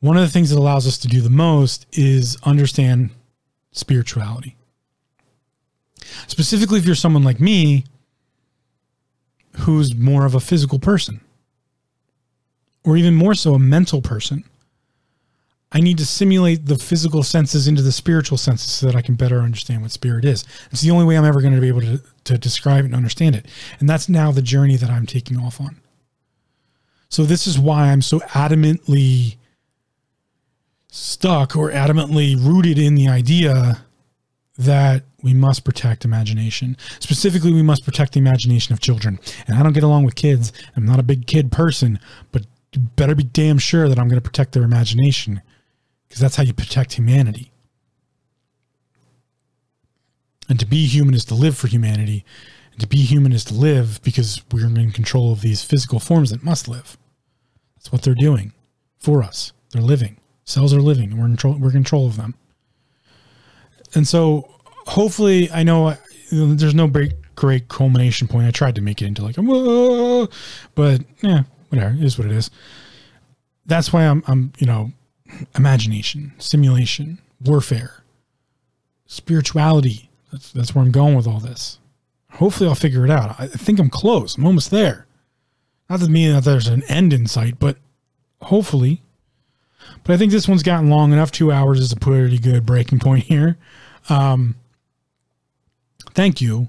One of the things that allows us to do the most is understand spirituality. Specifically, if you're someone like me who's more of a physical person, or even more so, a mental person, I need to simulate the physical senses into the spiritual senses so that I can better understand what spirit is. It's the only way I'm ever going to be able to, to describe and understand it. And that's now the journey that I'm taking off on. So, this is why I'm so adamantly stuck or adamantly rooted in the idea that we must protect imagination. Specifically, we must protect the imagination of children. And I don't get along with kids. I'm not a big kid person, but better be damn sure that I'm going to protect their imagination because that's how you protect humanity. And to be human is to live for humanity. And to be human is to live because we're in control of these physical forms that must live. That's what they're doing for us. They're living. Cells are living, and we're in control, we're in control of them. And so hopefully, I know uh, there's no great, great culmination point. I tried to make it into like, Whoa, but yeah, whatever. It is what it is. That's why I'm, I'm, you know, imagination, simulation, warfare, spirituality. That's, that's where I'm going with all this. Hopefully, I'll figure it out. I think I'm close. I'm almost there. Not that mean that there's an end in sight, but hopefully. But I think this one's gotten long enough. Two hours is a pretty good breaking point here. Um, thank you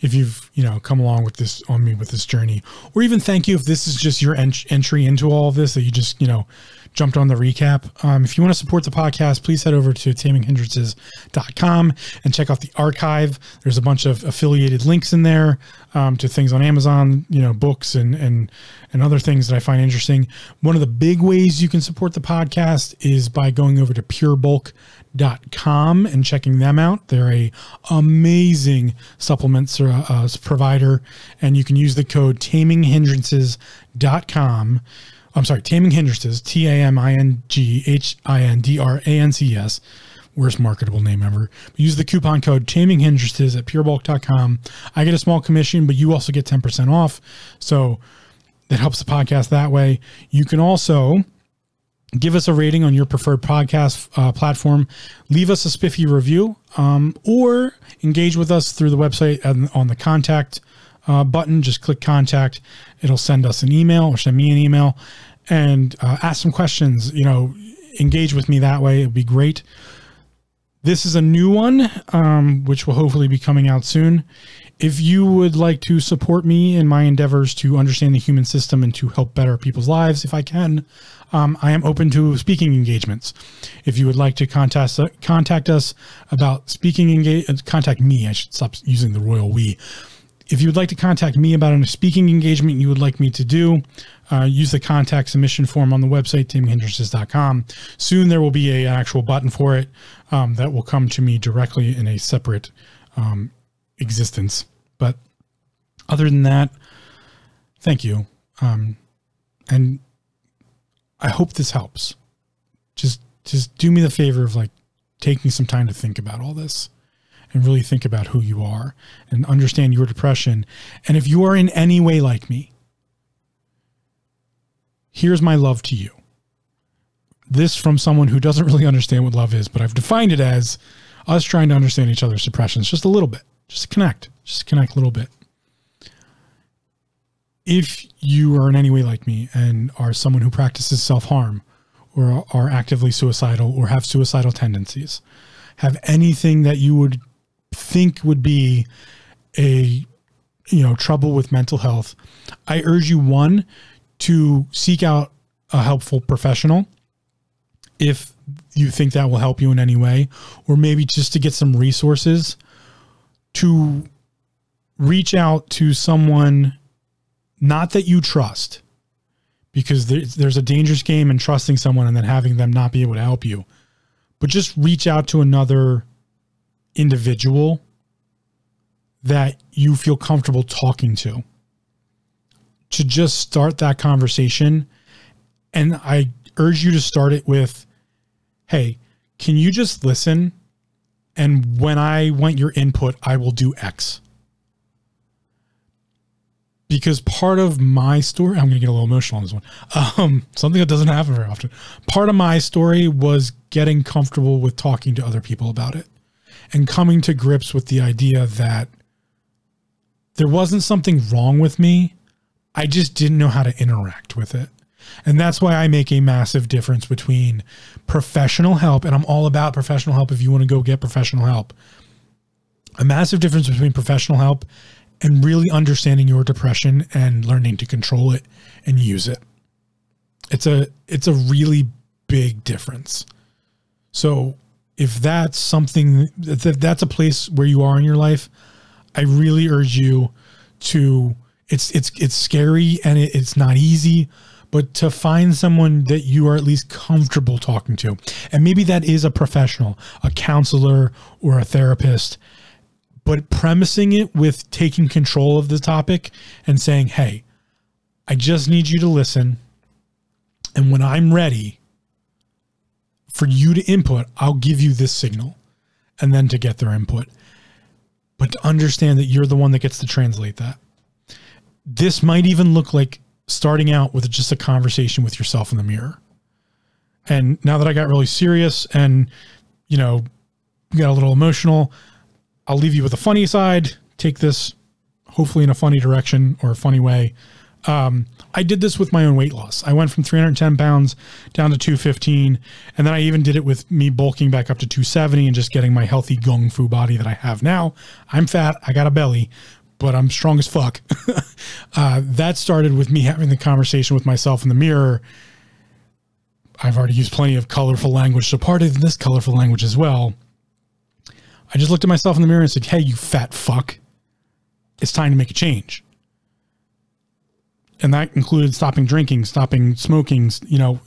if you've you know come along with this on me with this journey or even thank you if this is just your ent- entry into all of this that you just you know jumped on the recap. Um, if you want to support the podcast, please head over to taminghindrances.com and check out the archive. There's a bunch of affiliated links in there um, to things on Amazon, you know, books and and and other things that I find interesting. One of the big ways you can support the podcast is by going over to purebulk.com and checking them out. They're a amazing supplements uh, uh, provider, and you can use the code taminghindrances.com. I'm sorry, Taming Hindrances, T A M I N G H I N D R A N C S worst marketable name ever. Use the coupon code Taming Hindrances at purebulk.com. I get a small commission, but you also get 10% off. So that helps the podcast that way. You can also give us a rating on your preferred podcast uh, platform, leave us a spiffy review, um, or engage with us through the website and on the contact uh, button. Just click contact. It'll send us an email or send me an email and uh, ask some questions. You know, engage with me that way. It'd be great. This is a new one, um, which will hopefully be coming out soon. If you would like to support me in my endeavors to understand the human system and to help better people's lives, if I can, um, I am open to speaking engagements. If you would like to contact contact us about speaking engage, uh, contact me. I should stop using the royal we. If you would like to contact me about a speaking engagement you would like me to do, uh, use the contact submission form on the website, taminghindrances.com. Soon there will be a, an actual button for it um, that will come to me directly in a separate um, existence. But other than that, thank you. Um, and I hope this helps. Just just do me the favor of like taking some time to think about all this and really think about who you are and understand your depression. And if you are in any way like me, here's my love to you. This from someone who doesn't really understand what love is, but I've defined it as us trying to understand each other's depressions just a little bit, just connect, just connect a little bit. If you are in any way like me and are someone who practices self harm or are actively suicidal or have suicidal tendencies, have anything that you would think would be a you know trouble with mental health i urge you one to seek out a helpful professional if you think that will help you in any way or maybe just to get some resources to reach out to someone not that you trust because there's a dangerous game in trusting someone and then having them not be able to help you but just reach out to another individual that you feel comfortable talking to. To just start that conversation and i urge you to start it with hey can you just listen? And when i want your input i will do x. Because part of my story i'm going to get a little emotional on this one. Um, something that doesn't happen very often. Part of my story was getting comfortable with talking to other people about it and coming to grips with the idea that there wasn't something wrong with me. I just didn't know how to interact with it. And that's why I make a massive difference between professional help, and I'm all about professional help if you want to go get professional help. A massive difference between professional help and really understanding your depression and learning to control it and use it. It's a it's a really big difference. So if that's something that that's a place where you are in your life, I really urge you to it's it's it's scary and it, it's not easy, but to find someone that you are at least comfortable talking to. And maybe that is a professional, a counselor or a therapist, but premising it with taking control of the topic and saying, "Hey, I just need you to listen and when I'm ready, for you to input, I'll give you this signal and then to get their input. But to understand that you're the one that gets to translate that. This might even look like starting out with just a conversation with yourself in the mirror. And now that I got really serious and, you know, got a little emotional, I'll leave you with a funny side. Take this hopefully in a funny direction or a funny way. Um, I did this with my own weight loss. I went from 310 pounds down to 215. And then I even did it with me bulking back up to 270 and just getting my healthy gung fu body that I have now. I'm fat, I got a belly, but I'm strong as fuck. uh, that started with me having the conversation with myself in the mirror. I've already used plenty of colorful language, so part of this colorful language as well. I just looked at myself in the mirror and said, Hey, you fat fuck. It's time to make a change. And that included stopping drinking, stopping smoking, you know,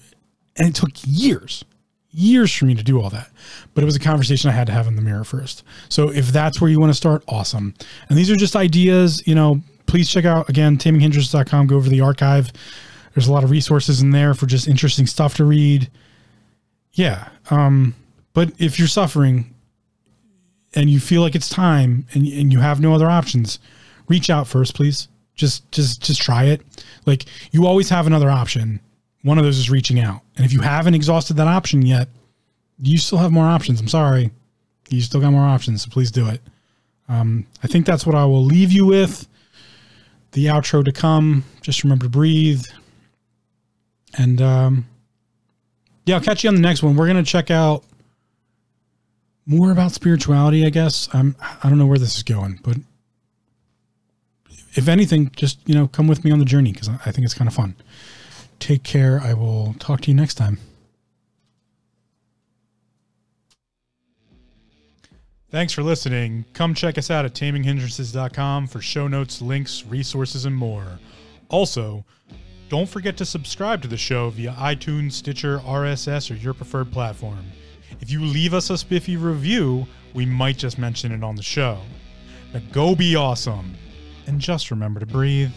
and it took years, years for me to do all that. But it was a conversation I had to have in the mirror first. So if that's where you want to start, awesome. And these are just ideas, you know, please check out again, taminghindrances.com, go over the archive. There's a lot of resources in there for just interesting stuff to read. Yeah. Um, but if you're suffering and you feel like it's time and, and you have no other options, reach out first, please. Just, just, just try it. Like you always have another option. One of those is reaching out. And if you haven't exhausted that option yet, you still have more options. I'm sorry. You still got more options. So please do it. Um, I think that's what I will leave you with. The outro to come. Just remember to breathe. And um, yeah, I'll catch you on the next one. We're to check out more about spirituality, I guess. I'm, I don't know where this is going, but if anything, just, you know, come with me on the journey because I think it's kind of fun. Take care. I will talk to you next time. Thanks for listening. Come check us out at taminghindrances.com for show notes, links, resources, and more. Also, don't forget to subscribe to the show via iTunes, Stitcher, RSS, or your preferred platform. If you leave us a spiffy review, we might just mention it on the show. Now go be awesome, and just remember to breathe.